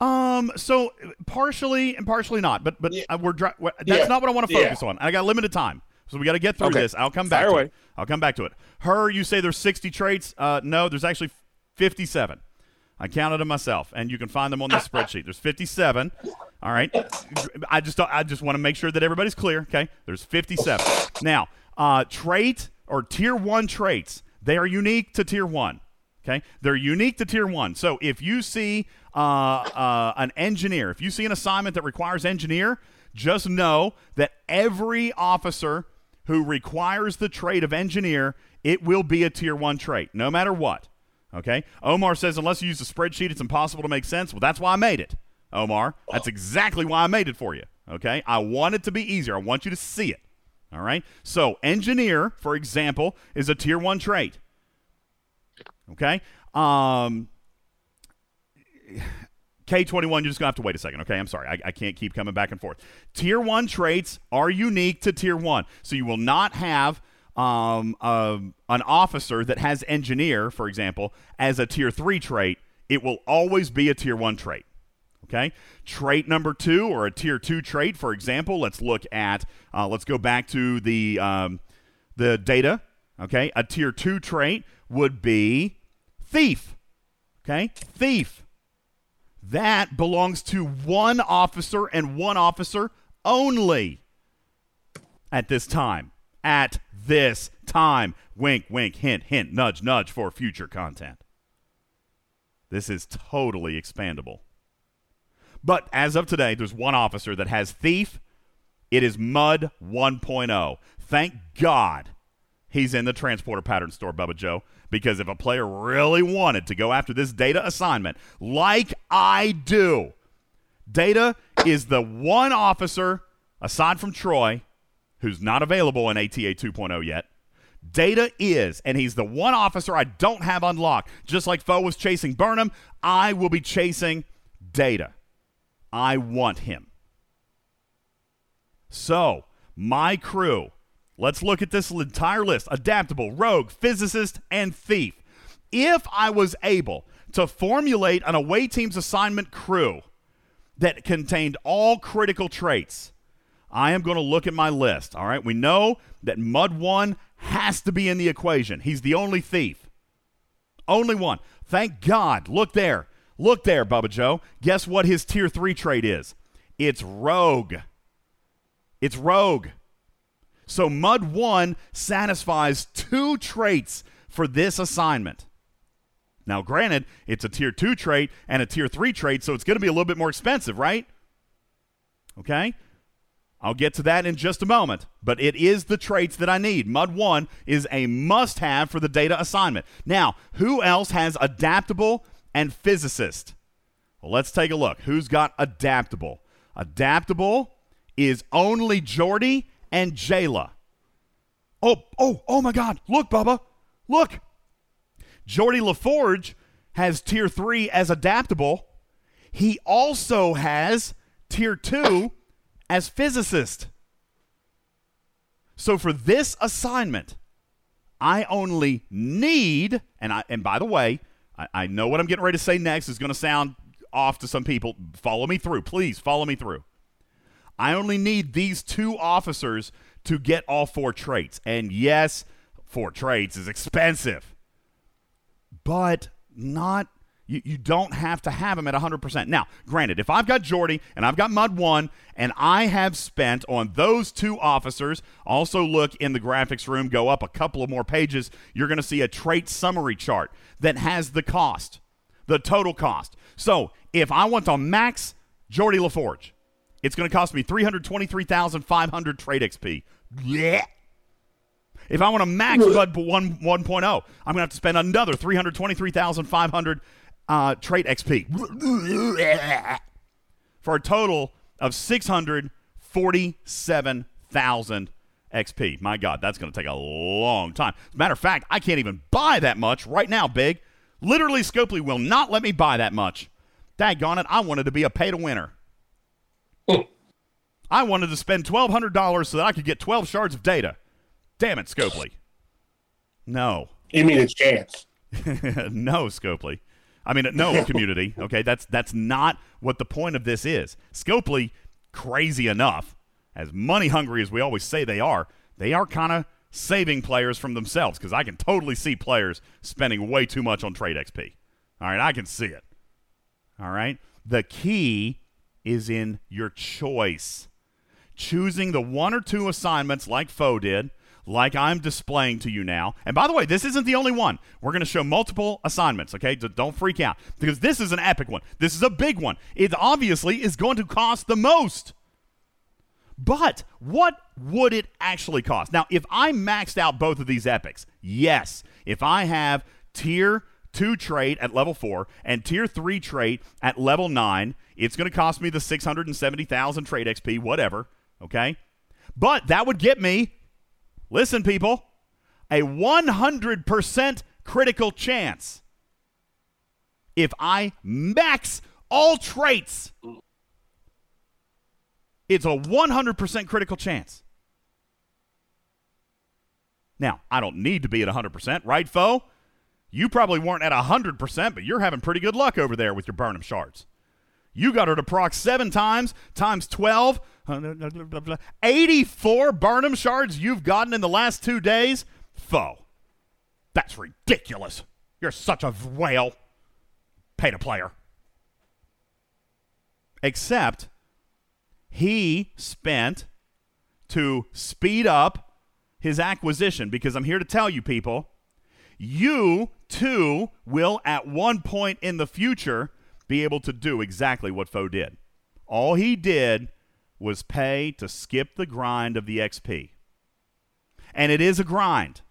Um. So partially and partially not, but but uh, we're dri- that's Yeah. not what I want to Yeah. focus on. I got limited time, so we got to get through Okay. this. I'll come back Fire to away. it. I'll come back to it. Her, you say there's 60 traits. Uh, no, there's actually 57. I counted them myself, and you can find them on this spreadsheet. There's 57. All right. I just I just want to make sure that everybody's clear. Okay. There's 57. Now, uh, trait or tier one traits, they are unique to tier one. Okay, they're unique to tier one. So if you see uh, uh, an engineer, if you see an assignment that requires engineer, just know that every officer who requires the trait of engineer, it will be a tier one trait, no matter what. Okay, Omar says unless you use a spreadsheet, it's impossible to make sense. Well, that's why I made it, Omar. That's exactly why I made it for you. Okay, I want it to be easier. I want you to see it. All right. So engineer, for example, is a tier one trait. Okay. Um, K21, you're just going to have to wait a second. Okay. I'm sorry. I, I can't keep coming back and forth. Tier one traits are unique to tier one. So you will not have um, um, an officer that has engineer, for example, as a tier three trait. It will always be a tier one trait. Okay. Trait number two or a tier two trait, for example, let's look at, uh, let's go back to the, um, the data. Okay. A tier two trait would be thief. Okay. Thief. That belongs to one officer and one officer only at this time. At this time. Wink, wink, hint, hint, nudge, nudge for future content. This is totally expandable. But as of today, there's one officer that has thief. It is Mudd 1.0. Thank God he's in the transporter pattern store, Bubba Joe. Because if a player really wanted to go after this data assignment, like I do, data is the one officer, aside from Troi, who's not available in ATA 2.0 yet. Data is, and he's the one officer I don't have unlocked. Just like Foe was chasing Burnham, I will be chasing Data. I want him. So, my crew, let's look at this entire list adaptable, rogue, physicist, and thief. If I was able to formulate an away team's assignment crew that contained all critical traits, I am going to look at my list. All right. We know that Mudd 1 has to be in the equation. He's the only thief. Only one. Thank God. Look there. Look there, Bubba Joe. Guess what his tier 3 trait is? It's rogue. It's rogue. So Mudd 1 satisfies two traits for this assignment. Now, granted, it's a tier 2 trait and a tier 3 trait, so it's going to be a little bit more expensive, right? Okay? I'll get to that in just a moment, but it is the traits that I need. Mudd 1 is a must have for the data assignment. Now, who else has adaptable and physicist? Well, let's take a look. Who's got adaptable? Adaptable is only Geordi and Jaylah. Oh, oh, oh my God. Look, Bubba. Look. Geordi LaForge has tier 3 as adaptable. He also has tier 2 as physicist. So for this assignment, I only need, and I and by the way, I, I know what I'm getting ready to say next is going to sound off to some people. Follow me through, please. Follow me through. I only need these two officers to get all four traits. And yes, four traits is expensive, but not you, you don't have to have them at 100%. Now, granted, if I've got Geordi and I've got Mudd 1 and I have spent on those two officers, also look in the graphics room, go up a couple of more pages, you're going to see a trait summary chart that has the cost, the total cost. So if I want to max Geordi LaForge, it's going to cost me 323,500 trait XP. Yeah. If I want to max Bud 1, 1.0, I'm going to have to spend another 323,500 uh, trait XP for a total of 647,000 XP. My God, that's going to take a long time. As a matter of fact, I can't even buy that much right now, Big. Literally, Scopely will not let me buy that much. Daggone it, I wanted to be a pay to winner. I wanted to spend $1,200 so that I could get 12 shards of data. Damn it, Scopely. No. You mean a chance? no, Scopely. I mean, no community. Okay, that's that's not what the point of this is. Scopely, crazy enough, as money hungry as we always say they are, they are kind of saving players from themselves because I can totally see players spending way too much on trait XP. All right, I can see it. All right, the key is in your choice. Choosing the one or two assignments like Foe did, like I'm displaying to you now. And by the way, this isn't the only one. We're going to show multiple assignments, okay? Don't freak out because this is an epic one. This is a big one. It obviously is going to cost the most. But what would it actually cost? Now, if I maxed out both of these epics, yes. If I have tier 2 trait at level 4 and tier 3 trait at level 9, it's going to cost me the 670,000 trait XP, whatever, okay? But that would get me, listen, people, a 100% critical chance if I max all traits. It's a 100% critical chance. Now, I don't need to be at 100%, right, foe? You probably weren't at 100%, but you're having pretty good luck over there with your Burnham shards. You got her to proc seven times, times 12, 84 Burnham shards you've gotten in the last two days? Foe. That's ridiculous. You're such a whale. Pay to player. Except he spent to speed up his acquisition because I'm here to tell you people, you too will at one point in the future be able to do exactly what Foe did. All he did was pay to skip the grind of the XP. And it is a grind.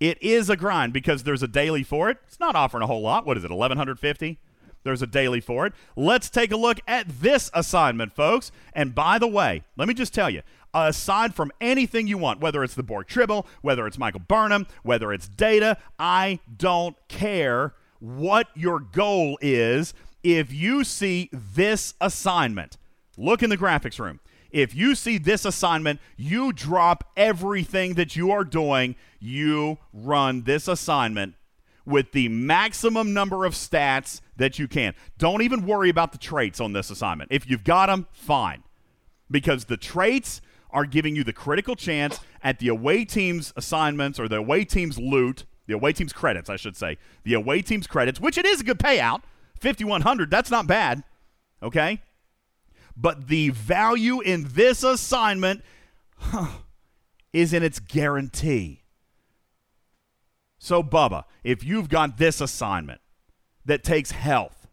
It is a grind because there's a daily for it. It's not offering a whole lot. What is it, 1150? There's a daily for it. Let's take a look at this assignment, folks. And by the way, let me just tell you, aside from anything you want, whether it's the Borg Tribble, whether it's Michael Burnham, whether it's data, I don't care what your goal is. If you see this assignment, look in the graphics room. If you see this assignment, you drop everything that you are doing. You run this assignment with the maximum number of stats that you can. Don't even worry about the traits on this assignment. If you've got them, fine. Because the traits are giving you the critical chance at the away team's assignments or the away team's loot, the away team's credits, I should say, the away team's credits, which it is a good payout. 5100 that's not bad okay but the value in this assignment huh, is in its guarantee so bubba if you've got this assignment that takes health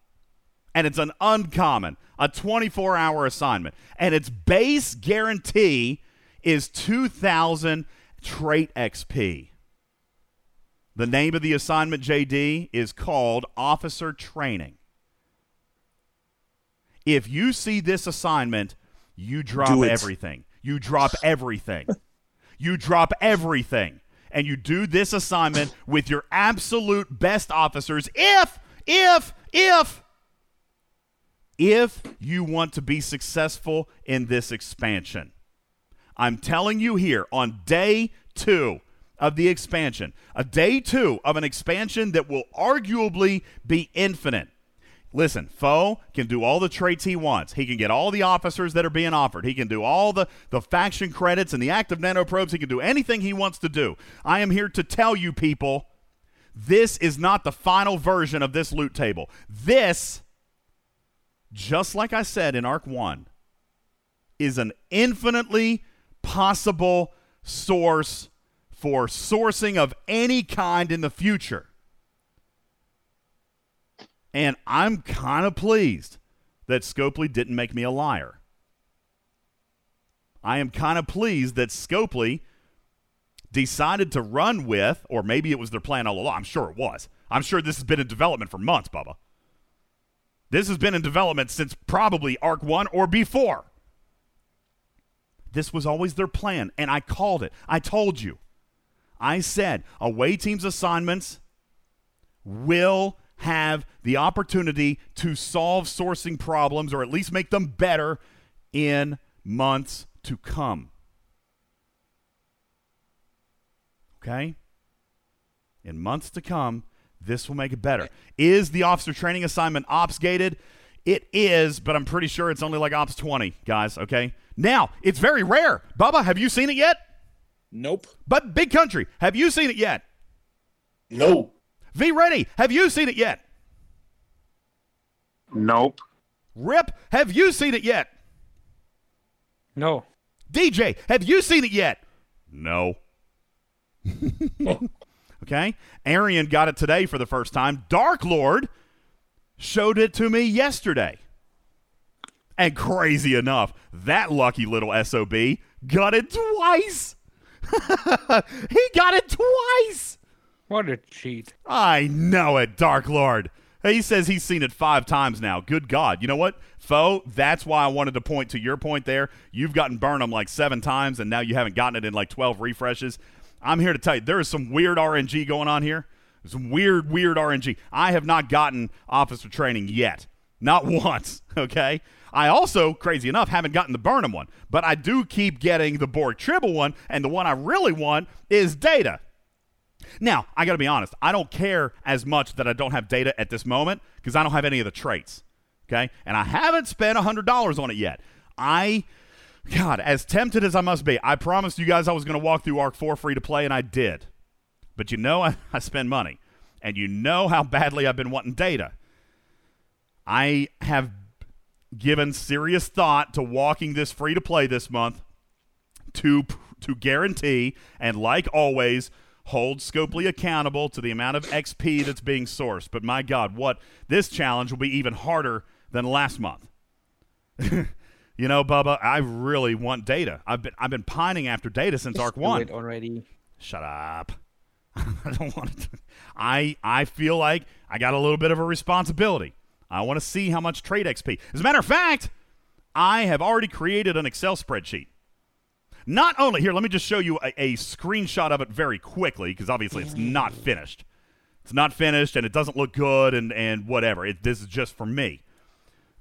and it's an uncommon a 24 hour assignment and its base guarantee is 2000 trait xp the name of the assignment, JD, is called Officer Training. If you see this assignment, you drop everything. You drop everything. you drop everything. And you do this assignment with your absolute best officers if, if, if, if you want to be successful in this expansion. I'm telling you here on day two of the expansion, a day two of an expansion that will arguably be infinite. Listen, Foe can do all the traits he wants. He can get all the officers that are being offered. He can do all the, the faction credits and the active nanoprobes. He can do anything he wants to do. I am here to tell you, people, this is not the final version of this loot table. This, just like I said in Arc 1, is an infinitely possible source for sourcing of any kind in the future. And I'm kind of pleased that Scopely didn't make me a liar. I am kind of pleased that Scopely decided to run with, or maybe it was their plan all along. I'm sure it was. I'm sure this has been in development for months, Bubba. This has been in development since probably Arc 1 or before. This was always their plan, and I called it. I told you. I said away teams' assignments will have the opportunity to solve sourcing problems or at least make them better in months to come. Okay? In months to come, this will make it better. Is the officer training assignment ops gated? It is, but I'm pretty sure it's only like ops 20, guys, okay? Now, it's very rare. Bubba, have you seen it yet? Nope. But Big Country, have you seen it yet? No. V Reddy, have you seen it yet? Nope. Rip, have you seen it yet? No. DJ, have you seen it yet? No. okay? Arian got it today for the first time. Dark Lord showed it to me yesterday. And crazy enough, that lucky little SOB got it twice. he got it twice. What a cheat. I know it, Dark Lord. He says he's seen it five times now. Good God. You know what, Foe? That's why I wanted to point to your point there. You've gotten Burnham like seven times, and now you haven't gotten it in like 12 refreshes. I'm here to tell you, there is some weird RNG going on here. Some weird, weird RNG. I have not gotten Officer Training yet. Not once, okay? I also, crazy enough, haven't gotten the Burnham one, but I do keep getting the Borg Tribble one, and the one I really want is Data. Now, I got to be honest. I don't care as much that I don't have data at this moment because I don't have any of the traits. Okay? And I haven't spent $100 on it yet. I, God, as tempted as I must be, I promised you guys I was going to walk through Arc 4 free to play, and I did. But you know, I, I spend money. And you know how badly I've been wanting data. I have given serious thought to walking this free to play this month to to guarantee and like always hold Scopely accountable to the amount of XP that's being sourced. But my God, what this challenge will be even harder than last month. you know, Bubba, I really want data. I've been I've been pining after data since Arc Do One. already. Shut up. I don't want to. I I feel like I got a little bit of a responsibility. I want to see how much trait XP. As a matter of fact, I have already created an Excel spreadsheet. Not only here, let me just show you a, a screenshot of it very quickly because obviously it's not finished. It's not finished and it doesn't look good and and whatever. It, this is just for me.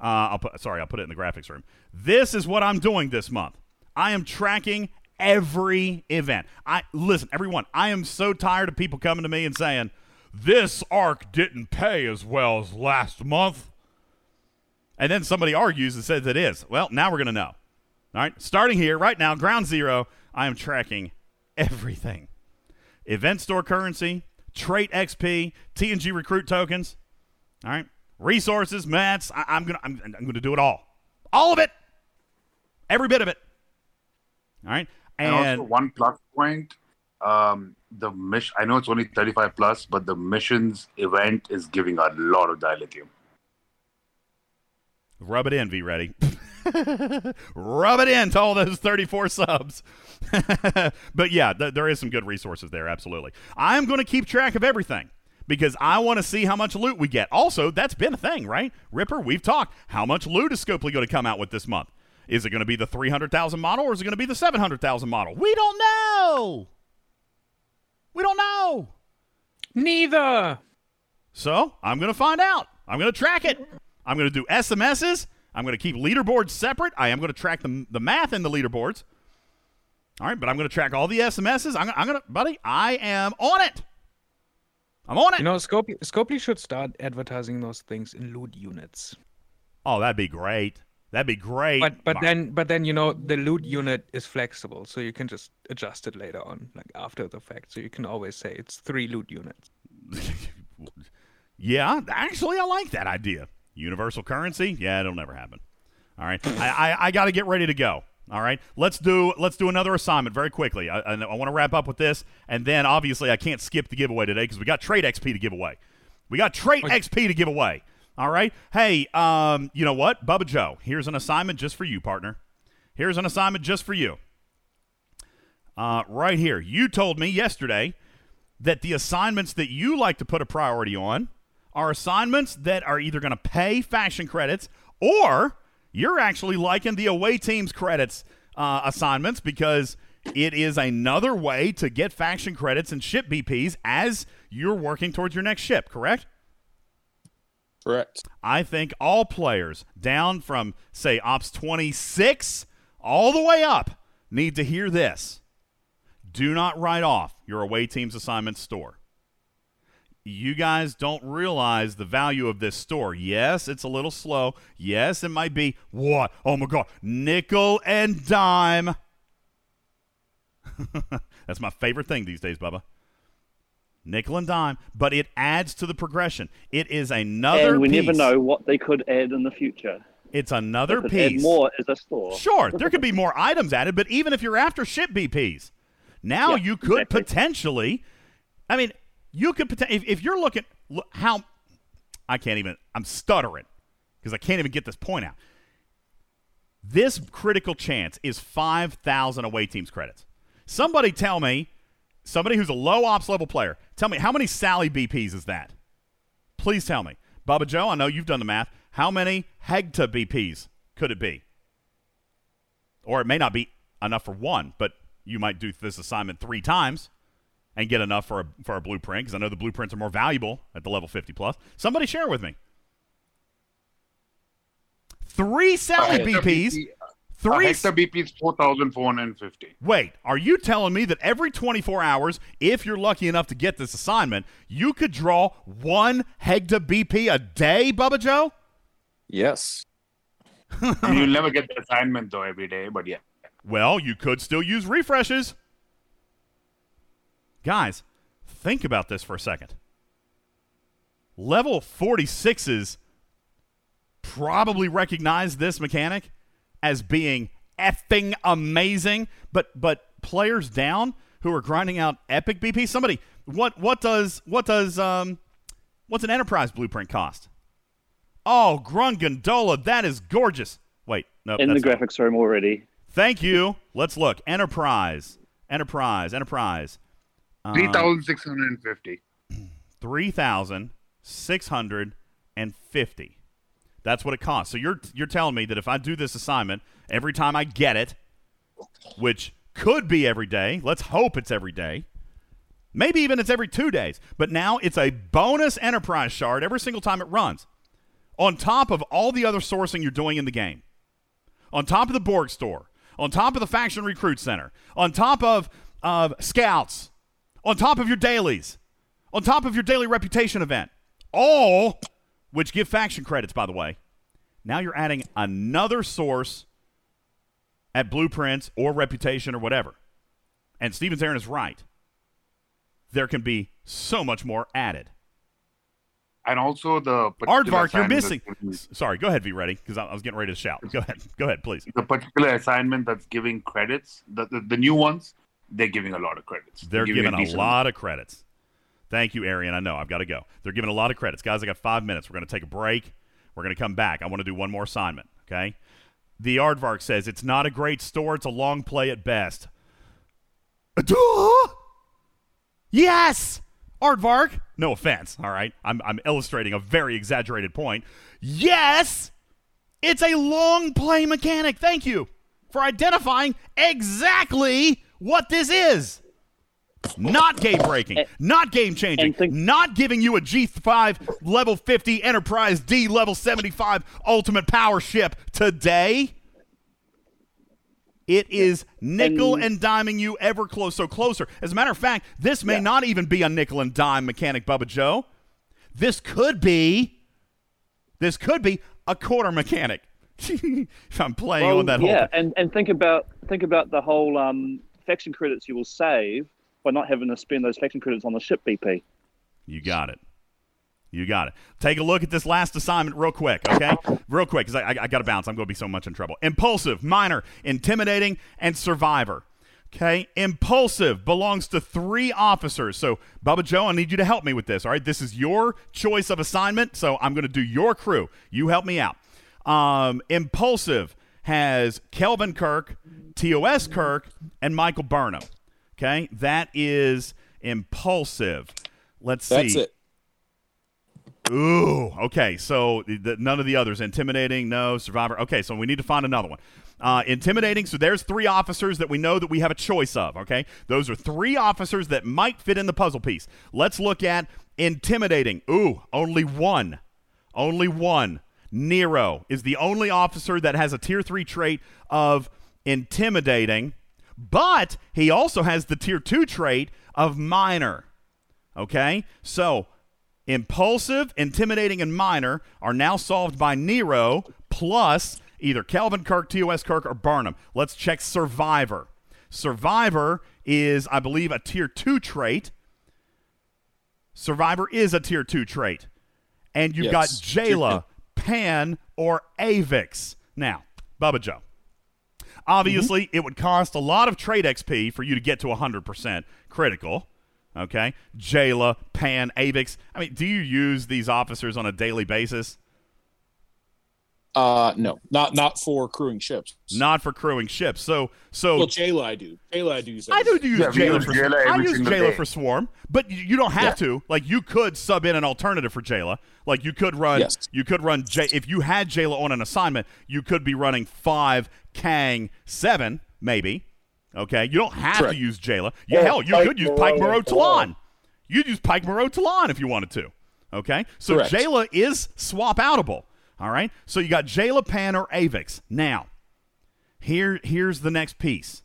Uh, I'll put sorry, I'll put it in the graphics room. This is what I'm doing this month. I am tracking every event. I listen, everyone. I am so tired of people coming to me and saying this arc didn't pay as well as last month, and then somebody argues and says it is. Well, now we're gonna know. All right, starting here right now, ground zero. I am tracking everything: event store currency, trait XP, TNG recruit tokens. All right, resources, mats. I, I'm gonna I'm, I'm gonna do it all, all of it, every bit of it. All right, And, and, also one plus point. Um, the mission. I know it's only 35 plus, but the missions event is giving a lot of dilithium. Rub it in, V Reddy. Rub it in to all those 34 subs. but yeah, th- there is some good resources there, absolutely. I'm going to keep track of everything because I want to see how much loot we get. Also, that's been a thing, right? Ripper, we've talked. How much loot is Scopely going to come out with this month? Is it going to be the 300,000 model or is it going to be the 700,000 model? We don't know. We don't know. Neither. So I'm going to find out. I'm going to track it. I'm going to do SMSs. I'm going to keep leaderboards separate. I am going to track the, the math in the leaderboards. All right, but I'm going to track all the SMSs. I'm, I'm going to, buddy, I am on it. I'm on it. You know, Scopely, Scopely should start advertising those things in loot units. Oh, that'd be great. That'd be great. But but Mark. then but then you know the loot unit is flexible, so you can just adjust it later on, like after the fact. So you can always say it's three loot units. Yeah, actually, I like that idea. Universal currency? Yeah, it'll never happen. All right, I, I, I got to get ready to go. All right, let's do let's do another assignment very quickly. I, I, I want to wrap up with this, and then obviously I can't skip the giveaway today because we got trait XP to give away. We got trait XP to give away. All right. Hey, um, you know what, Bubba Joe? Here's an assignment just for you, partner. Here's an assignment just for you. Uh, right here. You told me yesterday that the assignments that you like to put a priority on are assignments that are either going to pay faction credits or you're actually liking the away team's credits uh, assignments because it is another way to get faction credits and ship BPs as you're working towards your next ship, correct? Correct. I think all players down from, say, Ops 26 all the way up need to hear this. Do not write off your away team's assignment store. You guys don't realize the value of this store. Yes, it's a little slow. Yes, it might be what? Oh my God, nickel and dime. That's my favorite thing these days, Bubba. Nickel and dime, but it adds to the progression. It is another and we piece. never know what they could add in the future. It's another They could add piece. more as a store. Sure, there could be more items added, but even if you're after ship BPs, Now Yeah, you could exactly. potentially, I mean, you could if, if you're looking, look, how, I can't even, I'm stuttering because I can't even get this point out. This critical chance is 5,000 away teams credits. Somebody tell me, somebody who's a low ops level player, tell me how many Sally BPs is that? Please tell me. Bubba Joe, I know you've done the math. How many Hegta BPs could it be? Or it may not be enough for one, but you might do this assignment three times and get enough for a, for a blueprint because I know the blueprints are more valuable at the level 50 plus. Somebody share with me. Three Sally A BPs. BP Three. A Hegta BP is 4,450. Wait, are you telling me that every 24 hours, if you're lucky enough to get this assignment, you could draw one Hegta BP a day, Bubba Joe? Yes. You'll never get the assignment though every day, but yeah. Well, you could still use refreshes. Guys, think about this for a second. Level 46s probably recognize this mechanic as being effing amazing, but but players down who are grinding out epic BP, somebody what what does what does um what's an enterprise blueprint cost? Oh, Grungandola, that is gorgeous. Wait, no, in the graphics room already. Thank you. Let's look. Enterprise. Enterprise. Enterprise. Uh, 3,650. 3,650. That's what it costs. So you're you're telling me that if I do this assignment every time I get it, which could be every day, let's hope it's every day. Maybe even it's every 2 days. But now it's a bonus enterprise shard every single time it runs. On top of all the other sourcing you're doing in the game. On top of the Borg store, on top of the faction recruit center, on top of uh, scouts, on top of your dailies, on top of your daily reputation event, all which give faction credits, by the way. Now you're adding another source at blueprints or reputation or whatever. And Stevens Aaron is right. There can be so much more added. And also the particular Aardvark, you're missing. that's giving- S- Sorry, go ahead, V Reddy, because I I was getting ready to shout. Go ahead. Go ahead, please. The particular assignment that's giving credits, the, the, the new ones, they're giving a lot of credits. They're giving giving a decent lot of credits. Thank you, Arian. I know I've got to go. They're giving a lot of credits. Guys, I got five minutes. We're going to take a break. We're going to come back. I want to do one more assignment, okay? The Aardvark says it's not a great store. It's a long play at best. Yes! Aardvark! No offense, all right? I'm, I'm illustrating a very exaggerated point. Yes! It's a long play mechanic. Thank you for identifying exactly what this is. Not game breaking, not game changing, not giving you a G5 level 50 Enterprise D level 75 Ultimate Power ship today. It is nickel and diming you ever close, so closer. As a matter of fact, this may not even be a nickel and dime mechanic, Bubba Joe. This could be, this could be a quarter mechanic. if I'm playing Well, on that yeah, whole and and think about think about the whole um, faction credits you will save by not having to spend those faction credits on the ship BP. You got it. You got it. Take a look at this last assignment real quick, okay? real quick, because I, I, I got to bounce. I'm going to be so much in trouble. Impulsive, minor, intimidating, and survivor. Okay? Impulsive belongs to three officers. So, Bubba Joe, I need you to help me with this, all right? This is your choice of assignment, so I'm going to do your crew. You help me out. Um, Impulsive has Kelvin Kirk, TOS Kirk, and Michael Burnham. Okay? That is Impulsive. Let's see. That's it. Ooh, okay. So the, the- none of the others. Intimidating, no. Survivor. Okay, so we need to find another one. Uh, intimidating. So there's three officers that we know that we have a choice of. Okay, those are three officers that might fit in the puzzle piece. Let's look at intimidating. Ooh, only one. Only one. Nero is the only officer that has a tier three trait of intimidating, but he also has the tier two trait of minor. Okay, so impulsive, intimidating, and minor are now solved by Nero plus either Kelvin Kirk, TOS Kirk, or Burnham. Let's check Survivor. Survivor is, I believe, a tier two trait. Survivor is a tier two trait. And you've got Yes, tier Jaylah, Pan, or Avix. Now, Bubba Joe. Obviously, it would cost a lot of trait XP for you to get to 100% critical. Okay? Jaylah, Pan, Avix. I mean, do you use these officers on a daily basis? Uh, no, not not for crewing ships. Not for crewing ships. So, so Well, Jaylah, I do. Jaylah, I do use. I do use Yeah, we Jaylah use for Jaylah I use single Jaylah day. for Swarm, but you, you don't have Yeah. to. Like you could sub in an alternative for Jaylah. Like you could run. Yes. You could run J. If you had Jaylah on an assignment, you could be running five Kang seven maybe. Okay, you don't have Correct. to use Jaylah. Yeah, Or hell, you Pike could use Moreau Pike or Moreau Talon. Talon. You'd use Pike Moreau Talon if you wanted to. Okay, so Correct. Jaylah is swap outable. All right, so you got Jaylah, Pan, or Avix. Now, here here's the next piece.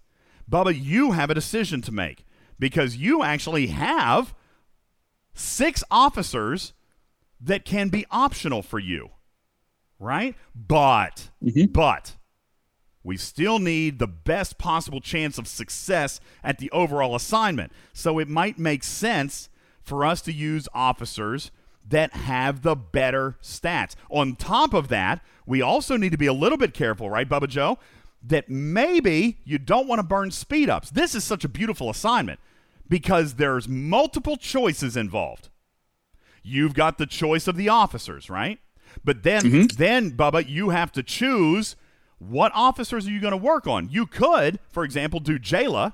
Bubba, you have a decision to make because you actually have six officers that can be optional for you. Right? But mm-hmm. but we still need the best possible chance of success at the overall assignment. So it might make sense for us to use officers that have the better stats. On top of that, we also need to be a little bit careful, right, Bubba Joe? That maybe you don't want to burn speed ups. This is such a beautiful assignment because there's multiple choices involved. You've got the choice of the officers, right? But then mm-hmm. then Bubba, you have to choose what officers are you going to work on. You could, for example, do Jaylah,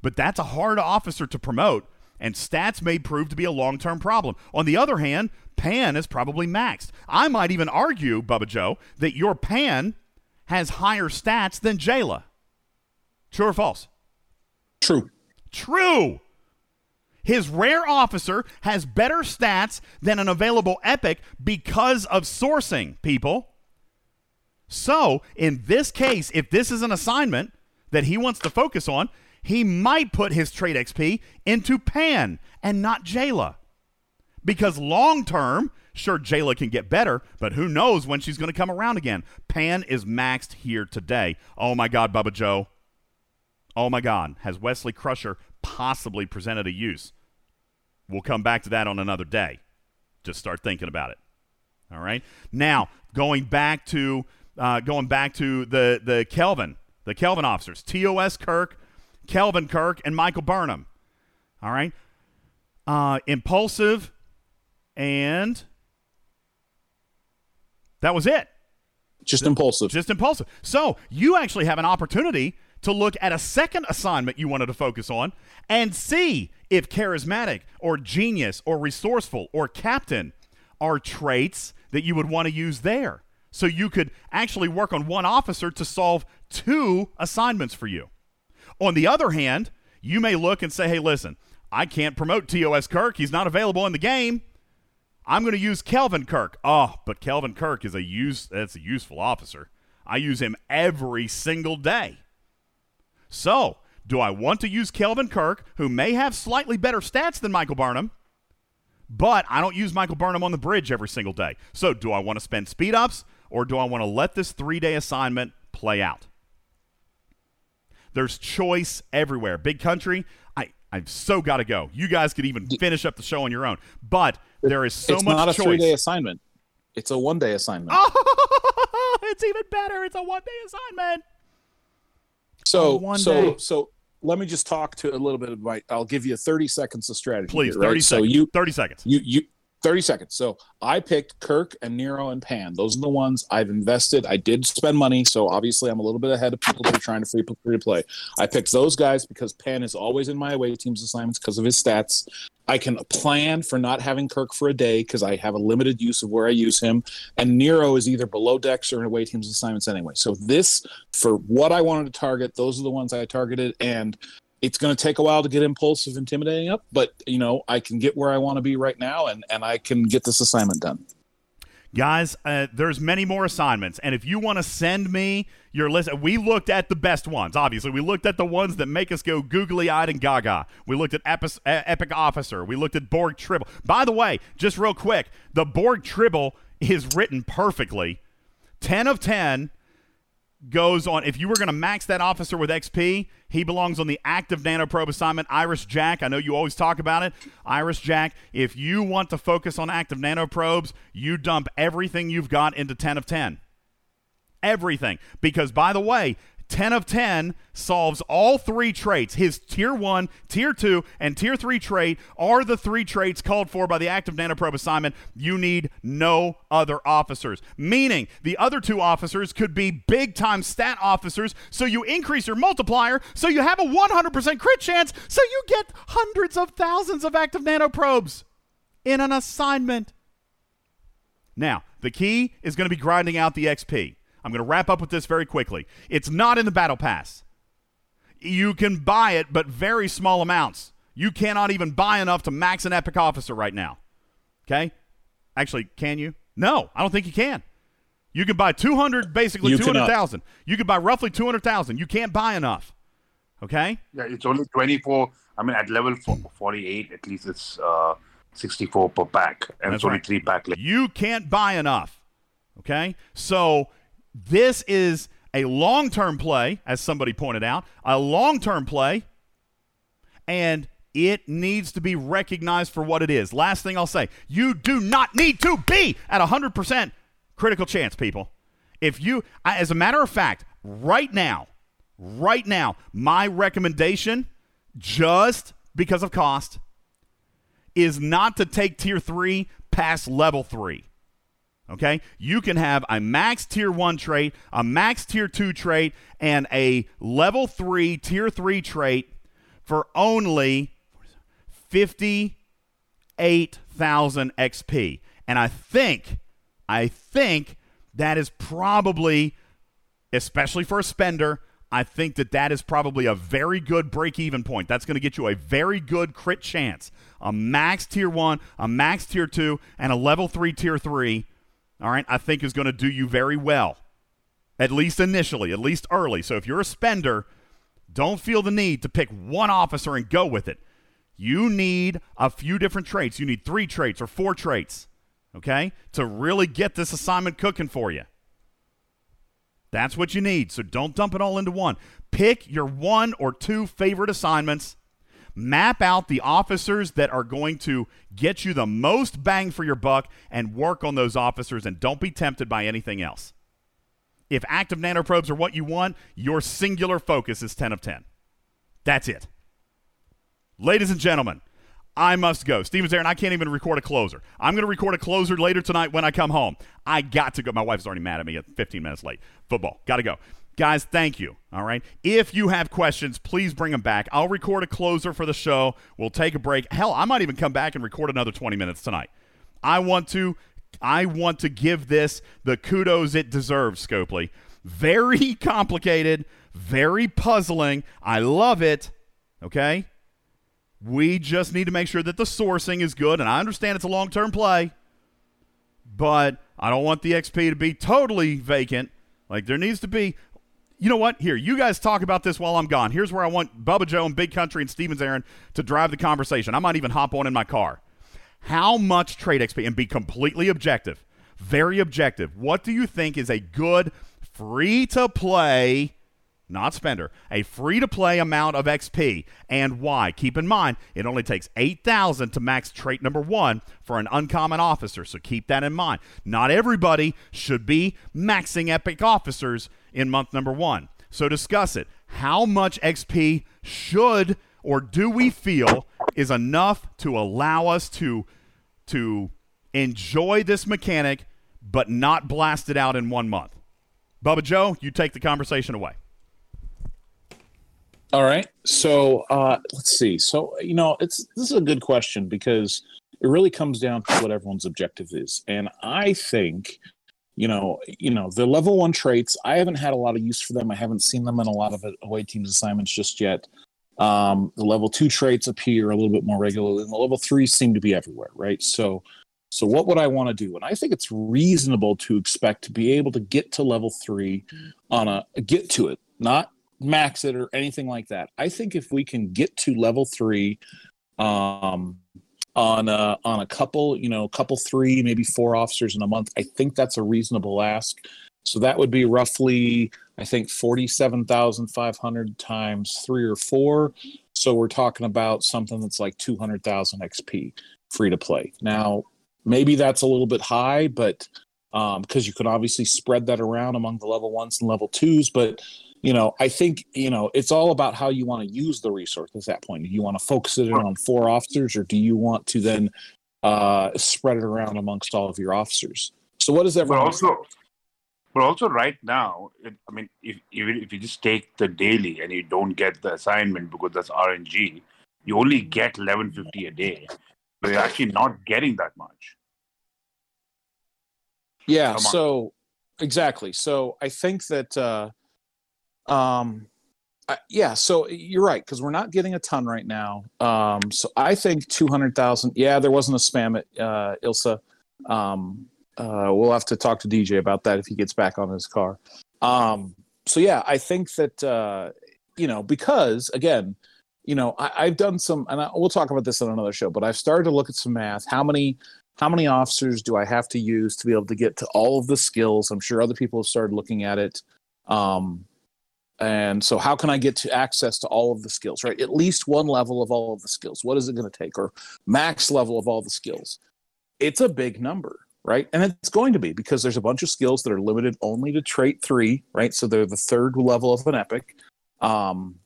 but that's a hard officer to promote, and stats may prove to be a long-term problem. On the other hand, Pan is probably maxed. I might even argue, Bubba Joe, that your Pan has higher stats than Jaylah. True or false? True. True. His rare officer has better stats than an available epic because of sourcing, people. So, in this case, if this is an assignment that he wants to focus on, he might put his trait XP into Pan and not Jaylah. Because long term, sure, Jaylah can get better, but who knows when she's going to come around again. Pan is maxed here today. Oh my God, Bubba Joe. Oh my God, has Wesley Crusher possibly presented a use? We'll come back to that on another day. Just start thinking about it. All right. Now going back to uh, going back to the the Kelvin, the Kelvin officers, TOS Kirk, Kelvin Kirk, and Michael Burnham. All right. Uh, impulsive, and that was it. Just impulsive. Just impulsive. So you actually have an opportunity to look at a second assignment you wanted to focus on and see if charismatic or genius or resourceful or captain are traits that you would want to use there. So you could actually work on one officer to solve two assignments for you. On the other hand, you may look and say, hey, listen, I can't promote TOS Kirk. He's not available in the game. I'm going to use Kelvin Kirk. Oh, but Kelvin Kirk is a use that's a useful officer. I use him every single day. So, do I want to use Kelvin Kirk, who may have slightly better stats than Michael Burnham, but I don't use Michael Burnham on the bridge every single day. So, do I want to spend speed ups or do I want to let this three day assignment play out? There's choice everywhere. Big country, I, I've so got to go. You guys could even finish up the show on your own, but there is so it's much not a three day assignment. It's a one day assignment. Oh, it's even better. It's a one day assignment. So one so day. so let me just talk to a little bit of my I'll give you 30 seconds of strategy. Please, here, right? 30 So seconds. you 30 seconds. you you 30 seconds. So I picked Kirk and Nero and Pan. Those are the ones I've invested. I did spend money, so obviously I'm a little bit ahead of people that are trying to free, free to play. I picked those guys because Pan is always in my away team's assignments because of his stats. I can plan for not having Kirk for a day because I have a limited use of where I use him. And Nero is either below decks or in away team's assignments anyway. So this, for what I wanted to target, those are the ones I targeted. And it's going to take a while to get impulsive intimidating up, but you know I can get where I want to be right now, and and I can get this assignment done. Guys, uh, there's many more assignments, and if you want to send me your list, we looked at the best ones. Obviously, we looked at the ones that make us go googly eyed and gaga. We looked at Epi- Epic Officer. We looked at Borg Tribble. By the way, just real quick, the Borg Tribble is written perfectly. Ten of ten goes on. If you were going to max that officer with XP, he belongs on the active nanoprobe assignment. Iris Jack, I know you always talk about it. Iris Jack, if you want to focus on active nanoprobes, you dump everything you've got into 10 of 10. Everything. Because, by the way, 10 of 10 solves all three traits. His tier 1, tier 2, and tier 3 trait are the three traits called for by the active nanoprobe assignment. You need no other officers. Meaning the other two officers could be big time stat officers, so you increase your multiplier, so you have a 100% crit chance, so you get hundreds of thousands of active nanoprobes in an assignment. Now, the key is going to be grinding out the XP. I'm going to wrap up with this very quickly. It's not in the Battle Pass. You can buy it, but very small amounts. You cannot even buy enough to max an Epic Officer right now. Okay? Actually, can you? No, I don't think you can. You can buy 200, basically 200,000. You can buy roughly 200,000. You can't buy enough. Okay? Yeah, it's only 24. I mean, at level 48, at least it's uh, 64 per pack, and That's it's only right. three pack. left. You can't buy enough. Okay? So this is a long term play, as somebody pointed out, a long term play, and it needs to be recognized for what it is. Last thing I'll say you do not need to be at 100% critical chance, people. If you, as a matter of fact, right now, right now, my recommendation, just because of cost, is not to take tier three past level three. Okay? You can have a max tier one trait, a max tier two trait, and a level three, tier three trait for only 58,000 XP. And I think, I think that is probably, especially for a spender, I think that that is probably a very good break even point. That's going to get you a very good crit chance. A max tier one, a max tier two, and a level three tier three. All right, I think is going to do you very well, at least initially, at least early. So if you're a spender, don't feel the need to pick one officer and go with it. You need a few different traits. You need three traits or four traits, okay, to really get this assignment cooking for you. That's what you need. So don't dump it all into one. Pick your one or two favorite assignments. Map out the officers that are going to get you the most bang for your buck and work on those officers and don't be tempted by anything else. If active nanoprobes are what you want, your singular focus is 10 of 10. That's it. Ladies and gentlemen, I must go. Steven's there, and I can't even record a closer. I'm going to record a closer later tonight when I come home. I got to go. My wife's already mad at me at 15 minutes late. Football. Got to go. Guys, thank you. All right. If you have questions, please bring them back. I'll record a closer for the show. We'll take a break. Hell, I might even come back and record another 20 minutes tonight. I want to I want to give this the kudos it deserves, Scopely. Very complicated, very puzzling. I love it. Okay? We just need to make sure that the sourcing is good, and I understand it's a long term play, but I don't want the XP to be totally vacant. Like, there needs to be. You know what? Here, you guys talk about this while I'm gone. Here's where I want Bubba Joe and Big Country and Stevens Aaron to drive the conversation. I might even hop on in my car. How much trait XP, and be completely objective, very objective. What do you think is a good free to play not spender, a free to play amount of XP and why. Keep in mind, it only takes 8,000 to max trait number one for an uncommon officer, so keep that in mind. Not everybody should be maxing epic officers in month number one. So discuss it. How much XP should or do we feel is enough to allow us to to enjoy this mechanic but not blast it out in one month? Bubba Joe, you take the conversation away. All right. So uh, let's see. So you know, it's this is a good question because it really comes down to what everyone's objective is, and I think, you know, you know, the level one traits. I haven't had a lot of use for them. I haven't seen them in a lot of away teams assignments just yet. Um, the level two traits appear a little bit more regularly, and the level three seem to be everywhere. Right. So. So what would I want to do? And I think it's reasonable to expect to be able to get to level three on a get to it, not max it or anything like that. I think if we can get to level three um, on a, on a couple, you know, couple three, maybe four officers in a month, I think that's a reasonable ask. So that would be roughly, I think, forty-seven thousand five hundred times three or four. So we're talking about something that's like two hundred thousand XP free to play. Now, maybe that's a little bit high, but um, because you can obviously spread that around among the level ones and level twos, but you know, I think you know it's all about how you want to use the resource at that point. Do you want to focus it in on four officers, or do you want to then uh, spread it around amongst all of your officers? So, what does But everyone? also, but also right now, it, I mean, if even if you just take the daily and you don't get the assignment because that's RNG, you only get eleven fifty a day. But you're actually not getting that much. Yeah. So exactly. So I think that uh um I, yeah, so you're right because we're not getting a ton right now. Um so I think 200,000 yeah, there wasn't a spam at uh Ilsa. Um uh we'll have to talk to DJ about that if he gets back on his car. Um so yeah, I think that uh you know because again, you know, I, I've done some, and I, we'll talk about this on another show. But I've started to look at some math. How many, how many officers do I have to use to be able to get to all of the skills? I'm sure other people have started looking at it. Um, and so, how can I get to access to all of the skills? Right, at least one level of all of the skills. What is it going to take, or max level of all the skills? It's a big number, right? And it's going to be because there's a bunch of skills that are limited only to trait three, right? So they're the third level of an epic. Um,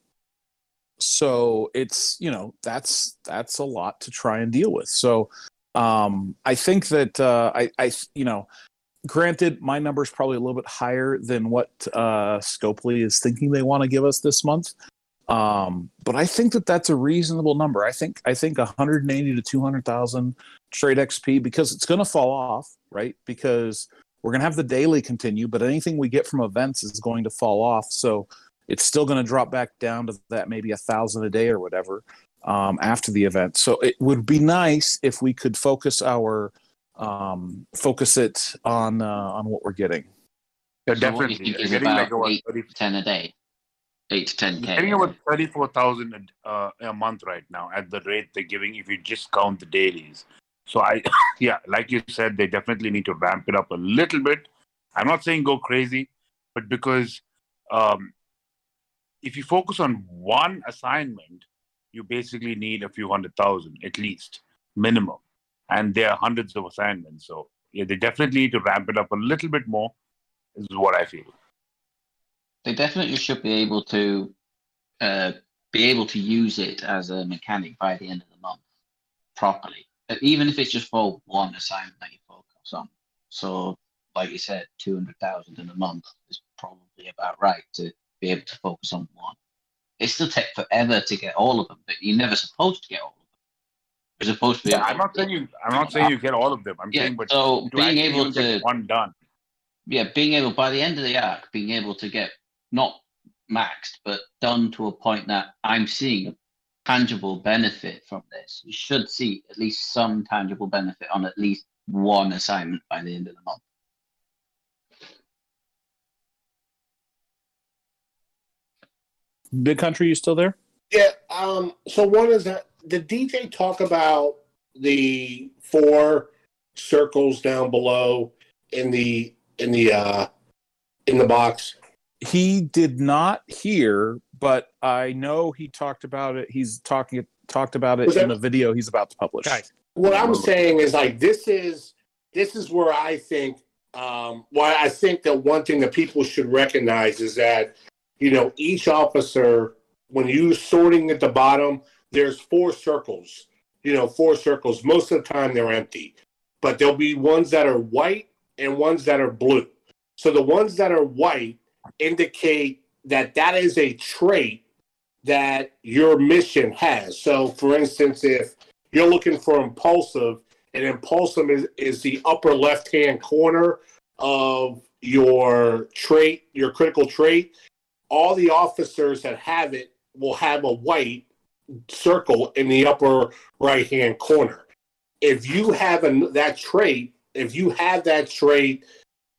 so it's you know that's that's a lot to try and deal with so um i think that uh i i you know granted my number is probably a little bit higher than what uh scopely is thinking they want to give us this month. Um but i think that that's a reasonable number. I think i think 180 to 200,000 trait xp because it's going to fall off right? Because we're going to have the daily continue but anything we get from events is going to fall off. So it's still going to drop back down to that maybe a thousand a day or whatever um, after the event. So it would be nice if we could focus our um, focus it on uh, on what we're getting. Yeah, So what you definitely. think You're is getting about like about eight 30 to ten a day? Eight to ten You're k. getting about thirty-four thousand uh, a month right now at the rate they're giving if you just count the dailies. So I, yeah, like you said, they definitely need to ramp it up a little bit. I'm not saying go crazy, but because um, if you focus on one assignment, you basically need a few hundred thousand at least minimum, and there are hundreds of assignments. So yeah, they definitely need to ramp it up a little bit more. Is what I feel. They definitely should be able to uh, be able to use it as a mechanic by the end of the month properly, Uh, even if it's just for one assignment that you focus on. So, like you said, two hundred thousand in a month is probably about right to be able to focus on one. It still takes forever to get all of them, but you're never supposed to get all of them. You're supposed to be. Yeah, I'm not saying you. I'm not saying you get all of them. I'm Yeah, saying, but so being able to- one done. yeah, being able by the end of the arc, being able to get not maxed, but done to a point that I'm seeing a tangible benefit from this. You should see at least some tangible benefit on at least one assignment by the end of the month. Big country, you still there? Yeah. Um. So one is that did DJ talk about the four circles down below in the in the uh in the box? He did not hear, but I know he talked about it. He's talking talked about it Was in the video he's about to publish. What I'm saying is like this is this is where I think um why I think that one thing that people should recognize is that you know each officer when you sorting at the bottom there's four circles you know four circles most of the time they're empty but there'll be ones that are white and ones that are blue so the ones that are white indicate that that is a trait that your mission has so for instance if you're looking for impulsive, and impulsive is, is the upper left hand corner of your trait, your critical trait. All the officers that have it will have a white circle in the upper right hand corner. If you have that trait, if you have that trait,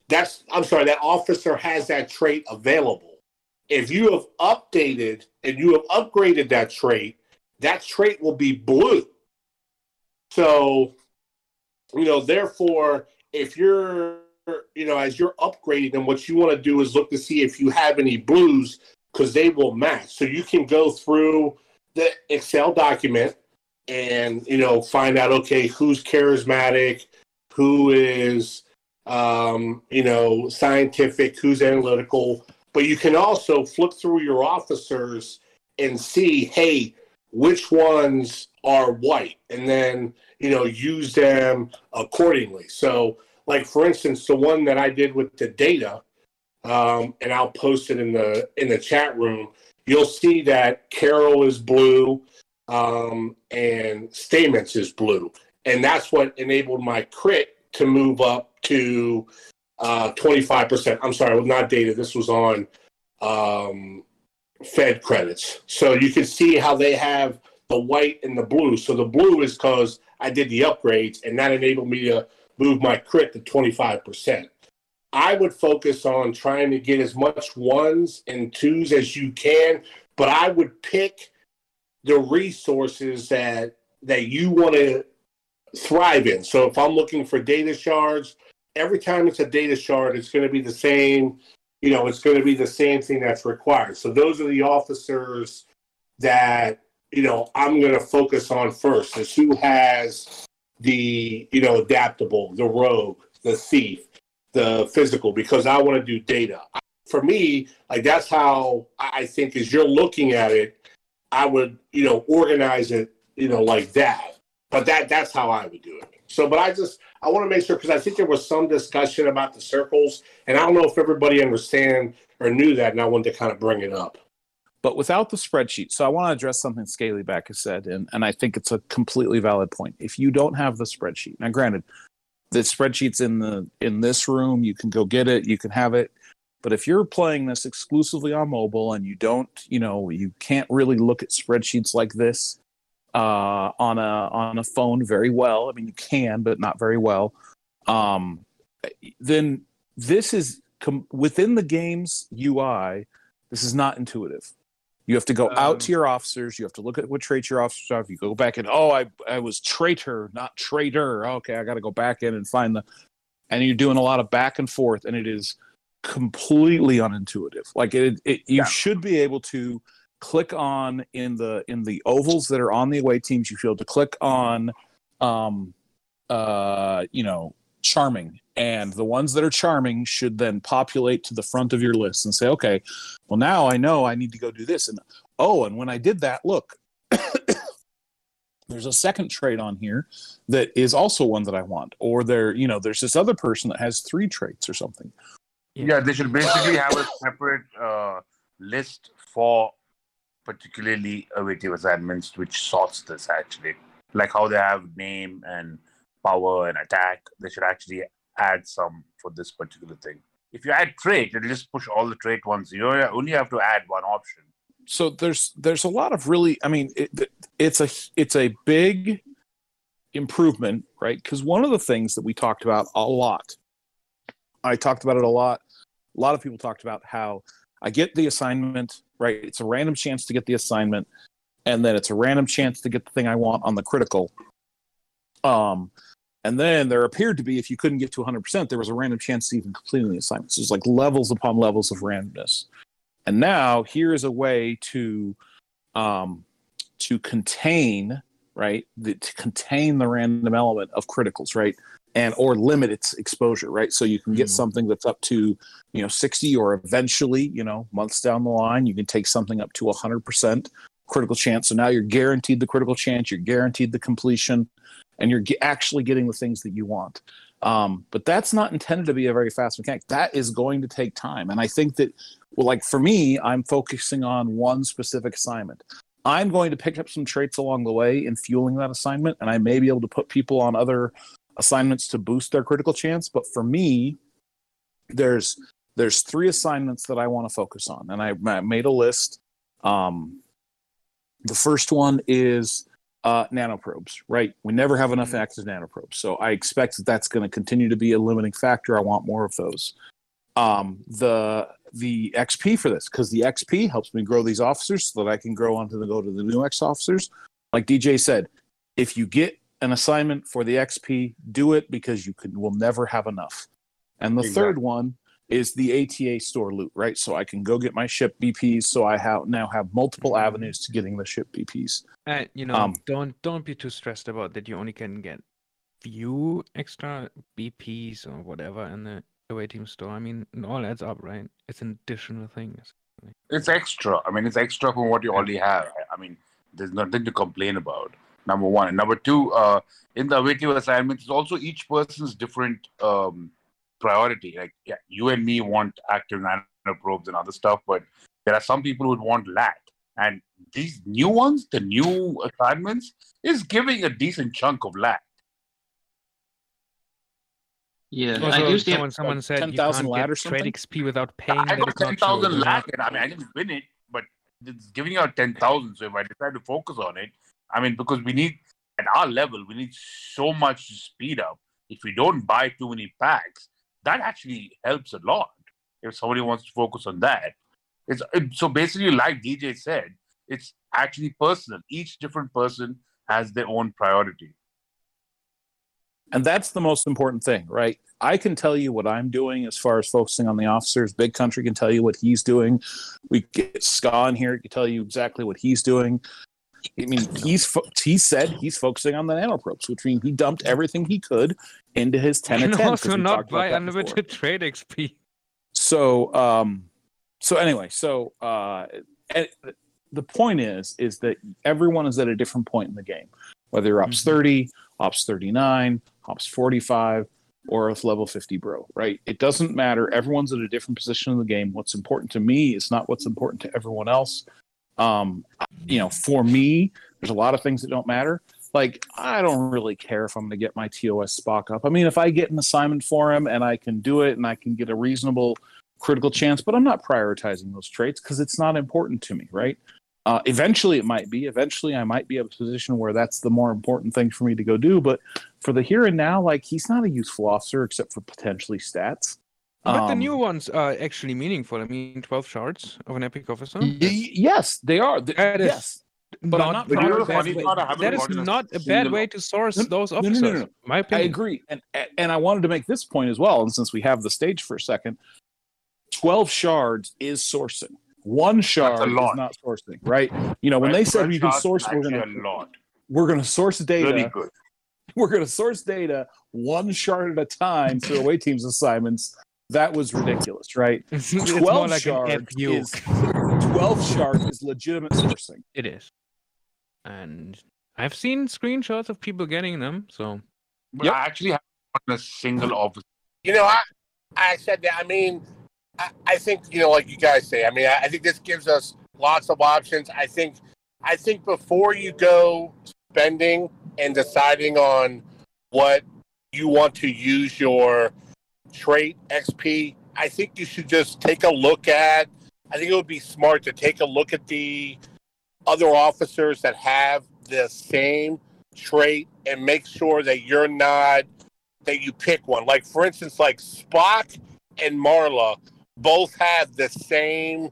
that's I'm sorry, that officer has that trait available. If you have updated and you have upgraded that trait, that trait will be blue. So, you know, therefore, if you're, you know, as you're upgrading them, what you want to do is look to see if you have any blues because they will match. So you can go through the Excel document and, you know, find out, okay, who's charismatic, who is, um, you know, scientific, who's analytical, but you can also flip through your officers and see, hey, which ones are white, and then you know use them accordingly. So, like for instance, the one that I did with the data, um, and I'll post it in the in the chat room. You'll see that Carol is blue, um, and Stamets is blue, and that's what enabled my crit to move up to uh, 25%. I'm sorry, well, not data. This was on um, Fed credits. So you can see how they have the white and the blue. So the blue is because I did the upgrades, and that enabled me to move my crit to 25%. I would focus on trying to get as much ones and twos as you can, but I would pick the resources that that you want to thrive in. So if I'm looking for data shards, every time it's a data shard, it's going to be the same. You know, it's going to be the same thing that's required. So those are the officers that you know I'm going to focus on first. Is who has the you know adaptable, the rogue, the thief, the physical, because I want to do data. For me, like that's how I think as you're looking at it, I would you know organize it you know like that. But that that's how I would do it. So, but I just I want to make sure because I think there was some discussion about the circles, and I don't know if everybody understand or knew that, and I wanted to kind of bring it up. but without the spreadsheet. So I want to address something Scaly back has said, and, and I think it's a completely valid point. If you don't have the spreadsheet, now granted, the spreadsheet's in the in this room, you can go get it, you can have it. But if you're playing this exclusively on mobile and you don't, you know, you can't really look at spreadsheets like this uh, on a on a phone very well. I mean, you can, but not very well. Um, then this is com- within the game's UI. This is not intuitive. You have to go out to your officers. You have to look at what traits your officers have. You go back and oh, I I was traitor, not traitor. Okay, I got to go back in and find the. And you're doing a lot of back and forth, and it is completely unintuitive. Like it, it you should be able to click on in the in the ovals that are on the away teams. You should be able to click on, um, uh, you know, charming, and the ones that are charming should then populate to the front of your list and say, okay, well now I know I need to go do this, and oh, and when I did that, look. There's a second trait on here that is also one that I want, or there, you know, there's this other person that has three traits or something. Yeah, they should basically have a separate uh, list for particularly awaitive assignments, which sorts this actually. Like how they have name and power and attack, they should actually add some for this particular thing. If you add trait, it'll just push all the trait ones. You only have to add one option. so there's there's a lot of really i mean it, it's a it's a big improvement right because one of the things that we talked about a lot i talked about it a lot a lot of people talked about how i get the assignment right it's a random chance to get the assignment and then it's a random chance to get the thing i want on the critical um and then there appeared to be if you couldn't get to 100% there was a random chance to even completing the assignment so it's like levels upon levels of randomness. And now here is a way to um, to contain right the, to contain the random element of criticals right and or limit its exposure right? So you can get something that's up to you know 60 or eventually you know months down the line you can take something up to 100% critical chance. So now you're guaranteed the critical chance you're guaranteed the completion and you're actually getting the things that you want um, but that's not intended to be a very fast mechanic that is going to take time and i think that well, like for me, I'm focusing on one specific assignment. I'm going to pick up some traits along the way in fueling that assignment, and I may be able to put people on other assignments to boost their critical chance. But for me, there's there's three assignments that I want to focus on, and I, I made a list. Um, the first one is uh, nanoprobes, right? We never have enough active nanoprobes, so I expect that that's going to continue to be a limiting factor. I want more of those. Um, the the XP for this because the XP helps me grow these officers so that I can grow onto the go to the new X officers. Like DJ said, if you get an assignment for the XP, do it because you can will never have enough. And the third one is the ATA store loot, right? So I can go get my ship BPs. So I have now have multiple avenues to getting the ship BPs. And you know, Um, don't don't be too stressed about that. You only can get few extra BPs or whatever in the away team store. I mean, it all adds up, right? It's an additional thing. It's extra. I mean, it's extra from what you already have. I mean, there's nothing to complain about. Number one. And number two, uh, in the away team assignments, it's also each person's different um, priority. Like, yeah, you and me want active nanoprobes and other stuff, but there are some people who would want LAT. And these new ones, the new assignments, is giving a decent chunk of LAT. Yeah, Also, I usually someone, someone said you 10,000 can't lat get or trait? XP without paying. I got 10,000 true. lakh, and I mean, I didn't win it, but it's giving out 10,000. So if I decide to focus on it, I mean, because we need, at our level, we need so much speed up. If we don't buy too many packs, that actually helps a lot. If somebody wants to focus on that, it's it, so basically, like DJ said, it's actually personal. Each different person has their own priority. And that's the most important thing, right? I can tell you what I'm doing as far as focusing on the officers. Big Country can tell you what he's doing. We get Ska in here, he can tell you exactly what he's doing. I mean, he's fo- he said he's focusing on the nanoprobes, which means he dumped everything he could into his 10 You and can 10. 'cause also not buy that before. unlimited trait XP. So, um, so anyway, so uh, and the point is, is that everyone is at a different point in the game, whether you're ops 30, ops 39, ops 45, or with level 50 bro, right? It doesn't matter. Everyone's at a different position in the game. What's important to me is not what's important to everyone else. Um, you know, for me, there's a lot of things that don't matter. Like, I don't really care if I'm going to get my TOS Spock up. I mean, if I get an assignment for him and I can do it and I can get a reasonable critical chance, but I'm not prioritizing those traits because it's not important to me, right? Uh, eventually, it might be. Eventually, I might be at a position where that's the more important thing for me to go do. But for the here and now, like he's not a useful officer except for potentially stats. But the Um, new ones are actually meaningful. I mean, 12 shards of an epic officer. y- yes, they are. Th- That is yes, but not not proud a of bad way- But I haven't that is gotten not a bad way to source No, those no, no, officers. no, no, no. My I agree, and and I wanted to make this point as well. And since we have the stage for a second, twelve shards is sourcing. One shard is lot. not sourcing, right? You know, when Right, they said 12 you can source, we're gonna we're gonna source data. Really good. We're gonna source data one shard at a time through away teams assignments. That was ridiculous, right? It's, it's Twelve more like an shards is twelve shards is legitimate sourcing. It is. And I've seen screenshots of people getting them. So But I actually haven't gotten a single of You know, I I said that. I mean, I, I think you know, like you guys say. I mean, I, I think this gives us lots of options. I think I think before you go spending and deciding on what you want to use your trait XP, I think you should just take a look at. I think it would be smart to take a look at the other officers that have the same trait and make sure that you're not that you pick one. Like for instance, like Spock and Marla both have the same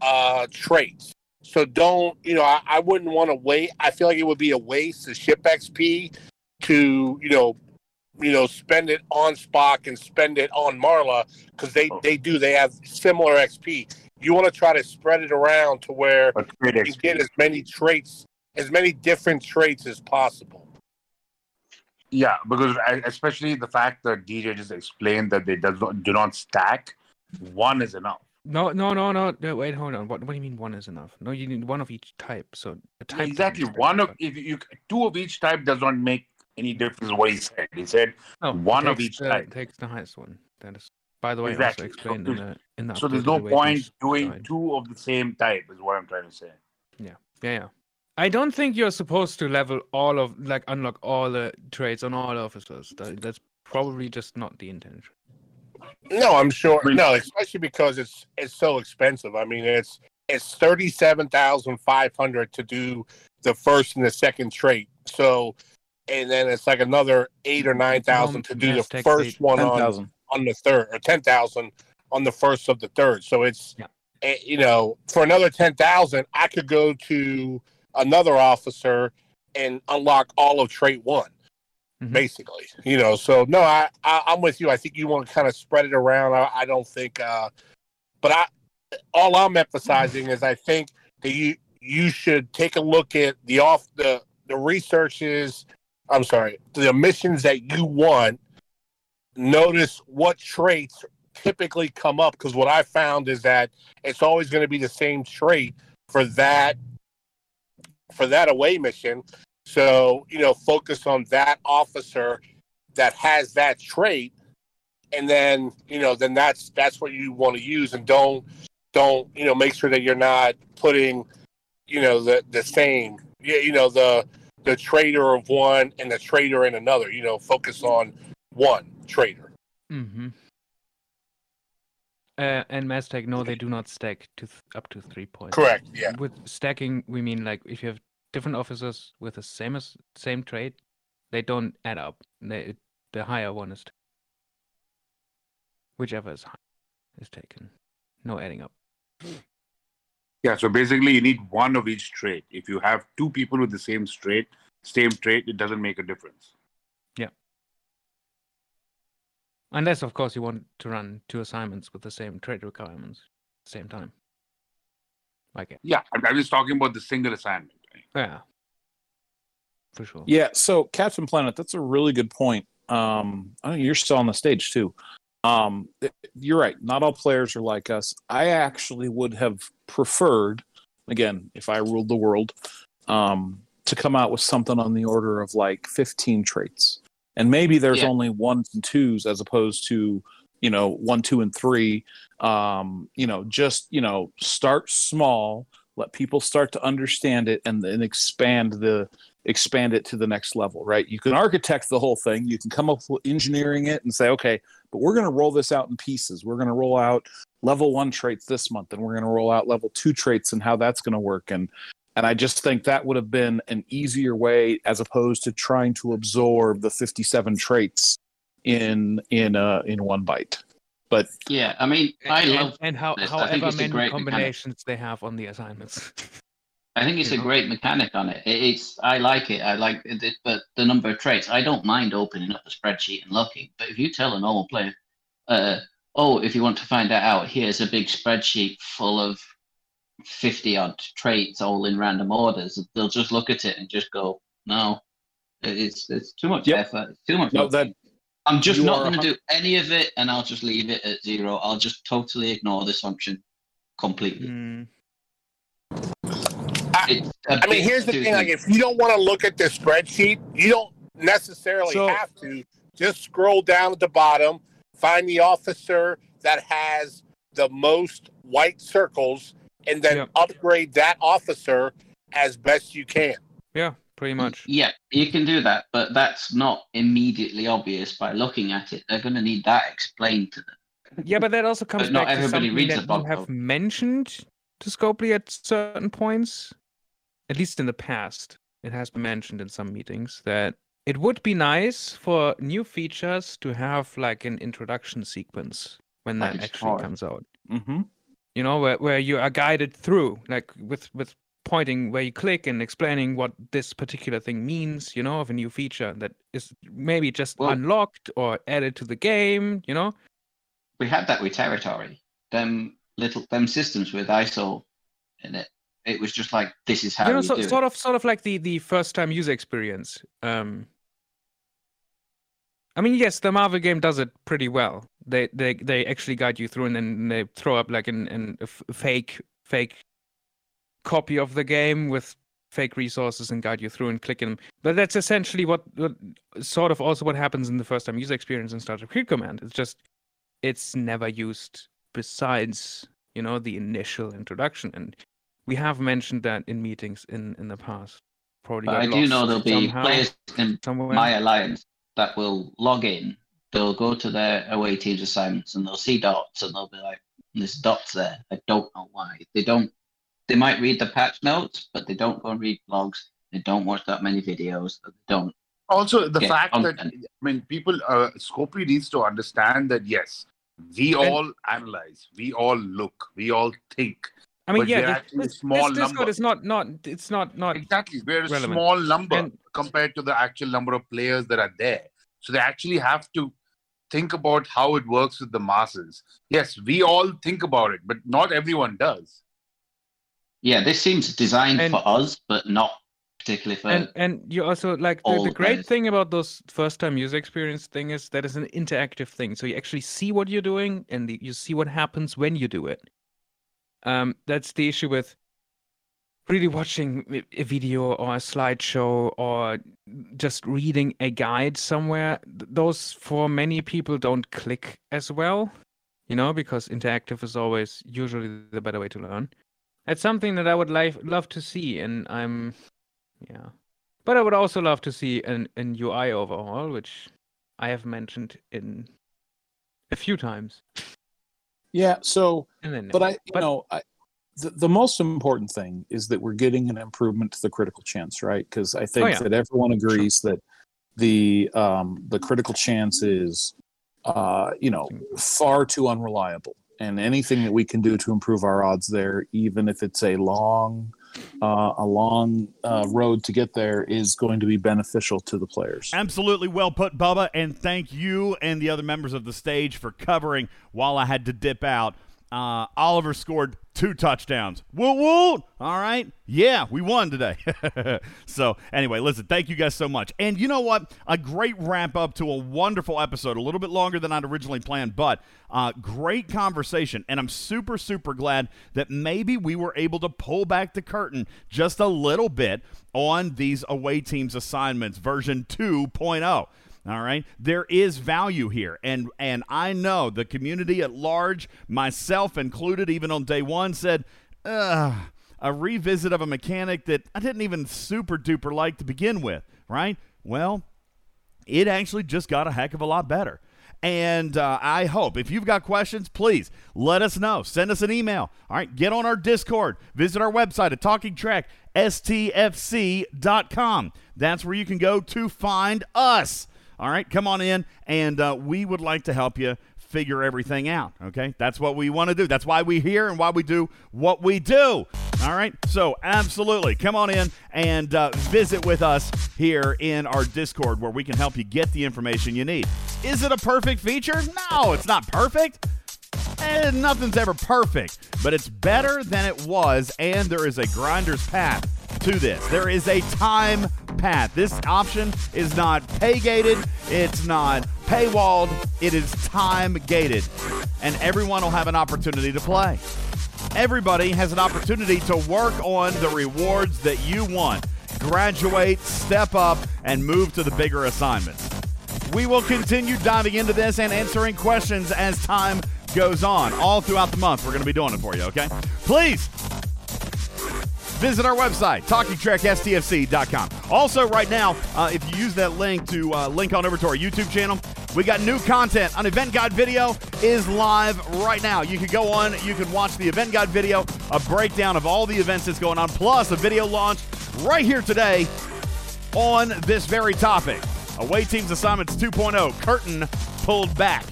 uh traits. So don't you know? I, I wouldn't want to wait. I feel like it would be a waste of ship XP to you know, you know, spend it on Spock and spend it on Marla because they oh. they do they have similar XP. You want to try to spread it around to where great you can get as many traits, as many different traits as possible. Yeah, because I, especially the fact that DJ just explained that they does not do not stack. One is enough. no, no, no, no. no wait, hold on. What, what do you mean one is enough? No, you need one of each type. So the type exactly one of if you two of each type does not make any difference. in What he said, he said No, one of takes each the, type. takes the highest one. That is, by the way, Exactly. also explained so, in the in the so there's no away point doing guide. two of the same type. Is what I'm trying to say. Yeah, yeah, yeah. I don't think you're supposed to level all of like unlock all the traits on all officers. That, that's probably just not the intention. No, I'm sure. No, especially because it's it's so expensive. I mean, it's it's thirty seven thousand five hundred to do the first and the second trait. So, and then it's like another eight or nine thousand to do yes, the first the one on 10,000. on the third, or ten thousand on the first of the third. So it's eh, you know for another ten thousand, I could go to another officer and unlock all of trait one basically you know. So no I, I i'm with you. I think you want to kind of spread it around. I, I don't think uh but i all i'm emphasizing is i think that you you should take a look at the off the the researches i'm sorry the missions that you want notice what traits typically come up because what I found is that it's always going to be the same trait for that for that away mission. So, you know, focus on that officer that has that trait and then, you know, then that's that's what you want to use and don't don't, you know, make sure that you're not putting, you know, the the same yeah, you know, the the traitor of one and the traitor in another, you know, focus on one traitor. Mm-hmm. Uh, and Maztec, no, they do not stack to th- up to three points. Correct, yeah. With stacking, we mean like if you have different officers with the same as same trait, they don't add up. They, the higher one is, t- whichever is high, is taken. No adding up. Yeah, so basically you need one of each trait. If you have two people with the same trait, same trait, it doesn't make a difference. Yeah. Unless, of course, you want to run two assignments with the same trait requirements at the same time. Like it. Yeah, I'm, I'm just talking about the single assignment. Yeah. For sure. Yeah, so Captain Planet, that's a really good point. Um, I know you're still on the stage too. Um, you're right. Not all players are like us. I actually would have preferred, again, if I ruled the world, um, to come out with something on the order of like 15 traits, and maybe there's Yeah. only ones and twos as opposed to you know one, two, and three. Um, you know, just you know, start small, let people start to understand it, and then expand the expand it to the next level, right? You can architect the whole thing. You can come up with engineering it and say, okay, but we're going to roll this out in pieces. We're going to roll out level one traits this month, and we're going to roll out level two traits and how that's going to work. And and I just think that would have been an easier way as opposed to trying to absorb the 57 traits in in uh in one bite. But Yeah, I mean, I and, love and how, this. I however many great mechanic. combinations they have on the assignments. I think it's a know? great mechanic on it. It- It's I like it. I like it, but the number of traits. I don't mind opening up a spreadsheet and looking. But if you tell a normal player, uh, oh, if you want to find that out, here's a big spreadsheet full of fifty odd traits, all in random orders. They'll just look at it and just go, no, it's it's too much Yep. effort. It's too much. no, work." that I'm just not going to do any of it, and I'll just leave it at zero. I'll just totally ignore this function completely. Mm. It's a I mean, here's the thing: like, if you don't want to look at the spreadsheet, you don't necessarily So- have to. Just scroll down at the bottom, find the officer that has the most white circles, and then Yep. upgrade that officer as best you can. Yeah, pretty much. Yeah, you can do that, but that's not immediately obvious by looking at it. They're going to need that explained to them. Yeah, but that also comes But not back to everybody something reads that the blog you have mentioned to Scopely at certain points. At least in the past, it has been mentioned in some meetings that it would be nice for new features to have like an introduction sequence when Like that actually story. comes out. mhm. You know, where, where you are guided through, like with with pointing where you click and explaining what this particular thing means. You know, of a new feature that is maybe just Well- unlocked or added to the game. You know. We had that with territory. Them little them systems with ISO in it. It was just like this is how you know, you so, do sort it. of, sort of like the the first time user experience. Um, I mean, yes, the Marvel game does it pretty well. They they they actually guide you through, and then they throw up like an, an a f- fake fake copy of the game with fake resources and guide you through and click in. But that's essentially what, what sort of also what happens in the first time user experience in Star Trek Command. It's just it's never used besides you know the initial introduction and we have mentioned that in meetings in in the past probably But I do know there'll be somehow, players in somewhere. my alliance that will log in. They'll go to their away team's assignments and they'll see dots and they'll be like, "There's dots there. I don't know why." They don't. They might read the patch notes, but they don't go and read blogs. They don't watch that many videos. They don't. Also, the Yeah, fact that. I mean, people, uh, Scopely needs to understand that yes, we And- all analyze, we all look, we all think. I mean, but yeah, we're this, this, small this number. Is not not it's not not Exactly, we're a small number And- compared to the actual number of players that are there. So they actually have to think about how it works with the masses. Yes, we all think about it, but not everyone does. Yeah, this seems designed And- for us, but not particularly for and and you also like the, the great guys. thing about those first time user experience thing is that it's an interactive thing. So you actually see what you're doing and the, you see what happens when you do it. Um that's the issue with really watching a- video or a slideshow or just reading a guide somewhere. Those for many people don't click as well you know because interactive is always usually the better way to learn. It's something that i would like love to see and i'm yeah. But I would also love to see an, an UI overhaul, which I have mentioned in a few times. Yeah. So, then, but I, you but- know, I, the, the most important thing is that we're getting an improvement to the critical chance, right? Because I think Oh, yeah. that everyone agrees that the um, the critical chance is, uh, you know, far too unreliable. And anything that we can do to improve our odds there, even if it's a long, uh, a long uh, road to get there, is going to be beneficial to the players. Absolutely well put, Bubba, and thank you and the other members of the stage for covering while I had to dip out. Uh, Oliver scored two touchdowns. Woo woo! All right. Yeah, we won today. so, anyway, listen, thank you guys so much. And you know what? A great wrap up to a wonderful episode, a little bit longer than I'd originally planned, but uh, great conversation. And I'm super, super glad that maybe we were able to pull back the curtain just a little bit on these away teams assignments, version 2.0. All right. There is value here. And and I know the community at large, myself included, even on day one, said, Ugh, a revisit of a mechanic that I didn't even super duper like to begin with, right? Well, it actually just got a heck of a lot better. And uh, I hope if you've got questions, please let us know. Send us an email. All right, get on our Discord. Visit our website at talkingtrekstfc.com. That's where you can go to find us. All right, come on in, and uh, we would like to help you figure everything out. Okay, that's what we want to do. That's why we're here and why we do what we do. All right, so absolutely, come on in and uh, visit with us here in our Discord where we can help you get the information you need. Is it a perfect feature? No, it's not perfect. Eh, nothing's ever perfect, but it's better than it was, and there is a grinder's path to this. There is a time path. This option is not pay gated, it's not paywalled, it is time gated, and everyone will have an opportunity to play. Everybody has an opportunity to work on the rewards that you want. Graduate, step up, and move to the bigger assignments. We will continue diving into this and answering questions as time goes on. All throughout the month, we're going to be doing it for you, okay? Please visit our website, TalkingTrekSTFC.com. Also, right now, uh, if you use that link to uh, link on over to our YouTube channel, we got new content. An event guide video is live right now. You can go on, you can watch the event guide video, a breakdown of all the events that's going on, plus a video launch right here today on this very topic. Away Teams Assignments 2.0, curtain pulled back,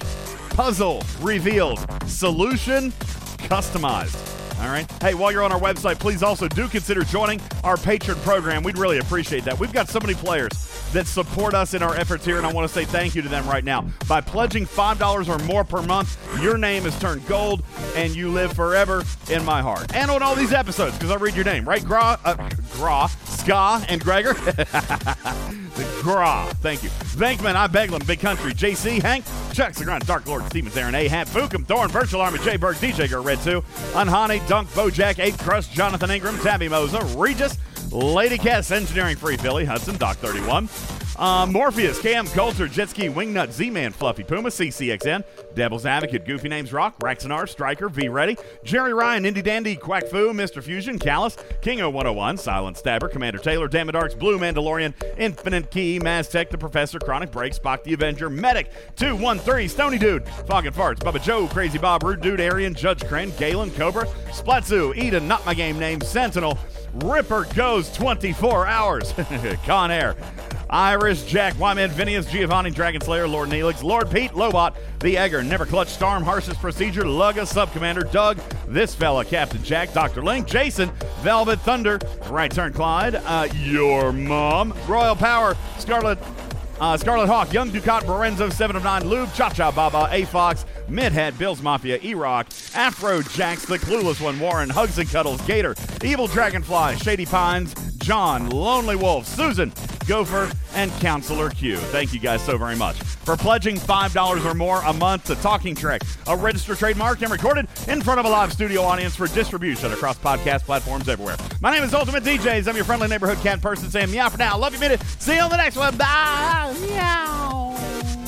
puzzle revealed, solution customized. All right. Hey, while you're on our website, please also do consider joining our patron program. We'd really appreciate that. We've got so many players that support us in our efforts here, and I want to say thank you to them right now. By pledging $5 or more per month, your name is turned gold, and you live forever in my heart. And on all these episodes, because I read your name, right? Gra, uh, Gra, Ska, and Gregor? the Gra. Thank you. Bankman, I Beglam, Big Country, JC, Hank, Chuck, Sagran, Dark Lord, Stevens, Aaron, A. Hat, Fukum, Thorn, Virtual Army, J. Berg, DJ Girl, Red 2, Unhani, Dunk, Bojack, 8 Crust, Jonathan Ingram, Tabby Mosa, Regis, Lady Cass, Engineering Free Billy Hudson, Doc 31. Uh, Morpheus, Cam Coulter, Jet Ski, Wingnut, Z Man, Fluffy Puma, CCXN, Devil's Advocate, Goofy Names Rock, Raxonar, Striker, V Reddy, Jerry Ryan, Indy Dandy, Quack Fu, Mr. Fusion, Callus, King 101, Silent Stabber, Commander Taylor, Damadarks, Blue Mandalorian, Infinite Key, Maztec, The Professor, Chronic Break, Spock the Avenger, Medic, 213, Stony Dude, Fog and Farts, Bubba Joe, Crazy Bob, Rude Dude, Arian, Judge Crane, Galen, Cobra, Splatzu, Eden, Not My Game Name, Sentinel, Ripper goes 24 hours. Con Air. Irish, Jack, Wyman, Phineas, Giovanni, Dragon Slayer, Lord Neelix, Lord Pete, Lobot, The Egger, Never Clutch, Storm, Harshest Procedure, Lugga, Subcommander, Doug, This Fella, Captain Jack, Dr. Link, Jason, Velvet Thunder, Right Turn Clyde, uh, Your Mom, Royal Power, Scarlet, uh, Scarlet Hawk, Young Ducat, Lorenzo, 7 of 9, Lube, Cha Cha Baba, A Fox, Midhead, Bills Mafia, E-Rock, Afro Jax, the clueless one, Warren, Hugs and Cuddles, Gator, Evil Dragonfly, Shady Pines, John, Lonely Wolf, Susan, Gopher, and Counselor Q. Thank you guys so very much for pledging $5 or more a month to Talking Trek, a registered trademark and recorded in front of a live studio audience for distribution across podcast platforms everywhere. My name is Ultimate DJs. I'm your friendly neighborhood cat person saying meow for now. Love you, minute. See you on the next one. Bye. Meow.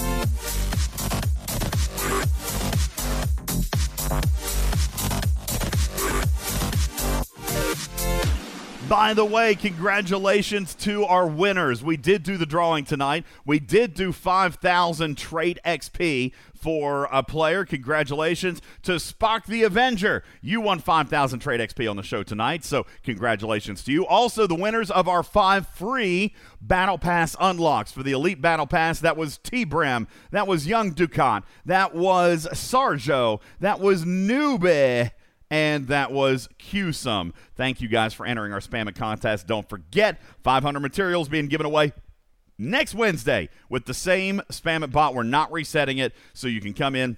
By the way, congratulations to our winners. We did do the drawing tonight. We did do 5,000 trait XP for a player. Congratulations to Spock the Avenger. You won 5,000 trait XP on the show tonight, so congratulations to you. Also, the winners of our five free Battle Pass unlocks for the Elite Battle Pass. That was T Bram. That was Young Ducat. That was Sarjo. That was Nube and that was QSum. Thank you guys for entering our spam and contest. Don't forget, 500 materials being given away next Wednesday with the same spam it bot. We're not resetting it, so you can come in,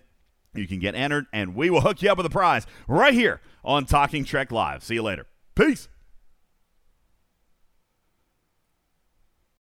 you can get entered, and we will hook you up with a prize right here on Talking Trek Live. See you later. Peace.